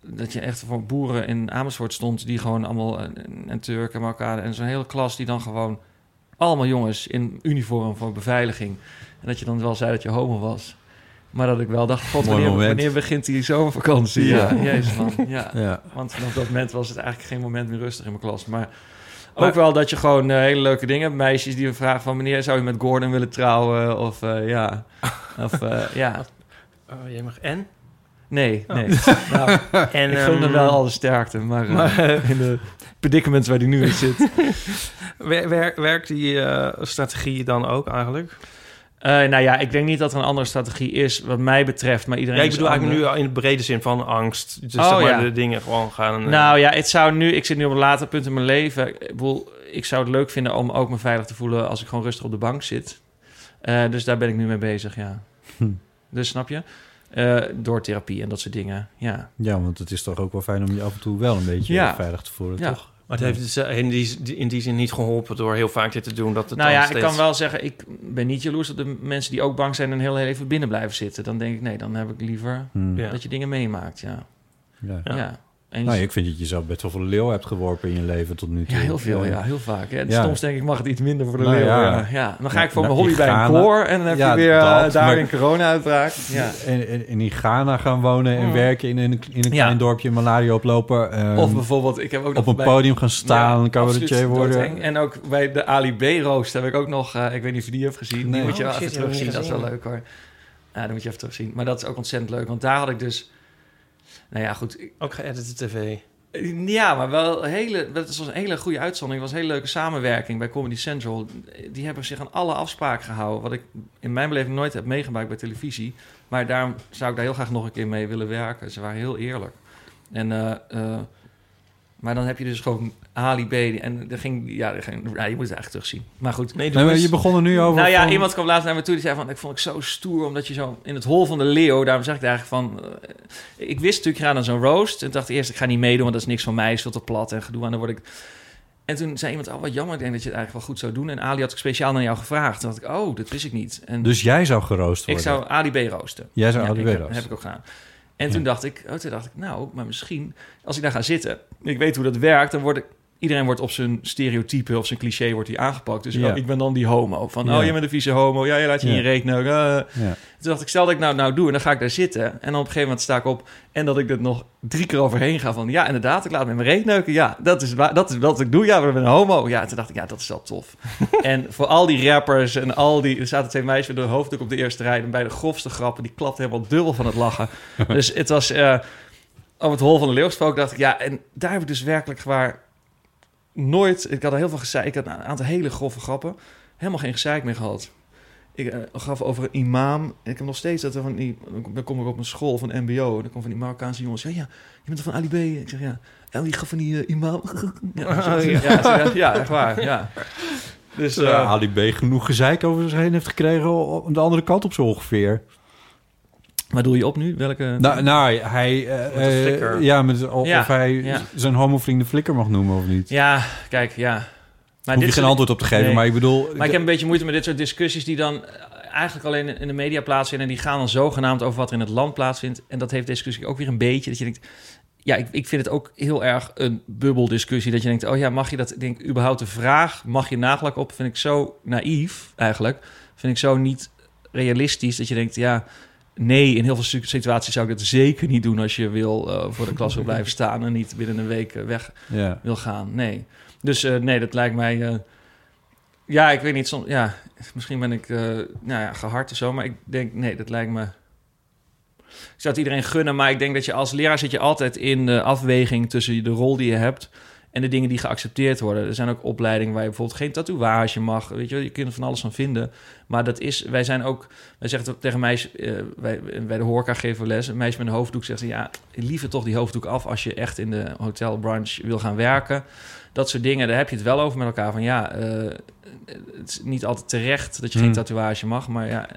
dat je echt voor boeren in Amersfoort stond... die gewoon allemaal, en, en Turken, Marokkanen... en zo'n hele klas die dan gewoon allemaal jongens in uniform voor beveiliging. En dat je dan wel zei dat je homo was. Maar dat ik wel dacht, god, wanneer, wanneer begint die zomervakantie? Ja, Ja. jezus man, ja. Ja. Want vanaf dat moment was het eigenlijk geen moment meer rustig in mijn klas. Maar Maar- ook wel dat je gewoon eh, hele leuke dingen hebt. Meisjes die me vragen van... meneer, zou je met Gordon willen trouwen? Of eh, ja, of eh, ja. Oh, jij mag en? Nee, Oh. nee. Nou, En, ik hem ehm, wel alle sterkte, maar, maar, in de predicament waar hij nu in zit. wer- wer- werkt die strategie dan ook eigenlijk? Eh, nou ja, ik denk niet dat er een andere strategie is, wat mij betreft. Maar iedereen Ja, ik is bedoel eigenlijk nu in de brede zin van angst. Dus Oh, zeg maar ja. de dingen gewoon gaan... eh, Nou ja, het zou nu, ik zit nu op een later punt in mijn leven. Ik, bedoel, ik zou het leuk vinden om ook me veilig te voelen als ik gewoon rustig op de bank zit. Eh, dus daar ben ik nu mee bezig, ja. Hm. Dus snap je? Eh, door therapie en dat soort dingen, ja. Ja, want het is toch ook wel fijn om je af en toe wel een beetje Ja. veilig te voelen, Ja. toch? Maar het heeft dus eh, in die, in die zin niet geholpen door heel vaak dit te doen. Dat het nou ja, steeds... ik kan wel zeggen, ik ben niet jaloers op de mensen die ook bang zijn en heel even binnen blijven zitten. Dan denk ik, nee, dan heb ik liever Hm. Ja. dat je dingen meemaakt, ja. Ja. Ja, Ja. En Nou, ik vind dat je zelf best wel voor de leeuw hebt geworpen in je leven tot nu toe. Ja, heel veel, ja, heel vaak. Ja. Ja. Soms denk ik, mag het iets minder voor de Nou leeuw. ja. Ja. Ja. Dan ga Ja, ik voor nou, mijn hobby in bij een koor en dan heb Ja, je weer eh, dat, daar maar- een corona-uitbraak. Ja. En, en, en in Ghana gaan wonen en Mm. werken in een, in een Ja. klein dorpje, malaria oplopen. ehm, Of bijvoorbeeld, ik heb ook nog op een bij- podium gaan staan, Ja, cabaretier worden. doodeng. En ook bij de Ali B-roost heb ik ook nog... eh, ik weet niet of je die hebt gezien. Nee. Die moet je Oh, wel shit, even terugzien. Dat is wel leuk hoor. Ja, dat moet je even terugzien. Maar dat is ook ontzettend leuk. Want daar had ik dus... Nou ja, goed. Ook geëdite tv. Ja, maar wel een hele, dat was een hele goede uitzondering. Het was een hele leuke samenwerking bij Comedy Central. Die hebben zich aan alle afspraken gehouden. Wat ik in mijn beleving nooit heb meegemaakt bij televisie. Maar daarom zou ik daar heel graag nog een keer mee willen werken. Ze waren heel eerlijk. En, eh, eh, maar dan heb je dus gewoon Ali B. En er ging, ja, er ging, ja, je moet het eigenlijk terugzien. Maar goed. Nee, Nee, maar je begon er nu over. Nou ja, van- iemand kwam laatst naar me toe die zei van... ik vond ik zo stoer, omdat je zo in het hol van de leeuw... daarom zeg ik eigenlijk van... eh, ik wist natuurlijk, ik ga naar zo'n roast. En dacht eerst, ik ga niet meedoen, want dat is niks van mij. is veel te plat en gedoe. En dan word ik... En toen zei iemand, oh wat jammer, ik denk dat je het eigenlijk wel goed zou doen. En Ali had ik speciaal naar jou gevraagd. Toen dacht ik, oh, dat wist ik niet. En Dus jij zou geroost ik worden? zou Ali B roosten. Jij zou Ja, Ali ik B heb- roosten. heb ik ook gedaan. En Ja. toen dacht ik, oh, toen dacht ik, nou, maar misschien als ik daar ga zitten, ik weet hoe dat werkt, dan word ik iedereen wordt op zijn stereotype of zijn cliché wordt hij aangepakt. Dus Ja. oh, ik ben dan die homo van, Ja. oh, je bent een vieze homo, ja, je laat je in je reet neuken. eh. Ja. Toen dacht ik, stel dat ik nou nou doe en dan ga ik daar zitten en dan op een gegeven moment sta ik op en dat ik er nog drie keer overheen ga van, ja, inderdaad, ik laat me in mijn reet neuken. Ja, dat is dat is wat ik doe. Ja, ik ben een homo. Ja, toen dacht ik, ja, dat is wel tof. en voor al die rappers en al die, er zaten twee meisjes met een hoofddoek op de eerste rij en bij de grofste grappen, die klapte helemaal dubbel van het lachen. dus het was eh op het hol van de leeuw gesproken, dacht ik, ja, en daar heb ik dus werkelijk waar nooit, ik had er heel veel gezeik, ik had een aantal hele grove grappen, helemaal geen gezeik meer gehad. Ik eh, gaf over een imam. Ik heb nog steeds dat er van die. Dan kom ik op een school van MBO. En dan komen van die Marokkaanse jongens. Ja, ja, je bent er van Ali B. Ik zeg ja. En die gaf van die eh, imam. ja, zo- ja, ja, ja, echt waar. Ja. Dus eh, Ali B genoeg gezeik over zich heen heeft gekregen op de andere kant op zo ongeveer. Waar doe je op nu? Welke? Nou, nou hij... eh, eh, flikker. ja, met, of Ja, hij ja. zijn homovrienden flikker mag noemen of niet. Ja, kijk, ja. Maar Hoef je geen antwoord op te geven, Nee. maar ik bedoel... Maar ik heb een beetje moeite met dit soort discussies die dan eh, eigenlijk alleen in de media plaatsvinden. En die gaan dan zogenaamd over wat er in het land plaatsvindt. En dat heeft deze discussie ook weer een beetje. Dat je denkt, ja, ik, ik vind het ook heel erg een bubbeldiscussie. Dat je denkt, oh ja, mag je dat? Ik denk, überhaupt de vraag, mag je nagelak op? Vind ik zo naïef eigenlijk. Vind ik zo niet realistisch dat je denkt, ja... Nee, in heel veel situ- situaties zou ik dat zeker niet doen als je wil eh, voor de klas wil blijven staan en niet binnen een week eh, weg Ja. wil gaan. Nee. Dus eh, nee, dat lijkt mij. ja, ik weet niet. Soms, ja, misschien ben ik nou ja, gehard of zo, maar ik denk, nee, dat lijkt me. Ik zou het iedereen gunnen, maar ik denk dat je als leraar zit je altijd in de afweging tussen de rol die je hebt en de dingen die geaccepteerd worden. Er zijn ook opleidingen waar je bijvoorbeeld geen tatoeage mag. Weet je, je kunt er van alles van vinden. Maar dat is, wij zijn ook, wij zeggen tegen meisjes, uh, wij, bij de horeca geven les. Een meisje met een hoofddoek zegt, ja, liever toch die hoofddoek af als je echt in de hotelbranche wil gaan werken. Dat soort dingen, daar heb je het wel over met elkaar. Van ja, uh, het is niet altijd terecht dat je Hmm. geen tatoeage mag, maar ja,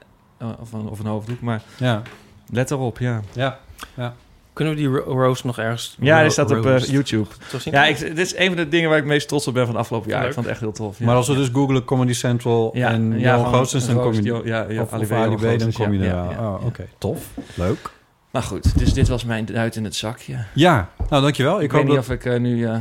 uh, of een, of een hoofddoek. Maar Ja. let erop, ja. Ja. ja. Kunnen we die ro roast nog ergens? Ja, die staat op uh, roast YouTube. Ja, ik, dit is een van de dingen waar ik meest trots op ben van de afgelopen jaar. Leuk. Ik vond het echt heel tof. Ja. Maar als we dus googlen Comedy Central Ja, en ja, Johan Goossens, dan kom je... Jo- ja, ja, of, Ali of B, Ali Johan B, dan kom je ja, er ja, wel. ja, Oh, ja. oké. Tof. Leuk. Maar goed, dus dit was mijn duit in het zakje. Ja, nou dankjewel. Ik, Ik, weet hoop niet dat... of ik uh, nu... Uh,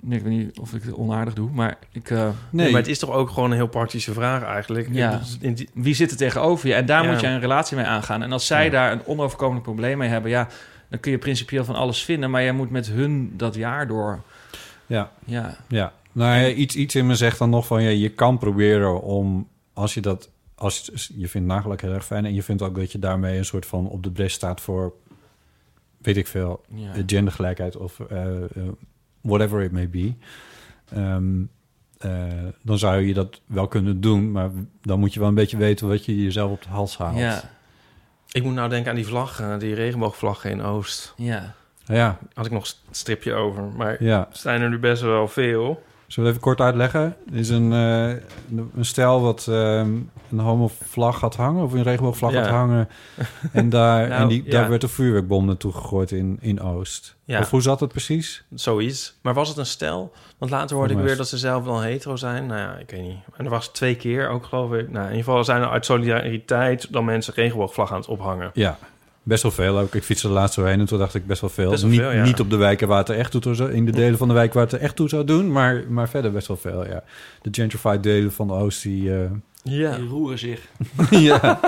nee, ik weet niet of ik het onaardig doe, maar ik... Uh, Nee, Nee, maar het is toch ook gewoon een heel praktische vraag eigenlijk. Ja. In die, wie zit er tegenover je? En daar Ja. moet je een relatie mee aangaan. En als zij Ja. daar een onoverkomelijk probleem mee hebben... ja, dan kun je principieel van alles vinden... maar jij moet met hun dat jaar door. Ja. Ja, Ja, nou ja, iets, iets in me zegt dan nog van... Ja, je kan proberen om, als je dat... Als je, je vindt nagelak heel erg fijn... en je vindt ook dat je daarmee een soort van op de bres staat voor weet ik veel, Ja. eh, gendergelijkheid of eh, eh, whatever it may be. Ehm, eh, dan zou je dat wel kunnen doen, maar dan moet je wel een beetje weten wat je jezelf op de hals haalt. Ja, Ik moet nou denken aan die vlaggen, die regenboogvlaggen in Oost. ja. ja, Had ik nog een stripje over, maar ja. er zijn er nu best wel veel. Zullen we even kort uitleggen? Dit is een, eh, een stel wat ehm, een homo-vlag had hangen, of een regenboogvlag Ja. had hangen. En, daar, Nou, en die, ja. daar werd een vuurwerkbom naartoe gegooid in, in Oost. Ja. Of hoe zat het precies? Zoiets. Maar was het een stel? Want later hoorde ik weer dat ze zelf wel hetero zijn. Nou ja, ik weet niet. En er was twee keer ook, geloof ik. Nou, in ieder geval zijn er uit solidariteit dan mensen regenboogvlag aan het ophangen. Ja, best wel veel ook. Ik fietste er laatst doorheen en toen dacht ik best wel veel. Best wel niet, veel, ja. niet op de wijken waar het er echt toe zou in de delen van de wijk waar het er echt toe zou doen, maar, maar verder best wel veel, ja. De gentrified delen van de Oost, die... eh, Ja. Die roeren zich. ja.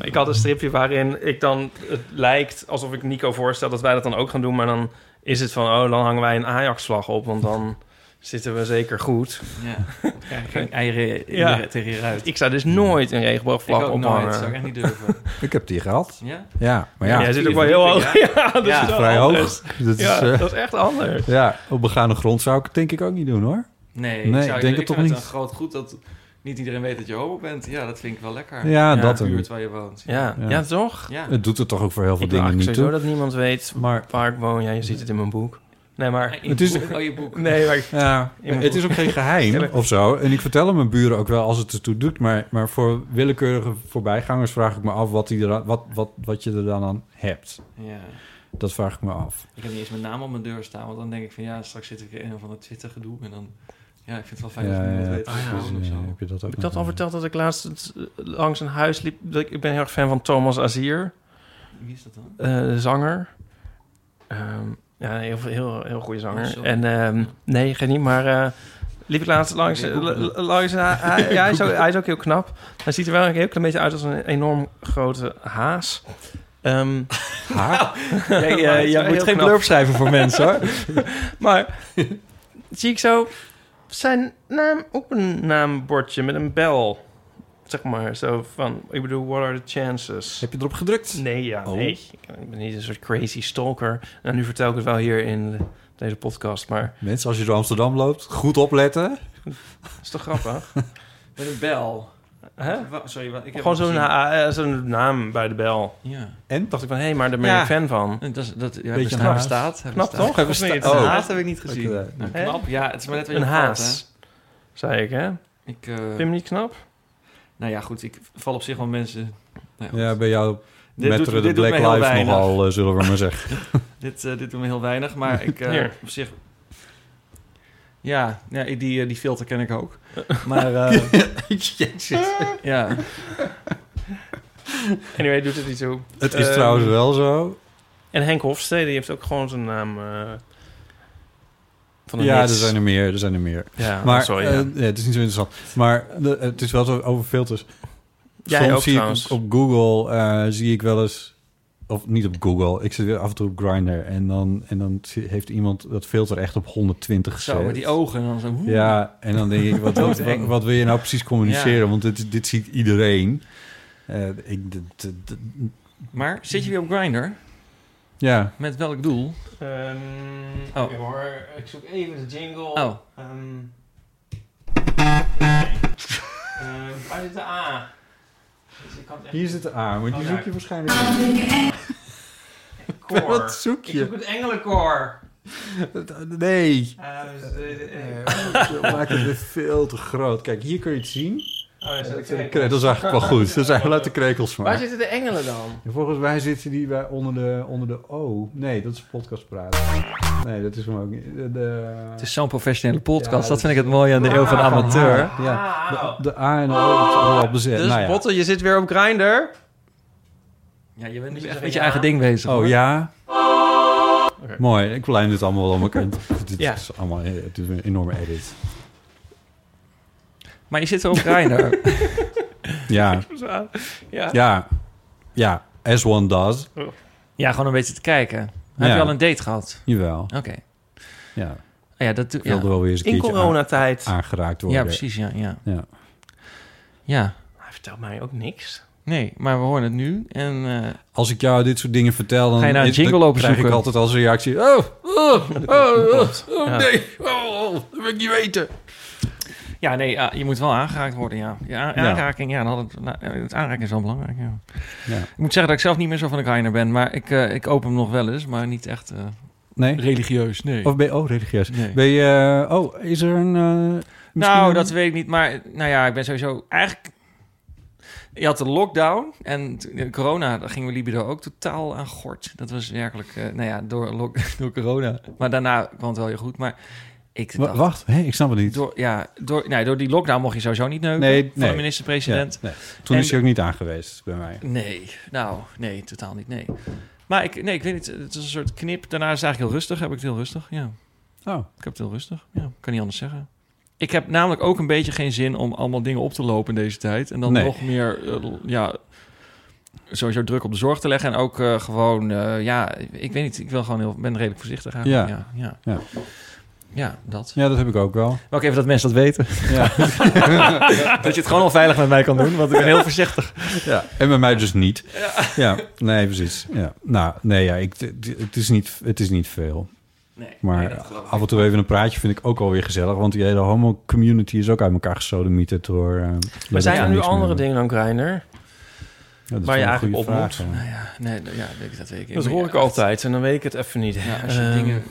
Ik had een stripje waarin ik dan... Het lijkt alsof ik Nico voorstel dat wij dat dan ook gaan doen. Maar dan is het van, oh, dan hangen wij een Ajax-vlag op. Want dan zitten we zeker goed. Ja. geen eieren Ja. tegen je ruit. Ik zou dus nooit een Ik regenboogvlag ook nooit. ophangen. Dat zou ik echt niet durven. Ik heb die gehad. Ja? Ja, maar ja, Ja, jij zit ook wel heel hoog. Ja, dat Ja. is vrij hoog. Dat is, eh, dat is echt anders. ja, op begane grond zou ik het denk ik ook niet doen, hoor. Nee, Nee, ik, zou, ik denk het toch vind niet. een groot goed dat niet iedereen weet dat je homo bent. Ja, dat vind ik wel lekker. Ja, Ja, dat De ook. buurt waar je woont. Ja, ja. Ja. toch? Ja. Het doet er toch ook voor heel veel Ik dingen niet toe. dat niemand weet Maar waar ik woon. Ja, je ziet het in mijn boek. Nee, maar... In Het is- je boek, oh, je boek. Nee, maar... ja, het is ook geen geheim of zo. En ik vertel het mijn buren ook wel als het ertoe doet. Maar, maar voor willekeurige voorbijgangers vraag ik me af wat, die er, wat, wat, wat je er dan aan hebt. Ja. Dat vraag ik me af. Ik heb niet eens mijn naam op mijn deur staan, want dan denk ik van ja, straks zit ik in een van het Twitter gedoe en dan ja, ik vind het wel fijn Ja, dat niemand weet of Ja, zo. heb je dat ook Heb ik dat al verteld dat ik laatst eh, langs een huis liep? Dat ik, ik ben heel erg fan van Thomas Azier, Wie is dat dan? eh, de zanger. Ehm, ja, een heel, heel, heel goede zanger. Oh, en ehm, nee, geen niet, maar eh, liep ik laatst langs... Langs hij, hij- ja, hij, is ook, hij is ook heel knap. Hij ziet er wel een heel klein beetje uit als een enorm grote haas. Ehm, ja, je moet geen blurb schrijven voor mensen hoor. Maar zie ik zo zijn naam op een naambordje met een bel. Zeg maar, zo van, ik bedoel, what are the chances? Heb je erop gedrukt? Nee, ja, Oh. nee. Ik ben niet een soort crazy stalker. Nou, nu vertel ik het wel hier in deze podcast, maar Mensen, als je door Amsterdam loopt, goed opletten. dat is toch grappig? Met een bel. Sorry, wat- ik heb Gewoon zo'n eh, zo'n naam bij de bel. Ja. En? dacht ik van, hé, hey, maar daar ben Ja. ik fan van. Dat, is- dat, ja, Beetje bestaat, haas. bestaat. Hij Knap bestaat. toch? Hij bestaat- niet? Oh. Haas heb ik niet gezien. Oké. Nou, knap. Ja, het is maar net wat je een haas, zei ik, hè? Ik, eh, Vind je hem niet knap? nou ja, goed. Ik val op zich wel mensen... Nou, Ja, bij jou Dit met doet- de dit Black Lives nogal, eh, zullen we maar zeggen. Dit, eh, dit doet me heel weinig, maar ik eh, op zich... Ja, ja die, eh, die filter ken ik ook. Maar eh, ja, Anyway, doet het niet zo. Het is Ehm, trouwens wel zo. En Henk Hofstede die heeft ook gewoon zijn naam eh, van een Ja, er zijn er meer, er zijn er meer. Ja, Maar sorry. eh, ja. ja, het is niet zo interessant. Maar de- het is wel zo over filters. Jij Soms ook zie trouwens. ik op Google eh, zie ik wel eens, of niet op Google, ik zit weer af en toe op Grindr en dan en dan heeft iemand dat filter echt op 120 gezet. zo met die ogen en dan zo... Ja, en dan denk ik, wat, wat, wat wil je nou precies communiceren? Want dit, dit ziet iedereen. Eh, ik, dit- dit- dit- Maar zit je weer op Grindr? ja, Met welk doel? Ehm, Oh. ik hoor, ik zoek even de jingle. Oh. Ehm, ehm, waar zit de A? Dus ik hier zit de A, maar die Oh, zoek je waarschijnlijk koor. Wat zoek Ik je? zoek het engelenkoor. Nee. Eh, dus de- We maken het weer veel te groot. Kijk, hier kun je het zien. Oh, is dat de? Dat is eigenlijk wel goed. Dan zijn we uit de krekels Waar maar. zitten de engelen dan? Volgens mij zitten die bij onder de, onder de O. Nee, dat is podcast praten. Nee, dat is hem ook niet. De, de, Het is zo'n professionele podcast. Ja, dat dat vind ik het mooie aan de eeuw van de Ah, amateur. ah, Ja, de, de A en de O is allemaal bezet. Dus nou ja. Botte, je zit weer op Grindr. Ja, je bent nu echt met je ja? eigen ding bezig. Oh hoor. ja? Oké. Mooi, ik lijm dit allemaal wel om Ja. is allemaal het is een enorme edit. Maar je zit er op Grindr. Ja, Ja. ja, ja. As one does. ja, gewoon een beetje te kijken. Heb Ja. je al een date gehad? Jawel. Oké. Ja, Oh Ja, dat doe ik wilde ja. wel weer eens een In coronatijd. aangeraakt worden. ja, precies. Ja, ja. Ja. ja. Hij vertelt mij ook niks. Nee, maar we horen het nu. En eh, Als ik jou dit soort dingen vertel, dan, Ga je naar een dan jingle lopen krijg ik altijd als reactie... Oh, oh, oh, oh, oh, Ja. nee, oh, dat wil ik niet weten. Ja, nee, je moet wel aangeraakt worden, ja. ja Ja. aanraking, ja, dan had het, nou, het is wel belangrijk, ja. Ja. Ik moet zeggen dat ik zelf niet meer zo van de Kainer ben, maar ik, eh, ik open hem nog wel eens, maar niet echt eh, Nee? religieus, nee. Of ben je... Oh, religieus. Nee. Ben je... eh, oh, is er een... Nou, een- dat weet ik niet. Maar nou ja, ik ben sowieso eigenlijk. Je had de lockdown en corona, daar gingen we libido ook totaal aan gort. Dat was werkelijk, nou ja, door, lock, door corona. Maar daarna kwam het wel heel goed. Maar ik dacht, Wacht, hè, ik snap het niet. door, ja, door, nee, door die lockdown mocht je sowieso niet neuken Nee, van nee. de minister-president. Ja, nee. Toen En- is hij ook niet aangeweest bij mij. Nee, nou, nee, totaal niet, nee. Maar ik, nee, ik weet niet, het is een soort knip. Daarna is het eigenlijk heel rustig, heb ik het heel rustig, ja. Oh, Ik heb het heel rustig. Ja, kan niet anders zeggen. Ik heb namelijk ook een beetje geen zin om allemaal dingen op te lopen in deze tijd. En dan Nee. nog meer, eh, ja, sowieso druk op de zorg te leggen. En ook eh, gewoon, eh, ja, ik weet niet, ik wil gewoon heel, ben redelijk voorzichtig eigenlijk. Ja, ja. Ja. Ja, dat. ja, dat heb ik ook wel. Wil ik even dat mensen dat weten. Ja. dat je het gewoon al veilig met mij kan doen, want ik ben heel voorzichtig. ja. En bij mij dus niet. Ja, nee, precies. Ja. Nou, nee, ja, ik, het- is niet, het is niet veel. Nee, Maar nee, af en toe even een praatje vind ik ook wel weer gezellig. Want die hele homo-community is ook uit elkaar gesodemieterd door... eh, Maar zijn er nu andere dingen dan Greiner? Ja, waar je eigenlijk op moet? ja. Nou ja, nee, ja, dat weet ik. Dat Maar hoor ik altijd en dan weet ik het even niet. Ja, als je Ehm, dingen,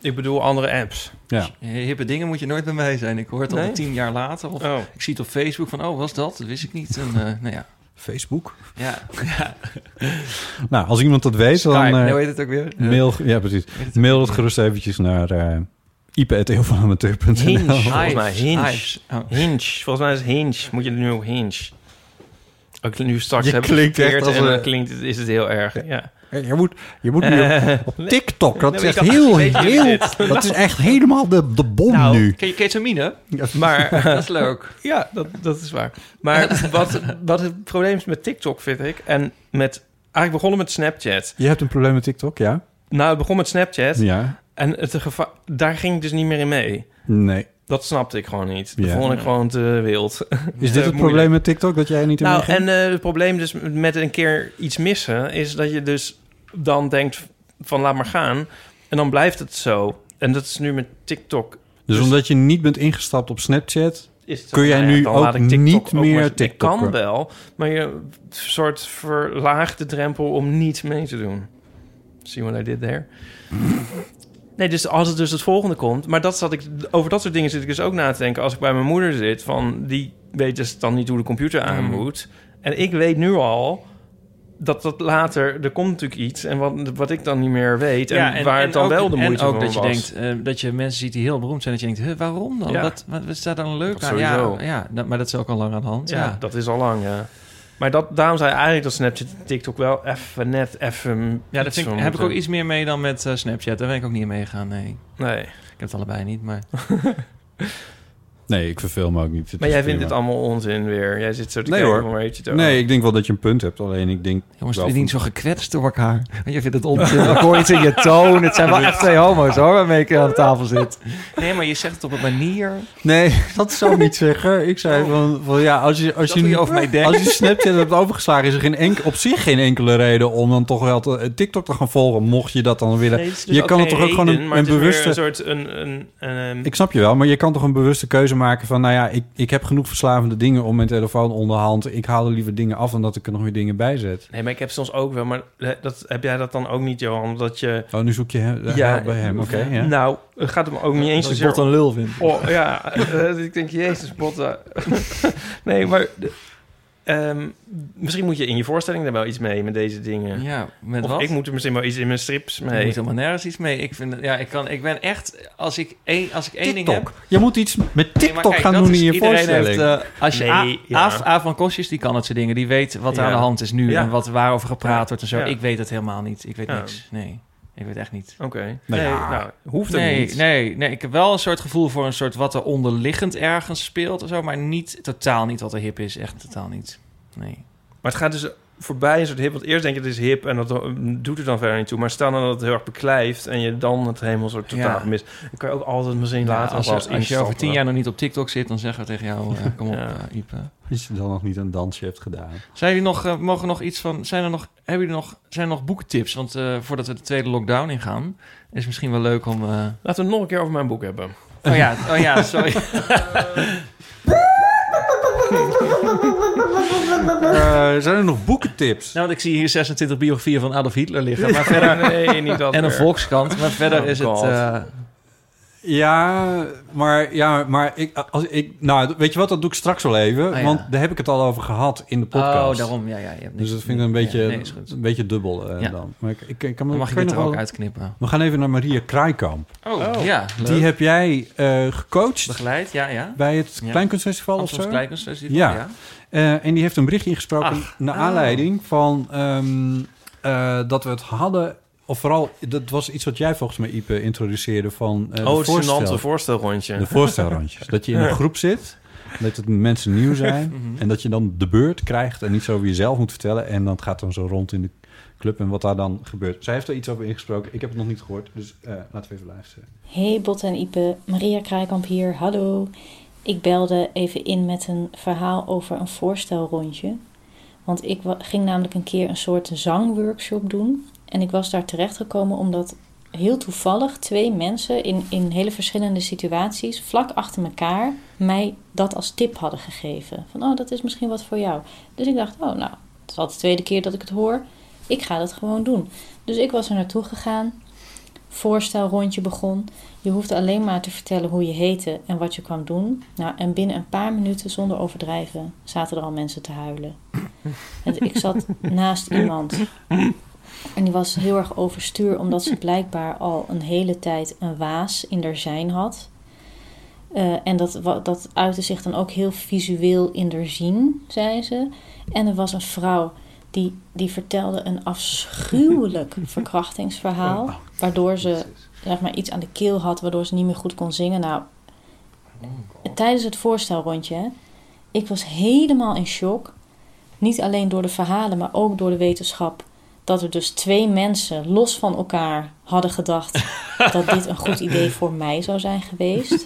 Ik bedoel andere apps. Ja. hippe dingen moet je nooit bij mij zijn. Ik hoor het al tien jaar later. Of Oh. ik zie het op Facebook van, oh, was dat? Dat wist ik niet. En, eh, nou ja. Facebook? Ja, ja. Nou, als iemand dat weet, dan... Skype, eh, nee, heet het ook weer? Eh, mail, ja, precies. weet het Mail het gerust eventjes naar uh, ip.eeuwvanamateur.nl Hinge, volgens mij. Hinge. Oh. Hinge. Volgens mij is Hinge. Moet je nu op Hinge. Ook nu straks Je heb klinkt verkeerd echt als en dan een- klinkt het, is het heel erg. Ja. Je moet, je moet nu op, op TikTok. Dat Nee, is echt heel, heel... Dat is echt helemaal de, de bom Nou, nu. Ken je ketamine? maar Dat is leuk. ja, dat, dat is waar. Maar wat, wat het probleem is met TikTok, vind ik, en met... Eigenlijk begonnen met Snapchat. Je hebt een probleem met TikTok, ja? Nou, het begon met Snapchat. Ja. En het gevaar, daar ging ik dus niet meer in mee. Nee. Dat snapte ik gewoon niet. Dat Ja. vond ik gewoon te wild. Is dit het probleem met TikTok, dat jij niet in Nou, en eh, het probleem dus met een keer iets missen... is dat je dus dan denkt van laat maar gaan. En dan blijft het zo. En dat is nu met TikTok. Dus dus- omdat je niet bent ingestapt op Snapchat... Is het Kun jij nou nu ook TikTok niet meer maar- Ik kan wel, maar je soort verlaagt de drempel om niet mee te doen. See what I did there? Nee, dus als het dus het volgende komt... Maar dat zat ik, over dat soort dingen zit ik dus ook na te denken... als ik bij mijn moeder zit, van die weet dus dan niet hoe de computer aan Mm. moet. En ik weet nu al dat dat later... Er komt natuurlijk iets en wat, wat ik dan niet meer weet... en, waar het dan ook, wel de moeite En ook dat je was. denkt, eh, dat je mensen ziet die heel beroemd zijn... dat je denkt, huh, waarom dan? Ja. Wat, wat, wat staat dan leuk Dat aan? Ja, sowieso. ja dat- maar dat is ook al lang aan de hand. Ja, Ja, dat is al lang, ja. Maar dat, daarom zei eigenlijk dat Snapchat TikTok wel even net even... ja daar ik, heb ik ook iets meer mee dan met eh, Snapchat. Daar ben ik ook niet in meegegaan, nee. Nee. Ik heb het allebei niet, maar... Nee, ik verveel me ook niet. Het Maar jij vindt prima. het allemaal onzin weer. Jij zit zo te Nee, kijken hoor. van waar heeft je het Nee, ik denk wel dat je een punt hebt. Alleen ik denk... Jongens, van- niet zo gekwetst door elkaar. Want je vindt het onzin. Ik hoor iets in je toon. Het zijn wel echt twee homo's, hoor, waarmee ik aan de tafel zit. Nee, maar je zegt het op een manier... Nee, dat zou ik niet zeggen. Ik zei van, van ja, als je, als Dat je, je over mij denkt. als je Snapchat hebt overgeslagen, is er geen enk, op zich geen enkele reden om dan toch wel te, TikTok te gaan volgen, mocht je dat dan willen. Nee, dus je kan het toch ook gewoon een, maar bewuste... een soort een, een, een, Ik snap je wel, maar je kan toch een bewuste keuze maken van... nou ja, ik, ik heb genoeg verslavende dingen om mijn telefoon onderhand. Ik haal er liever dingen af dan dat ik er nog weer dingen bij zet. Nee, maar ik heb soms ook wel, maar dat, heb jij dat dan ook niet, Johan? Dat je... Oh, nu zoek je hem, Ja, help bij hem, oké. ja. Nou, het gaat hem ook niet eens Dat ik zozeer... bot een lul vind. Oh, ja, eh, ik denk, jezus, botten. nee, maar... ehm, misschien moet je in je voorstelling daar wel iets mee met deze dingen. Ja, met of wat? ik moet er misschien wel iets in mijn strips Ik mee. moet helemaal nergens iets mee. Ik, vind, ja, ik, kan, ik ben echt... Als ik één, als ik één ding heb... TikTok. Je moet iets met TikTok kijk, gaan doen is- in je iedereen voorstelling. Heeft, eh, als je Nee, A, ja. Van Kostjes, die kan het soort dingen. Die weet wat er Ja. aan de hand is nu Ja. en wat, waarover gepraat Ja. wordt en zo. Ja. Ik weet het helemaal niet. Ik weet Ja. niks. Nee, ik weet echt niet. Oké. Nou Nee, ja. nou, hoeft het Nee, niet. nee, nee, ik heb wel een soort gevoel voor een soort wat er onderliggend ergens speelt of zo, maar niet totaal niet wat er hip is. Echt totaal niet. Nee. Maar het gaat dus voorbij een soort hip. Want eerst denk je het is hip en dat eh, doet er dan verder niet toe. Maar stel nou dat het heel erg beklijft en je dan het helemaal soort totaal Ja. mist. Dan kan je ook altijd misschien Ja, later als, als je over tien jaar nog niet op TikTok zit, dan zeggen we tegen jou: eh, kom op, Ja. Ipe. Als je dan nog niet een dansje hebt gedaan. Zijn jullie nog, eh, mogen nog iets van, zijn er nog, hebben jullie nog, zijn er nog boekentips? Want eh, voordat we de tweede lockdown ingaan, is het misschien wel leuk om. eh, Laten we het nog een keer over mijn boek hebben. Oh ja, oh ja, sorry. Eh, zijn er nog boekentips? nou, want ik zie hier 26 biografieën van Adolf Hitler liggen, maar verder nee, niet dat en een. Volkskrant, maar verder Oh is het. God. eh, Ja, maar, ja, maar ik, als ik, nou, weet je wat, dat doe ik straks wel even. Ah, ja. Want daar heb ik het al over gehad in de podcast. oh, daarom, ja, ja. Je hebt Dus dat vind ik een beetje, Ja, nee, een beetje dubbel eh, Ja. dan. Maar ik, ik, ik kan me Dan mag je kan dit er ook uitknippen. We gaan even naar Maria Kraaikamp. Oh, ja. Die heb jij eh, gecoacht begeleid, ja, ja. bij het Ja. Kleinkunstfestival of zo? Kleinkunstfestival, Ja. ja. Eh, en die heeft een berichtje ingesproken Ach, naar oh. aanleiding van ehm, eh, dat we het hadden... Of vooral, dat was iets wat jij volgens mij, Ipe, introduceerde van de Oh, het voorstel- voorstelrondje. De voorstelrondjes. dat je in een groep zit, dat het mensen nieuw zijn... Mhm. en dat je dan de beurt krijgt en iets over jezelf moet vertellen... en dan gaat dan zo rond in de club en wat daar dan gebeurt. Zij heeft er iets over ingesproken. Ik heb het nog niet gehoord, dus eh, laten we even luisteren. Hey Bot en Ipe, Maria Kraaikamp hier, hallo. Ik belde even in met een verhaal over een voorstelrondje. Want ik ging namelijk een keer een soort zangworkshop doen. En ik was daar terechtgekomen omdat heel toevallig twee mensen in, in hele verschillende situaties, vlak achter elkaar, mij dat als tip hadden gegeven. Van, oh, dat is misschien wat voor jou. Dus ik dacht, oh, nou, het is al de tweede keer dat ik het hoor. Ik ga dat gewoon doen. Dus ik was er naartoe gegaan. Voorstelrondje begon. Je hoefde alleen maar te vertellen hoe je heette en wat je kwam doen. Nou, en binnen een paar minuten, zonder overdrijven, zaten er al mensen te huilen. En ik zat naast iemand. En die was heel erg overstuur, omdat ze blijkbaar al een hele tijd een waas in haar zijn had. Eh, en dat, dat uitte zich dan ook heel visueel in haar zien, zei ze. En er was een vrouw die, die vertelde een afschuwelijk verkrachtingsverhaal. Waardoor ze zeg maar, iets aan de keel had, waardoor ze niet meer goed kon zingen. Nou, tijdens het voorstelrondje, hè, ik was helemaal in shock. Niet alleen door de verhalen, maar ook door de wetenschap. Dat er dus twee mensen los van elkaar hadden gedacht dat dit een goed idee voor mij zou zijn geweest.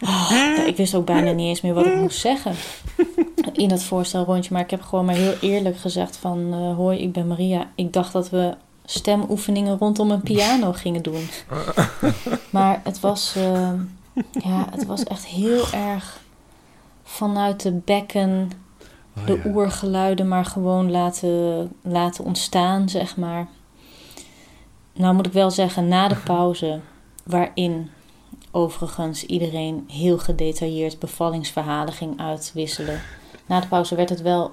Ah, ik wist ook bijna niet eens meer wat ik moest zeggen in dat voorstelrondje. Maar ik heb gewoon maar heel eerlijk gezegd van... eh, hoi, ik ben Maria. Ik dacht dat we stemoefeningen rondom een piano gingen doen. maar het was, eh, ja, het was echt heel erg vanuit de bekken... Oh, de oergeluiden maar gewoon laten, laten ontstaan, zeg maar. Nou moet ik wel zeggen, na de pauze... waarin overigens iedereen heel gedetailleerd bevallingsverhalen ging uitwisselen. Na de pauze werd het wel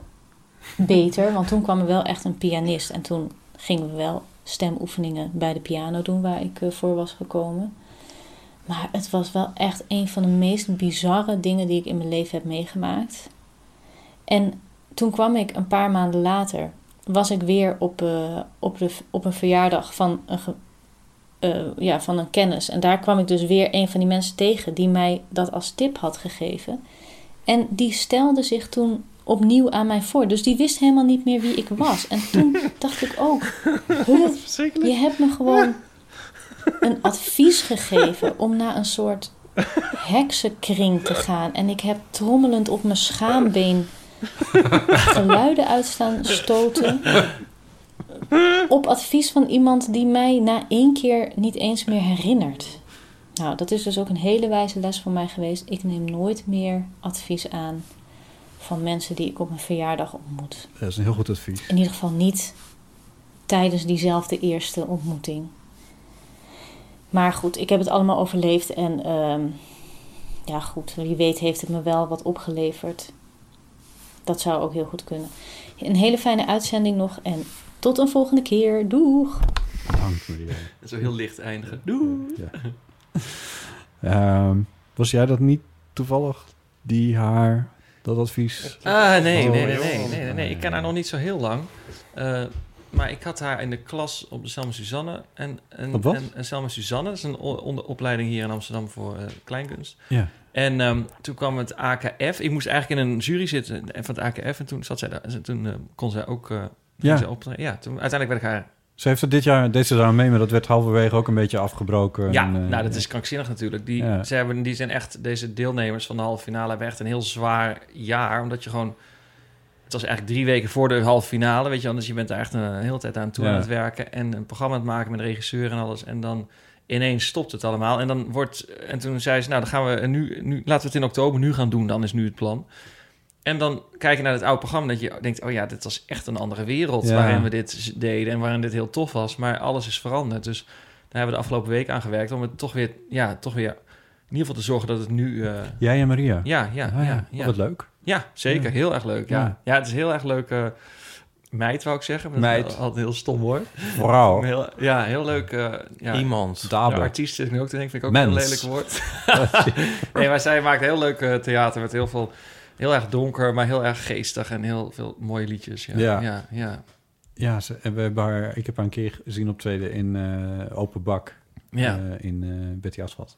beter, want toen kwam er wel echt een pianist. En toen gingen we wel stemoefeningen bij de piano doen waar ik eh, voor was gekomen. Maar het was wel echt een van de meest bizarre dingen die ik in mijn leven heb meegemaakt. En toen kwam ik een paar maanden later, was ik weer op, eh, op, de, op een verjaardag van een, eh, ja, van een kennis. En daar kwam ik dus weer een van die mensen tegen die mij dat als tip had gegeven. En die stelde zich toen opnieuw aan mij voor. Dus die wist helemaal niet meer wie ik was. En toen dacht ik ook, huh, je hebt me gewoon een advies gegeven om naar een soort heksenkring te gaan. En ik heb trommelend op mijn schaambeen geluiden uitstaan stoten. Op advies van iemand die mij na één keer niet eens meer herinnert. Nou, dat is dus ook een hele wijze les voor mij geweest. Ik neem nooit meer advies aan van mensen die ik op mijn verjaardag ontmoet. Dat is een heel goed advies. In ieder geval niet tijdens diezelfde eerste ontmoeting. Maar goed, ik heb het allemaal overleefd en ehm, ja goed, wie weet heeft het me wel wat opgeleverd. Dat zou ook heel goed kunnen. Een hele fijne uitzending nog en tot een volgende keer. Doeg! Bedankt, Maria. Is heel licht eindigen. Doei. Ja. Ehm, was jij dat niet toevallig, die haar, dat advies? Ah, nee, nee, nee, nee, nee, nee, nee. Ik ken haar nog niet zo heel lang. Eh, maar ik had haar in de klas op de Selma Suzanne. En, en, Op wat? En, en Selma Suzanne, dat is een o- onder, opleiding hier in Amsterdam voor eh, kleinkunst. Ja. En ehm, toen kwam het AKF. Ik moest eigenlijk in een jury zitten van het AKF. En toen zat zij daar. En toen eh, kon zij ook... eh Ja. Zij optreden. ja, toen uiteindelijk werd ik haar... Ze heeft het dit jaar, deed ze daar mee, maar dat werd halverwege ook een beetje afgebroken. Ja, En, nou, dat is krankzinnig natuurlijk. Die, Ja. ze hebben, die zijn echt... Deze deelnemers van de halve finale hebben echt een heel zwaar jaar. Omdat je gewoon... Het was eigenlijk drie weken voor de halve finale, weet je. Dus je bent daar echt een hele tijd aan toe Ja. aan het werken. En een programma aan het maken met de regisseur en alles. En dan ineens stopt het allemaal. En dan wordt... En toen zei ze, nou, dan gaan we nu... nu laten we het in oktober nu gaan doen. Dan is nu het plan. En dan kijk je naar het oude programma dat je denkt... oh ja, dit was echt een andere wereld Ja. waarin we dit deden... en waarin dit heel tof was. Maar alles is veranderd. Dus daar hebben we de afgelopen week aan gewerkt... om het toch weer, ja, toch weer in ieder geval te zorgen dat het nu... eh, Jij en Maria. ja, ja, Ah, ja, ja. Wat leuk. Ja, zeker. Heel erg leuk. Ja. Ja. Het is heel erg leuk. eh, meid, wou ik zeggen. maar Meid. is altijd een heel stom hoor. Vrouw. Heel, ja, heel leuk. eh ja. Iemand. De Dabe. artiest ik nu ook te denken, vind ik ook Mens. een lelijk woord. nee, maar zij maakt heel leuk eh, theater met heel veel, heel erg donker, maar heel erg geestig en heel veel mooie liedjes. Ja, Ja. ja, ja. Ja, ze, we hebben haar, ik heb haar een keer gezien optreden in Open Bak Ja. in Betty Asphalt.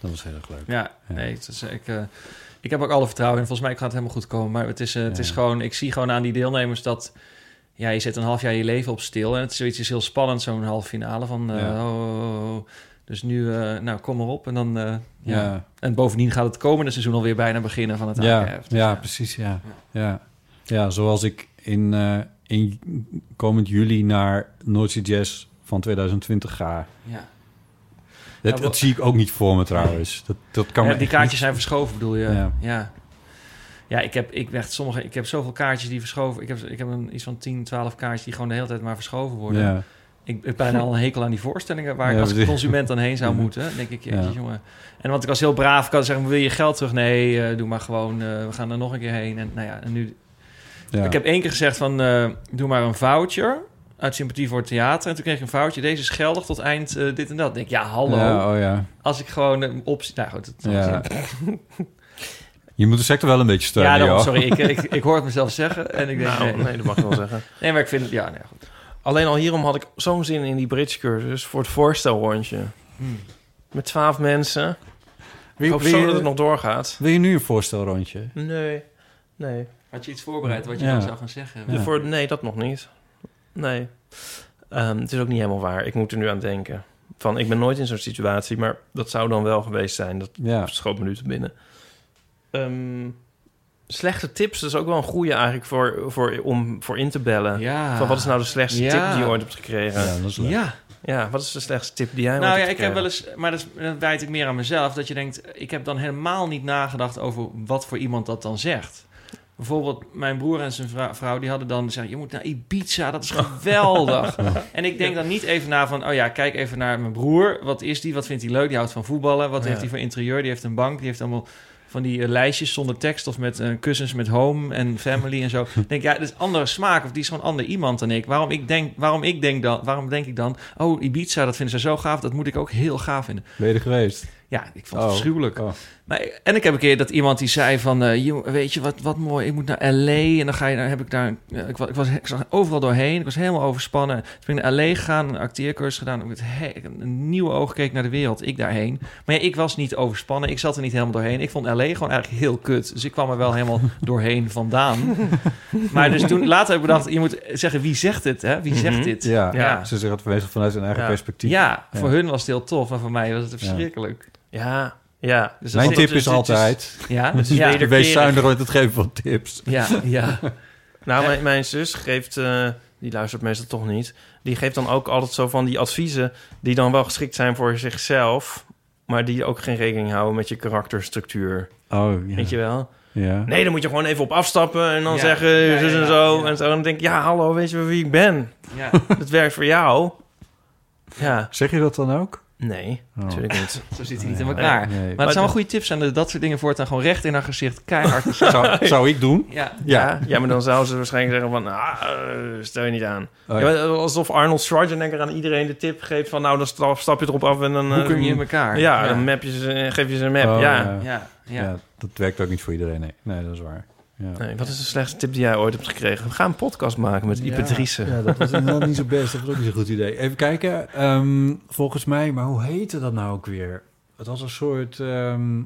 Dat was heel erg leuk. Ja, nee, is, ik, ik heb ook alle vertrouwen in. Volgens mij gaat het helemaal goed komen. Maar het is, eh, het is gewoon, ik zie gewoon aan die deelnemers dat ja, je zet een half jaar je leven op stil. En het is zoiets is heel spannend, zo'n halve finale van. Ja. oh. Dus nu, eh, nou, kom maar op. En dan, ja. Ja. En bovendien gaat het komende seizoen alweer bijna beginnen van het Ja, AKF. Dus ja, precies, ja. ja. Ja, zoals ik in, in komend juli naar Noordse Jazz van 2020 ga. Ja. Dat, Ja, dat zie ik ook niet voor me trouwens. Dat, dat kan Ja, die kaartjes niet- zijn verschoven, bedoel je? Ja. Ja. Ja, ik heb, ik, echt sommige, ik heb zoveel kaartjes die verschoven... Ik heb, ik heb een, iets van 10, 12 kaartjes die gewoon de hele tijd maar verschoven worden. Ja. Ik heb bijna al een hekel aan die voorstellingen... waar ik als consument dan heen zou moeten. Denk ik, jeetje, Ja. jongen. En want ik was heel braaf. Ik kan zeggen, wil je geld terug? Nee, eh, doe maar gewoon. eh, we gaan er nog een keer heen. En nou ja, en nu... Ja. Ik heb één keer gezegd van... eh, doe maar een voucher... Uit sympathie voor het theater. En toen kreeg ik een foutje. Deze is geldig tot eind eh, dit en dat. Ik denk, ja, hallo. Ja, oh ja. Als ik gewoon een optie... Nou goed, het Ja. Je moet de sector wel een beetje steunen, Ja, daarom, sorry. Ik, ik, ik hoor het mezelf zeggen. En ik denk, Nou, nee. nee, dat mag je wel zeggen. Nee, maar ik vind het... Ja, nee, goed. Alleen al hierom had ik zo'n zin in die bridgecursus voor het voorstelrondje. Hmm. Met twaalf mensen. Wie- Ik hoop wie- zo dat het nog doorgaat. Wil je nu een voorstelrondje? Nee, nee. Had je iets voorbereid wat je Ja. dan zou gaan zeggen? Ja. Voor, nee, dat nog niet. Nee. Ehm, het is ook niet helemaal waar. Ik moet er nu aan denken. Van, ik ben nooit in zo'n situatie, maar dat zou dan wel geweest zijn. Dat Ja. schoot me nu te binnen. Ehm, slechte tips, dat is ook wel een goede eigenlijk voor, voor, om voor in te bellen. Ja. Van wat is nou de slechtste Ja. tip die je ooit hebt gekregen? Ja, dat is leuk. Ja. Ja, wat is de slechtste tip die jij Nou ja, hebt ik heb wel eens... Maar dat, is, dat wijt ik meer aan mezelf. Dat je denkt, ik heb dan helemaal niet nagedacht over wat voor iemand dat dan zegt. Bijvoorbeeld mijn broer en zijn vrou- vrouw, die hadden dan gezegd... je moet naar Ibiza, dat is geweldig. en ik denk dan niet even na van... oh ja, kijk even naar mijn broer. Wat is die? Wat vindt hij leuk? Die houdt van voetballen. Wat Ja. heeft hij voor interieur? Die heeft een bank. Die heeft allemaal van die eh, lijstjes zonder tekst... of met eh, kussens met home en family en zo. Denk, ja, dat is andere smaak. Of die is gewoon ander iemand dan ik. Waarom, ik denk, waarom, ik denk dan, waarom denk ik dan... oh, Ibiza, dat vinden ze zo gaaf. Dat moet ik ook heel gaaf vinden. Ben je er geweest? Ja, ik vond het Oh. afschuwelijk. Oh. Maar, en ik heb een keer dat iemand die zei van... eh, "Joh, weet je, wat, wat mooi, ik moet naar L.A. En dan ga je, dan heb ik daar... eh, ik, was, ik, was, ik zag overal doorheen. Ik was helemaal overspannen. Toen ben ik naar L.A. gegaan, een acteercursus gedaan. Met he- een nieuwe oog gekeken naar de wereld. Ik daarheen. Maar ja, ik was niet overspannen. Ik zat er niet helemaal doorheen. Ik vond L.A. gewoon eigenlijk heel kut. Dus ik kwam er wel helemaal doorheen vandaan. Maar dus toen later heb ik bedacht... Je moet zeggen, wie zegt het? Hè? Wie zegt Mhm. dit? Ja, Ja. ze zeggen het vanuit hun eigen Ja. perspectief. Ja, voor Ja. hun was het heel tof. Maar voor mij was het verschrikkelijk. Ja, ja. Dus Mijn dat- tip dus is altijd... Ja, is ja, weder- Wees zuinig met het geven van tips. ja, ja. Nou, mijn, mijn zus geeft, eh, die luistert meestal toch niet. Die geeft dan ook altijd zo van die adviezen die dan wel geschikt zijn voor zichzelf, maar die ook geen rekening houden met je karakterstructuur. Oh, ja. Weet je wel? Ja. Nee, dan moet je gewoon even op afstappen en dan Ja. zeggen Ja, zus ja, en ja, zo ja. en zo. En dan denk ik, ja, hallo, weet je wel wie ik ben? ja. Het werkt voor jou. Ja, Zeg je dat dan ook? Nee, Oh. natuurlijk niet. Zo zit hij niet in elkaar. Nee. Maar het zijn wel goede tips zijn dat dat soort dingen voortaan gewoon recht in haar gezicht keihard te Zou, zou ik doen? Ja, Ja. ja, maar dan zou ze waarschijnlijk zeggen van, ah, eh, stel je niet aan. Oh, Ja, ja. maar alsof Arnold Schwarzenegger aan iedereen de tip geeft van... nou, dan stap, je erop af en dan... hoe eh, kun je in elkaar? Ja, ja. dan map je ze, geef je ze een map. Oh, ja. ja. ja, ja. Ja, dat werkt ook niet voor iedereen. Nee, nee dat is waar. Ja. Nee, wat is de slechtste tip die jij ooit hebt gekregen? We gaan een podcast maken met Ipe Driessen. Ja, dat was inderdaad niet zo best. Dat was ook niet zo'n goed idee. Even kijken. Ehm, volgens mij, maar hoe heette dat nou ook weer? Het was een soort... ehm,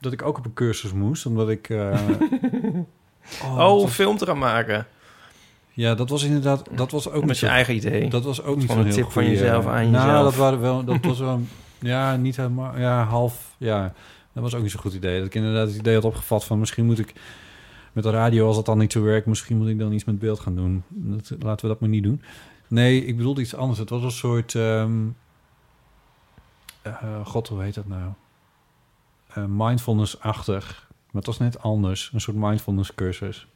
dat ik ook op een cursus moest, omdat ik... eh, Oh, was- film te gaan maken. ja, dat was inderdaad... Dat was ook Met je zo- eigen idee. Dat was ook niet zo'n een heel tip van jezelf eh, aan Nou, jezelf. dat, waren wel, dat was wel... Ja, niet helemaal... Ja, half... Ja, dat was ook niet zo'n goed idee. Dat ik inderdaad het idee had opgevat van... Misschien moet ik met de radio, als dat dan niet zo werkt... Misschien moet ik dan iets met beeld gaan doen. Dat, laten we dat maar niet doen. Nee, ik bedoelde iets anders. Het was een soort... ehm, eh, God, hoe heet dat nou? Eh, mindfulness-achtig. Maar het was net anders. Een soort mindfulness cursus.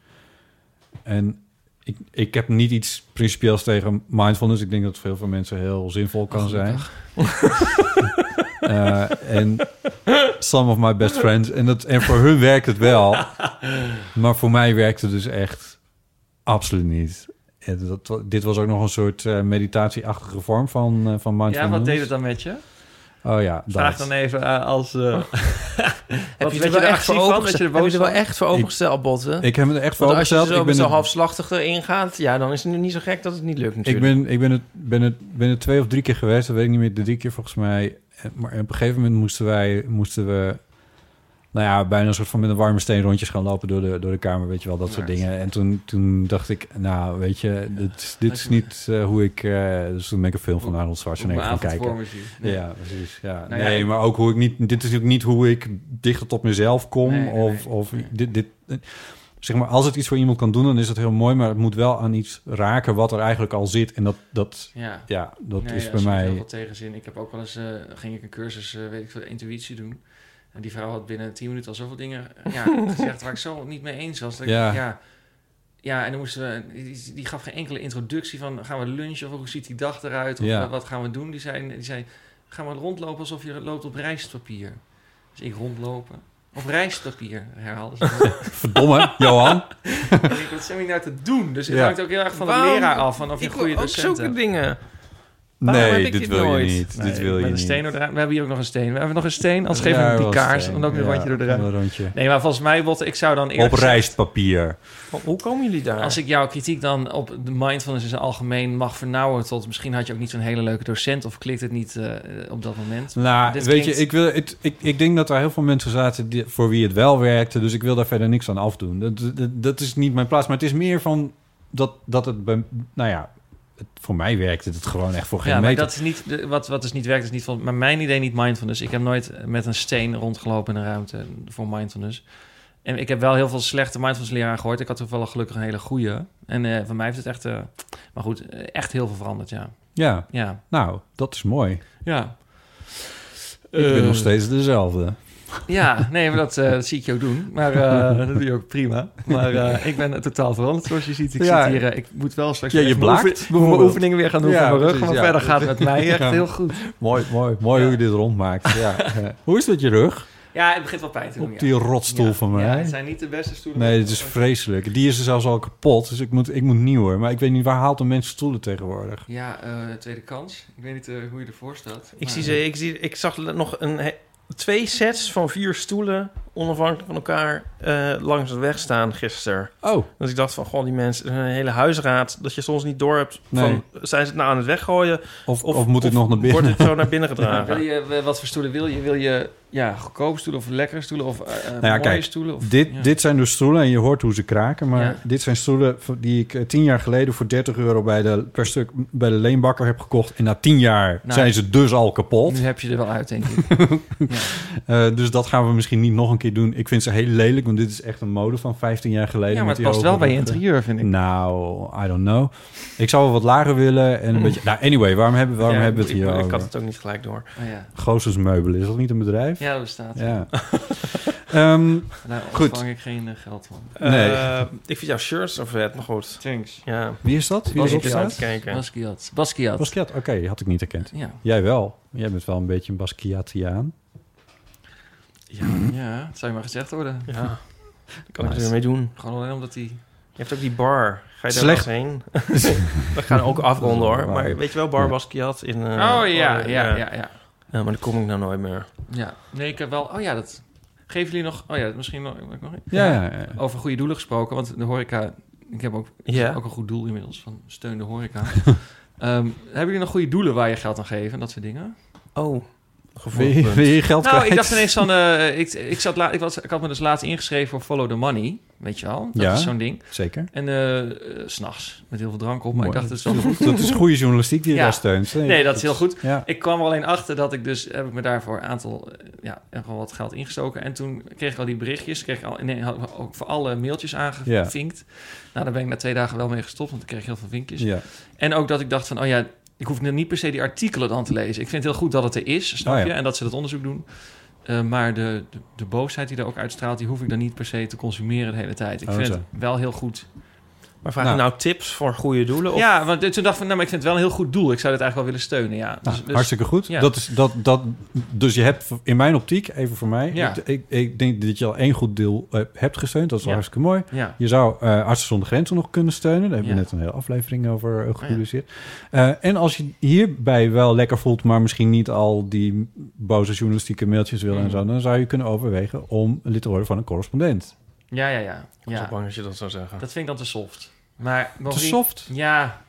En ik, ik heb niet iets principieels tegen mindfulness. Ik denk dat het voor veel mensen heel zinvol kan zijn. Eh, en some of my best friends. En, dat, en voor hun werkt het wel. Maar voor mij werkt het dus echt absoluut niet. En dat, dit was ook nog een soort eh, meditatieachtige vorm van, eh, van mindfulness. Ja, wat deed het dan met je? Oh ja, Vraag dat. dan even als... eh, Heb Wat je er wel je er echt voor opengesteld? Er Heb je er wel echt voor opengesteld, Botten? Ik heb het er echt voor als je er zo, Ik ben zo het- halfslachtig erin gaat... ja, dan is het nu niet zo gek dat het niet lukt Ik natuurlijk. ben, ik ben, het, ben, het, ben het twee of drie keer geweest, dat weet ik niet meer, de drie keer volgens mij. En- Maar op een gegeven moment moesten wij, moesten we, nou ja, bijna een soort van met een warme steen rondjes gaan lopen door de, door de kamer, weet je wel, dat soort dingen. En toen, toen dacht ik, nou, weet je, dit, dit is niet eh, hoe ik, eh, dus toen ben ik een film van Arnold Schwarzenegger gaan kijken. Nee. Ja, precies. Ja. Nou nee, maar ook hoe ik niet. Dit is ook niet hoe ik dichter tot mezelf kom. Nee, nee, of of dit, dit. Zeg maar, als het iets voor iemand kan doen, dan is het heel mooi. Maar het moet wel aan iets raken wat er eigenlijk al zit. En dat, dat Ja. ja, dat Nee, is ja, bij mij. heel veel tegenzin. Ik heb ook wel eens, eh, ging ik een cursus, eh, weet ik veel, intuïtie doen. En die vrouw had binnen 10 minuten al zoveel dingen ja, gezegd waar ik zo niet mee eens was. Dat ik- Ja. ja. Ja, en dan moesten we, die, die gaf geen enkele introductie van gaan we lunchen of hoe ziet die dag eruit of Ja. wat, wat gaan we doen. Die zei, die zei, gaan we rondlopen alsof je loopt op rijstpapier. Dus ik rondlopen. Op rijstpapier, herhaalde ze. Verdomme, Johan. en ik wat zijn we nou te doen? Dus het Ja. hangt ook heel erg van de leraar af. Van of je ik een goede wil ook zulke dingen. Waarom heb Nee, ik dit dit wil nooit? je niet. Nee, dit wil je met een niet. steen door de raam. We hebben hier ook nog een steen. We hebben nog een steen, we wel een pikaars. steen. En dan ook een Ja, rondje door de rondje. Nee, maar volgens mij, Botte, ik zou dan eerlijk Op gezegd- rijstpapier. Hoe komen jullie daar? Als ik jouw kritiek dan op de mindfulness in zijn algemeen mag vernauwen tot misschien had je ook niet zo'n hele leuke docent of klikt het niet eh, op dat moment. Nou, Dit weet klinkt- je, ik, wil, het, ik, ik denk dat er heel veel mensen zaten die, voor wie het wel werkte. Dus ik wil daar verder niks aan afdoen. Dat, dat, dat is niet mijn plaats. Maar het is meer van dat, dat het bij... Nou ja, het, voor mij werkte het gewoon echt voor geen Ja, maar meter. dat is niet, de- wat, wat dus niet werkt, is niet van. Maar mijn idee niet mindfulness. Ik heb nooit met een steen rondgelopen in een ruimte voor mindfulness. En ik heb wel heel veel slechte mindfulness leraar gehoord. Ik had toevallig gelukkig een hele goede. En eh van mij heeft het echt, eh, maar goed, eh, echt heel veel veranderd, ja. Ja, Ja, nou, dat is mooi. ja. Ik ben nog steeds dezelfde. Ja, nee, maar dat, eh, dat zie ik je ook doen. Maar eh, dat doe je ook prima. Maar eh, ik ben totaal veranderd, zoals je ziet. Ik, Ja. zit hier, ik moet wel straks Ja, je mijn blaakt, oefen- mijn oefeningen weer gaan doen Ja, voor mijn rug. precies, maar ja. verder gaat het met mij echt Ja. heel goed. Mooi, mooi. Mooi hoe je dit rondmaakt. Ja. ja. Hoe is het met je rug? Ja, het begint wel pijn te doen. Op ja. die rotstoel Ja, van Ja, mij? het zijn niet de beste stoelen. Nee, dit is vreselijk. Die is er zelfs al kapot. Dus ik moet, ik moet nieuwer. Maar ik weet niet, waar haalt een mens stoelen tegenwoordig? Ja, eh, tweede kans. Ik weet niet hoe je ervoor staat. Ik, maar, zie ze, ik, zie, ik zag nog een, he- twee sets van vier stoelen... onafhankelijk van elkaar eh, langs de weg staan gisteren. Oh, Dus ik dacht van, goh, die mensen... een hele huisraad... dat je soms niet door hebt van... Zijn ze het nou aan het weggooien... of, of, moet het nog naar binnen? wordt het zo naar binnen Wil gedragen? je, eh, wat voor stoelen wil je? Wil je ja, goedkope stoelen of lekkere stoelen of eh, ja, mooie kijk, stoelen? Of, Dit, ja. dit zijn dus stoelen en je hoort hoe ze kraken. Maar Ja. dit zijn stoelen die ik tien jaar geleden voor 30 euro bij de, per stuk bij de leenbakker heb gekocht. En na tien jaar Nou, zijn ze dus al kapot. Nu heb je er wel uit, denk ik. ja. Eh, dus dat gaan we misschien niet nog een keer doen. Ik vind ze heel lelijk, want dit is echt een mode van 15 jaar geleden. ja, maar het past wel bij je interieur, vind ik. Nou, I don't know. Ik zou wel wat lager willen en een beetje... Nou, anyway, waarom hebben, waarom Ja, hebben we het ik- hier ik, over? had het ook niet gelijk door. Oh, ja. Meubelen, is dat niet een bedrijf? ja, dat bestaat. Ja. Ehm, Daar Goed. ontvang ik geen eh, geld van. Nee. Eh, ik vind jouw shirts zo vet, maar goed. Thanks. Ja, wie is dat? Wie was kijken. Basquiat. Basquiat. Basquiat, oké, had ik niet herkend. Ja. Jij wel. Jij bent wel een beetje een Basquiatiaan. Ja, ja, het zou je maar gezegd worden. Ja, daar kan ik er mee doen. Gewoon alleen omdat hij... Je hebt ook die bar. Ga je daar Slecht. wel eens heen? We gaan ook afronden hoor. Maar weet je wel, bar Ja. Basquiat in... eh, oh ja, eh, ja, ja, ja. Ja, maar daar kom ik nou nooit meer. Ja, nee, ik heb wel... Oh ja, dat... Geven jullie nog... Oh ja, misschien nog... nog Ja, ja, ja. Over goede doelen gesproken, want de horeca... Ik heb ook, Ja. ook een goed doel inmiddels van steun de horeca. Ehm, hebben jullie nog goede doelen waar je geld aan geeft en dat soort dingen? Oh, Wil je, wil je je geld Nou, kwijt? ik dacht ineens van... eh, ik, ik, zat la, ik, was, ik had me dus laatst ingeschreven voor Follow the Money. Weet je wel? Dat Ja. is zo'n ding. Zeker. En eh eh, s s'nachts met heel veel drank op. Maar ik dacht, het is wel goed. Dat is goede journalistiek die je Ja. daar steunt. Nee, dat is heel goed. Ja. Ik kwam er alleen achter dat ik dus... Heb ik me daarvoor een aantal... eh, Ja, echt wel wat geld ingestoken. En toen kreeg ik al die berichtjes. Kreeg ik al, nee, had ik ook voor alle mailtjes aangevinkt. Nou, daar ben ik na twee dagen wel mee gestopt. Want ik kreeg heel veel vinkjes. Ja. En ook dat ik dacht van... Oh ja, ik hoef niet per se die artikelen dan te lezen. Ik vind het heel goed dat het er is, snap Oh ja. je? En dat ze dat onderzoek doen. Eh, maar de, de, de boosheid die er ook uitstraalt... die hoef ik dan niet per se te consumeren de hele tijd. Ik Oh, vind zo. het wel heel goed. Maar vraag Nou. je nou tips voor goede doelen? Of? Ja, want toen dacht ik van... Nou, maar ik vind het wel een heel goed doel. Ik zou dit eigenlijk wel willen steunen, ja. Nou, Dus- dus- hartstikke goed. ja. Dat is, dat, dat, dus je hebt in mijn optiek, even voor mij... Ja. Ik, ik, denk dat je al één goed deel eh, hebt gesteund. Dat is wel Ja. hartstikke mooi. Ja. Je zou eh Artsen zonder Grenzen nog kunnen steunen. Daar hebben we Ja. net een hele aflevering over uh, gepubliceerd. Eh, en als je hierbij wel lekker voelt... maar misschien niet al die boze journalistieke mailtjes wil en Mm. zo... dan zou je kunnen overwegen om lid te worden van een correspondent. Ja, ja, ja. Ik was ja. zo bang dat je dat zou zeggen. Dat vind ik dan te soft. Maar Te soft? Ja,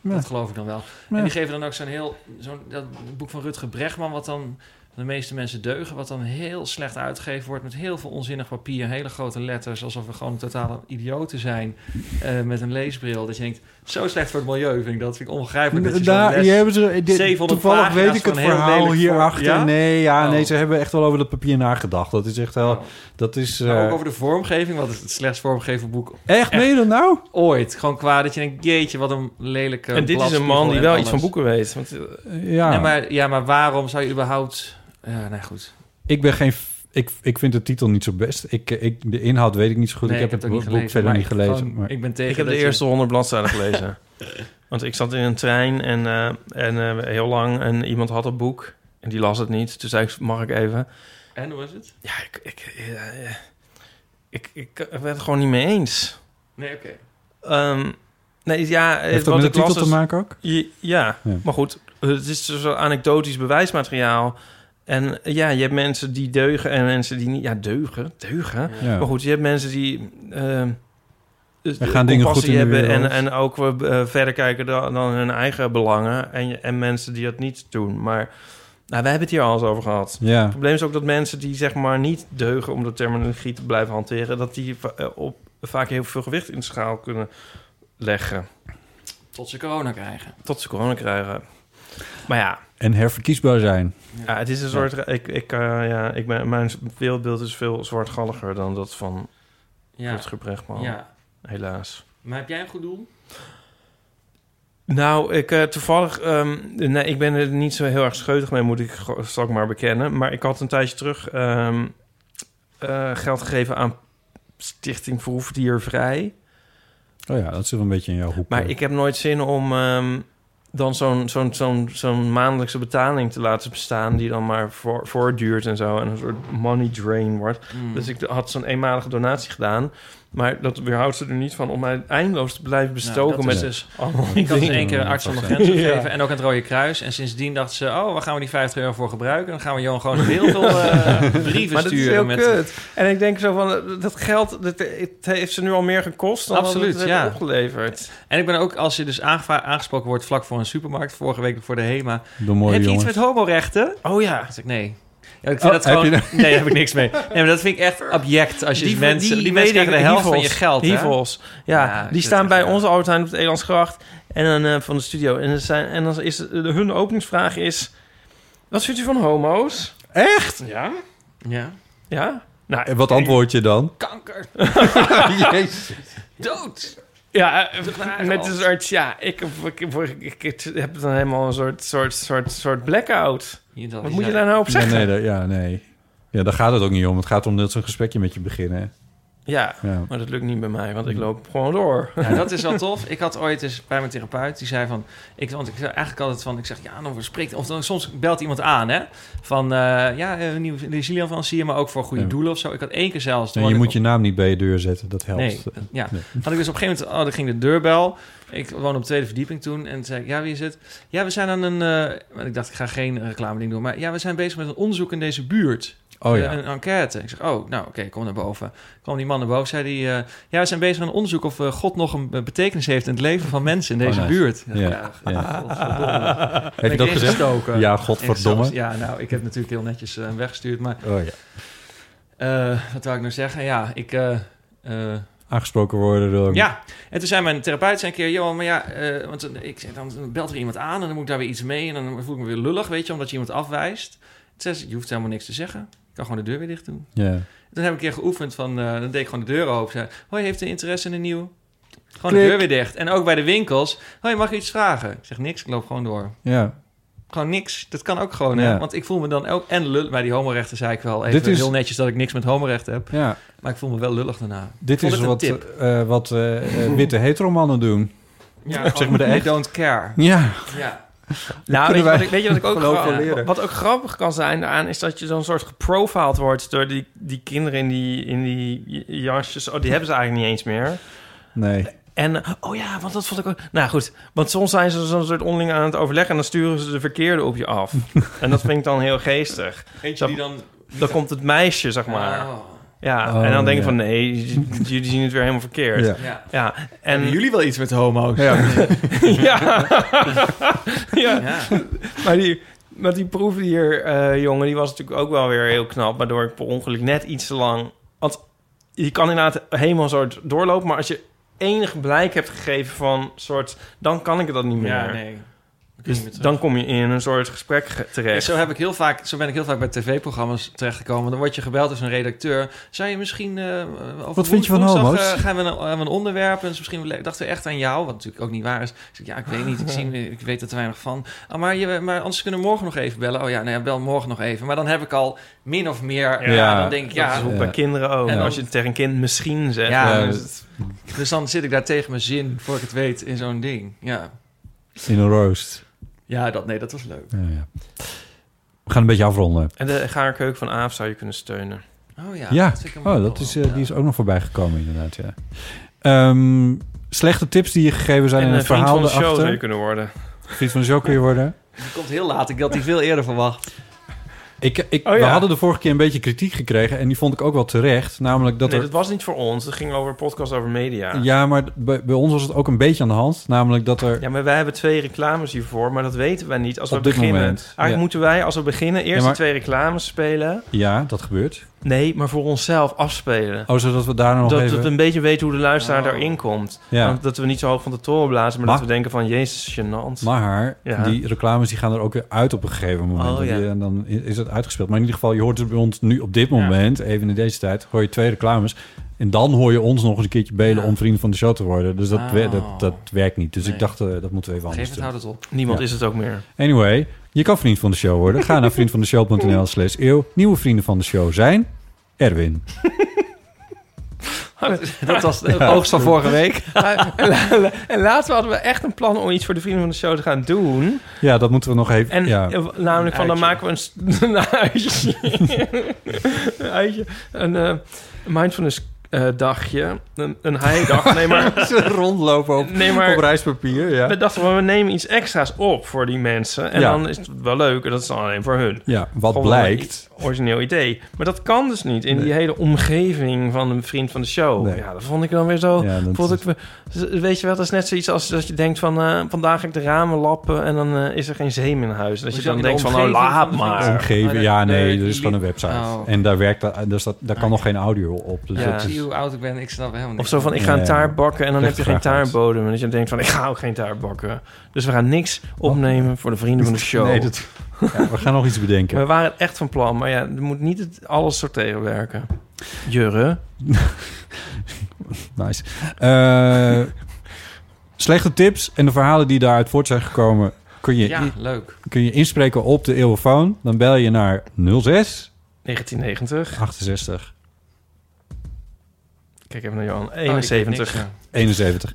Ja. dat geloof ik dan wel. Ja. En die geven dan ook zo'n heel... Zo'n dat boek van Rutger Bregman... wat dan de meeste mensen deugen... wat dan heel slecht uitgegeven wordt... met heel veel onzinnig papier... hele grote letters... alsof we gewoon totale idioten zijn... eh, met een leesbril. Dat je denkt... zo slecht voor het milieu vind ik dat. vind ik onbegrijpelijk. Dat je Daar, les- hier hebben ze, dit- 700 toevallig weet ik het verhaal hierachter. Ja? Nee, ja, Oh. nee, ze hebben echt wel over dat papier nagedacht. Dat is echt wel... Oh. Dat is... Maar eh, ook over de vormgeving. Wat is het slechtst vormgegeven boek Echt, meen je dat nou? ooit? Gewoon qua dat je denkt... jeetje, wat een lelijke en dit is een man die wel iets van boeken weet. Want, eh, Ja, Nee, maar, ja, maar waarom zou je überhaupt... Ja, nee, goed. ik ben geen... Ik, ik vind de titel niet zo best. Ik, ik, de inhoud weet ik niet zo goed. Nee, ik heb het, boek gelezen, verder maar niet gelezen. gewoon- maar, ik ben tegen ik heb de dat je- eerste honderd bladzijden gelezen. Want ik zat in een trein en, eh, en eh, heel lang en iemand had een boek en die las het niet. Toen zei ik, mag ik even? En hoe was het? Ja, ik, ik, eh, ik, ik, werd het gewoon niet mee eens. Nee, oké. Ehm, nee, ja, heeft dat met de titel te maken ook? Ja, ja, Ja. maar goed, het is dus zo anekdotisch bewijsmateriaal. En ja, je hebt mensen die deugen en mensen die niet... Ja, deugen, deugen. Ja. Maar goed, je hebt mensen die... Er gaan dingen goed compassie in de hebben en, wereld. en ook eh, verder kijken dan, dan hun eigen belangen. En, je- en mensen die dat niet doen. Maar nou, wij hebben het hier al eens over gehad. Ja. Het probleem is ook dat mensen die zeg maar niet deugen... om de terminologie te blijven hanteren... dat die eh, op, vaak heel veel gewicht in de schaal kunnen leggen. Tot ze corona krijgen. Tot ze corona krijgen. Maar ja, En herverkiesbaar zijn. ja het is een soort... Ik, ik, eh, ja, ik ben, mijn wereldbeeld is veel zwartgalliger dan dat van Ja. Rutger Bregman. ja. Helaas. Maar heb jij een goed doel? Nou, ik eh, toevallig... ehm, nee, ik ben er niet zo heel erg scheutig mee, moet ik, zal ik maar bekennen. Maar ik had een tijdje terug ehm, eh, geld gegeven aan Stichting Verhoefdiervrij. Oh ja, dat zit een beetje in jouw hoek. Maar ik heb nooit zin om ehm, dan zo'n zo'n zo'n zo'n maandelijkse betaling te laten bestaan... die dan maar voor, voortduurt en zo. En een soort money drain wordt. Hmm. Dus ik had zo'n eenmalige donatie gedaan. Maar dat weerhoudt ze er niet van om mij eindeloos te blijven bestoken met dus- allemaal Ik had dus dingen. één keer arts zonder Ja. grenzen gegeven Ja. en ook aan het Rode Kruis. En sindsdien dachten ze, oh, waar gaan we die 50 euro voor gebruiken? Dan gaan we Johan gewoon heel veel eh, brieven Maar dat is sturen. heel met, kut. En ik denk zo van, dat geld, dat, het heeft ze nu al meer gekost dan Absoluut, dat het ja. heeft opgeleverd. En ik ben ook, als je dus aangesproken wordt vlak voor een supermarkt, vorige week voor de HEMA. Mooie heb je jongens. iets met homorechten? Oh ja. Dan zeg ik, nee. Ja, ik vind Oh, dat gewoon... je Nee, daar heb ik niks mee. Nee, maar dat vind ik echt abject. Als je dus mensen... Die, mensen krijgen de helft van je geld, hè? Ja, Ja, die staan bij onze Albertijn op de Elandsgracht en dan eh, van de studio. En, dan zijn, en dan is de, hun openingsvraag is... Wat vindt u van homo's? Echt? Ja. Ja. Ja? Nou, En wat antwoord je dan? Kanker. Jezus. Dood. Ja, eh, met een soort, ja, ik, ik, ik, ik heb dan helemaal een soort, soort, soort, soort blackout. Hier, dat Wat moet je nou- daar nou op zeggen? nee, dat- ja, nee. Ja, daar gaat het ook niet om. Het gaat om dat ze een gesprekje met je beginnen. Ja, Ja. maar dat lukt niet bij mij, want ik loop gewoon door. Ja, dat is wel tof. Ik had ooit eens bij mijn therapeut, die zei van... Ik, want ik zei eigenlijk altijd van, ik zeg, ja, dan spreekt... Of dan soms belt iemand aan, hè. Van, eh, ja, een nieuwe Gillian van zie je, maar ook voor goede Ja. doelen of zo. Ik had één keer zelfs... En je moet je naam niet bij je deur zetten. Dat helpt. Nee, ja. Nee. Had ik dus op een gegeven moment... Oh, dan ging de deurbel. Ik woon op de tweede verdieping toen. En toen zei ik, ja, wie is het? Ja, we zijn aan een... eh, want ik dacht, ik ga geen reclame ding doen. Maar ja, we zijn bezig met een onderzoek in deze buurt. Oh Eh, ja. Een enquête. Ik zeg, oh, nou oké, kom naar boven. Kwam die man naar boven, zei hij... eh, ja, we zijn bezig met een onderzoek of eh, God nog een betekenis heeft... in het leven van mensen in deze Oh, nice. buurt. Ja, ja, ja. godverdomme. Heb je dat gezegd? ingestoken. Ja, godverdomme. Ja, nou, ik heb natuurlijk heel netjes weggestuurd. Maar Oh ja. wat wou ik nou zeggen? Ja, ik... Aangesproken worden door... ja, en toen zei mijn therapeut zei een keer... joh, maar ja, want ik zeg, dan belt er iemand aan... en dan moet ik daar weer iets mee... en dan voel ik me weer lullig, weet je... omdat je iemand afwijst. Toen zei ze, je hoeft helemaal niks te zeggen. Kan gewoon de deur weer dicht doen. Ja. Toen heb ik een keer geoefend van... eh, dan deed ik gewoon de deur open. Zei, hoi, heeft u interesse in een nieuw? Gewoon Klik. de deur weer dicht. En ook bij de winkels. Hoi, mag ik iets vragen? Ik zeg niks, ik loop gewoon door. ja. Gewoon niks. Dat kan ook gewoon, Ja. hè? Want ik voel me dan ook... En lullig. Bij die homorechten zei ik wel even Dit is- heel netjes... dat ik niks met homorechten heb. ja. Maar ik voel me wel lullig daarna. Dit is wat, eh, wat eh, witte heteromannen doen. Ja, Zeg maar de I echt. don't care. Ja. Ja. Nou, weet je, wij wat ik, weet je wat ik ook geloof gra- wel leren. wat ook grappig kan zijn daaraan is dat je zo'n soort geprofiled wordt door die, die kinderen in die, in die jasjes. Oh, die hebben ze eigenlijk niet eens meer. Nee. En oh ja, want dat vond ik ook. Nou goed, want soms zijn ze zo'n soort onderling aan het overleggen en dan sturen ze de verkeerde op je af. en dat vind ik dan heel geestig. Eentje die dan... Dan komt het meisje, zeg maar. Oh. Ja, Oh, en dan denk ja. je van nee, jullie zien het weer helemaal verkeerd. Ja. Ja. Ja, En jullie wel iets met homo's? Ja. ja. ja. Ja. Maar die, maar die proefdier eh jongen, die was natuurlijk ook wel weer heel knap. Waardoor ik per ongeluk net iets te lang... Want je kan inderdaad helemaal een soort doorlopen. Maar als je enig blijk hebt gegeven van soort... Dan kan ik dat niet meer. Ja, nee. Dus dan kom je in een soort gesprek Ja, terecht. zo, heb ik heel vaak, zo ben ik heel vaak bij tv-programma's terechtgekomen. Dan word je gebeld als een redacteur. Zou je misschien... eh over Wat vind je van woensdag, homo's? eh, gaan we een, we een onderwerp en dus misschien dachten we echt aan jou. Wat natuurlijk ook niet waar is. Ik zeg, ja, ik weet niet. Ik, zie, ik weet er te weinig van. Ah, maar, je, maar anders kunnen we morgen nog even bellen. Oh ja, nou ja, bel morgen nog even. Maar dan heb ik al min of meer... Ja, Ja, dan denk ik, Dat ja... is ook Ja. bij kinderen ook. En als je tegen een kind misschien zegt... Ja, dus, dus dan zit ik daar tegen mijn zin, voor ik het weet, in zo'n ding. Ja, In een roost. Ja dat, nee, dat was leuk. Ja, ja. We gaan een beetje afronden. En de gaarkeuken van Aaf zou je kunnen steunen. Oh ja, Ja, dat oh, dat is, eh, die is ook nog voorbij gekomen inderdaad, ja. Ehm, slechte tips die je gegeven zijn en in een het vriend verhaal van de show zou je kunnen worden. Vriend van de show kun je worden. Die komt heel laat. Ik had die veel eerder verwacht. Ik, ik, Oh, We hadden de vorige keer een beetje kritiek gekregen... en die vond ik ook wel terecht. Namelijk dat nee, er... dat was niet voor ons. Het ging over een podcast over media. Ja, maar bij, bij ons was het ook een beetje aan de hand. Namelijk dat er... Ja, maar wij hebben twee reclames hiervoor, maar dat weten wij niet als Op we dit beginnen. moment, Eigenlijk ja. moeten wij, als we beginnen, eerst Ja, maar- de twee reclames spelen. Ja, dat gebeurt. Nee, maar voor onszelf afspelen. Oh, zodat we daar nog dat even... we een beetje weten hoe de luisteraar Oh. daarin komt. Ja. Want dat we niet zo hoog van de toren blazen, maar, Maar- dat we denken van, jezus, gênant. Maar Ja. die reclames die gaan er ook weer uit op een gegeven moment. Oh, Dat ja. die- En dan is het uitgespeeld. Maar in ieder geval, je hoort het bij ons nu op dit moment, even in deze tijd, hoor je twee reclames. En dan hoor je ons nog eens een keertje belen Ja. om vrienden van de show te worden. Dus dat, Oh. we- dat, dat werkt niet. Dus Nee. ik dacht, eh, dat moeten we even anders Geef het, doen. houd het op. Niemand Ja. is het ook meer. Anyway, je kan vriend van de show worden. Ga naar vriendvandeshow.nl slash eeuw. Nieuwe vrienden van de show zijn... Erwin. Dat was de oogst van vorige week. en later hadden we echt een plan om iets voor de vrienden van de show te gaan doen. Ja, dat moeten we nog even... En ja. eh, namelijk van, dan maken we een, een uitje. een uitje. Een eh, mindfulness eh, dagje. Een, een heidag. Nee, maar... rondlopen op, Nee, maar op reispapier, ja. we dachten, van, we nemen iets extra's op voor die mensen. En Ja. dan is het wel leuk. En dat is dan alleen voor hun. Ja, wat Gewoon blijkt... origineel idee. Maar dat kan dus niet in Nee. die hele omgeving van een vriend van de show. Nee. Ja, dat vond ik dan weer zo... Ja, dat Vond is- ik, we- weet je wel, dat is net zoiets als dat je denkt van... eh, vandaag ga ik de ramen lappen en dan eh, is er geen zeem in huis. Dat je dan denkt de van, oh, omgeving laat maar. Omgeving, Oh, ja, nee, er is gewoon een website. Oh. En daar werkt dat, dus dat, daar kan nog geen audio op. Dus Ja. dat Zie is, je hoe oud ik ben? Ik snap helemaal niks. Of zo van, ik ga een taart bakken en dan heb je geen taartbodem. En dat je denkt van, ik ga ook geen taart bakken. Dus we gaan niks opnemen voor de vrienden van de show. nee, dat, ja, we gaan nog iets bedenken. We waren echt van plan, maar ja, er moet niet het, alles zo tegenwerken. Jurre. Nice. Eh, slechte tips en de verhalen die daaruit voort zijn gekomen... kun je, Ja, leuk. kun je inspreken op de eeuwenfoon. Dan bel je naar 06 1990. 68 Kijk even naar Johan. Oh, ik weet 71. niks, ja. 71.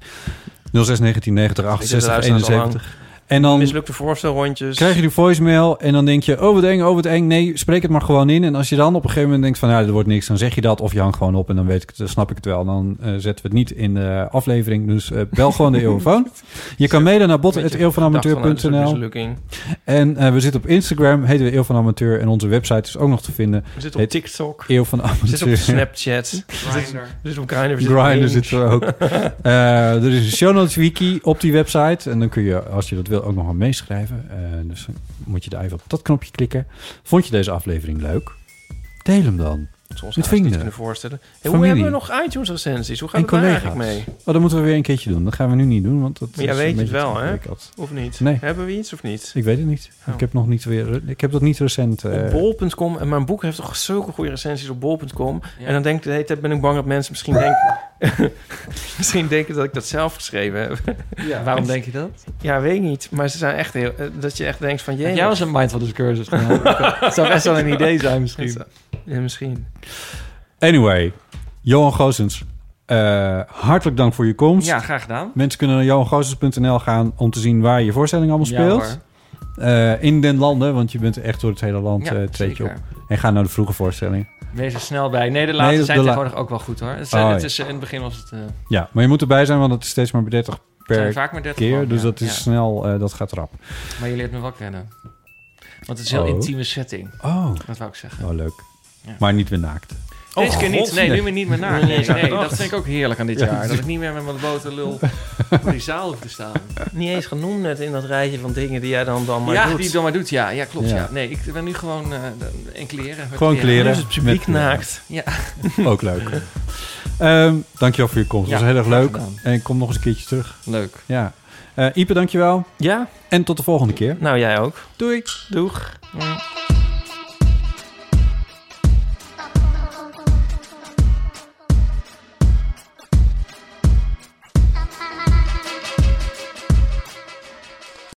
06 1990 Ik zit 68 te luisteren, dat is al 71. En dan Mislukte voorstelrondjes. krijg je die voicemail en dan denk je... oh, wat eng, oh, wat eng. Nee, spreek het maar gewoon in. En als je dan op een gegeven moment denkt van... ja, er wordt niks, dan zeg je dat of je hangt gewoon op... en dan, weet ik het, dan snap ik het wel. Dan eh, zetten we het niet in de aflevering. Dus eh, bel gewoon de eeuwfoon. Je kan mailen naar mislukking. En eh, we zitten op Instagram, heten we Eeuw van Amateur. En onze website is ook nog te vinden. We zitten Heet op TikTok. Eeuw van We Amateur. zitten op Snapchat. Grindr. We zitten op Grindr. We Grindr zitten we ook. Eh, er is een show notes wiki op die website. En dan kun je, als je dat wil, ook nog wel meeschrijven. Eh, dus moet je daar even op dat knopje klikken. Vond je deze aflevering leuk? Deel hem dan. Zoals Met we niet vrienden. kunnen voorstellen. Hey, hoe hebben we nog iTunes recensies? Hoe gaat En het daar eigenlijk mee? Oh, dat moeten we weer een keertje doen. Dat gaan we nu niet doen. Want dat Maar jij is weet het wel, hè? Of niet? Nee. Hebben we iets of niet? Ik weet het niet. Oh. Ik heb nog niet weer. Ik heb dat niet recent. eh, Op bol.com. En mijn boek heeft toch zulke goede recensies op bol.com. Ja. En dan denk ik de hele tijd ben ik bang dat mensen misschien denken... misschien denken dat ik dat zelf geschreven heb. Waarom denk je dat? ja, weet ik niet. Maar ze zijn echt heel... eh, Dat je echt denkt van... Jee, Jij was een mindfulness cursus. Het zou best wel een idee zijn misschien. Ja, misschien. Anyway, Johan Goossens. eh, hartelijk dank voor je komst. Ja, graag gedaan. Mensen kunnen naar johangoossens.nl gaan om te zien waar je voorstelling allemaal Ja, speelt. Eh, in den landen, want je bent echt door het hele land Ja, je op. En ga naar de vroege voorstelling. Wees er snel bij. Nee, de laatste Nee, zijn de la- tegenwoordig ook wel goed hoor. Het, zijn- Oh, het is, in het begin was het... Ja, maar je moet erbij zijn, want het is steeds maar 30 zijn per vaak maar 30 keer. man, dus ja. dat is snel, dat gaat rap. Maar je leert me wel kennen. Want het is een heel Oh. intieme setting. Oh, Dat wou ik zeggen. oh leuk. Ja. Maar niet weer naakt. Deze keer niet. Nee, nee. nu weer niet meer naar. Nee, dat vind ik ook heerlijk aan dit Ja. jaar. Dat ik niet meer met mijn blote lul voor die zaal hoef te staan. Niet eens genoemd net in dat rijtje van dingen die jij dan, dan maar ja, doet. die het dan maar doet. Ja, ja klopt. Ja. Ja. Nee, ik ben nu gewoon eh, de- in kleren. Gewoon kleren. Nu is het publiek Met- naakt. Ook leuk. Ehm dankjewel voor je komst. Ja, dat was heel erg leuk. En kom nog eens een keertje terug. Leuk. Ja. Eh Ipe, dankjewel. Ja? En tot de volgende keer. Nou, jij ook. Doei. Doeg. Mm.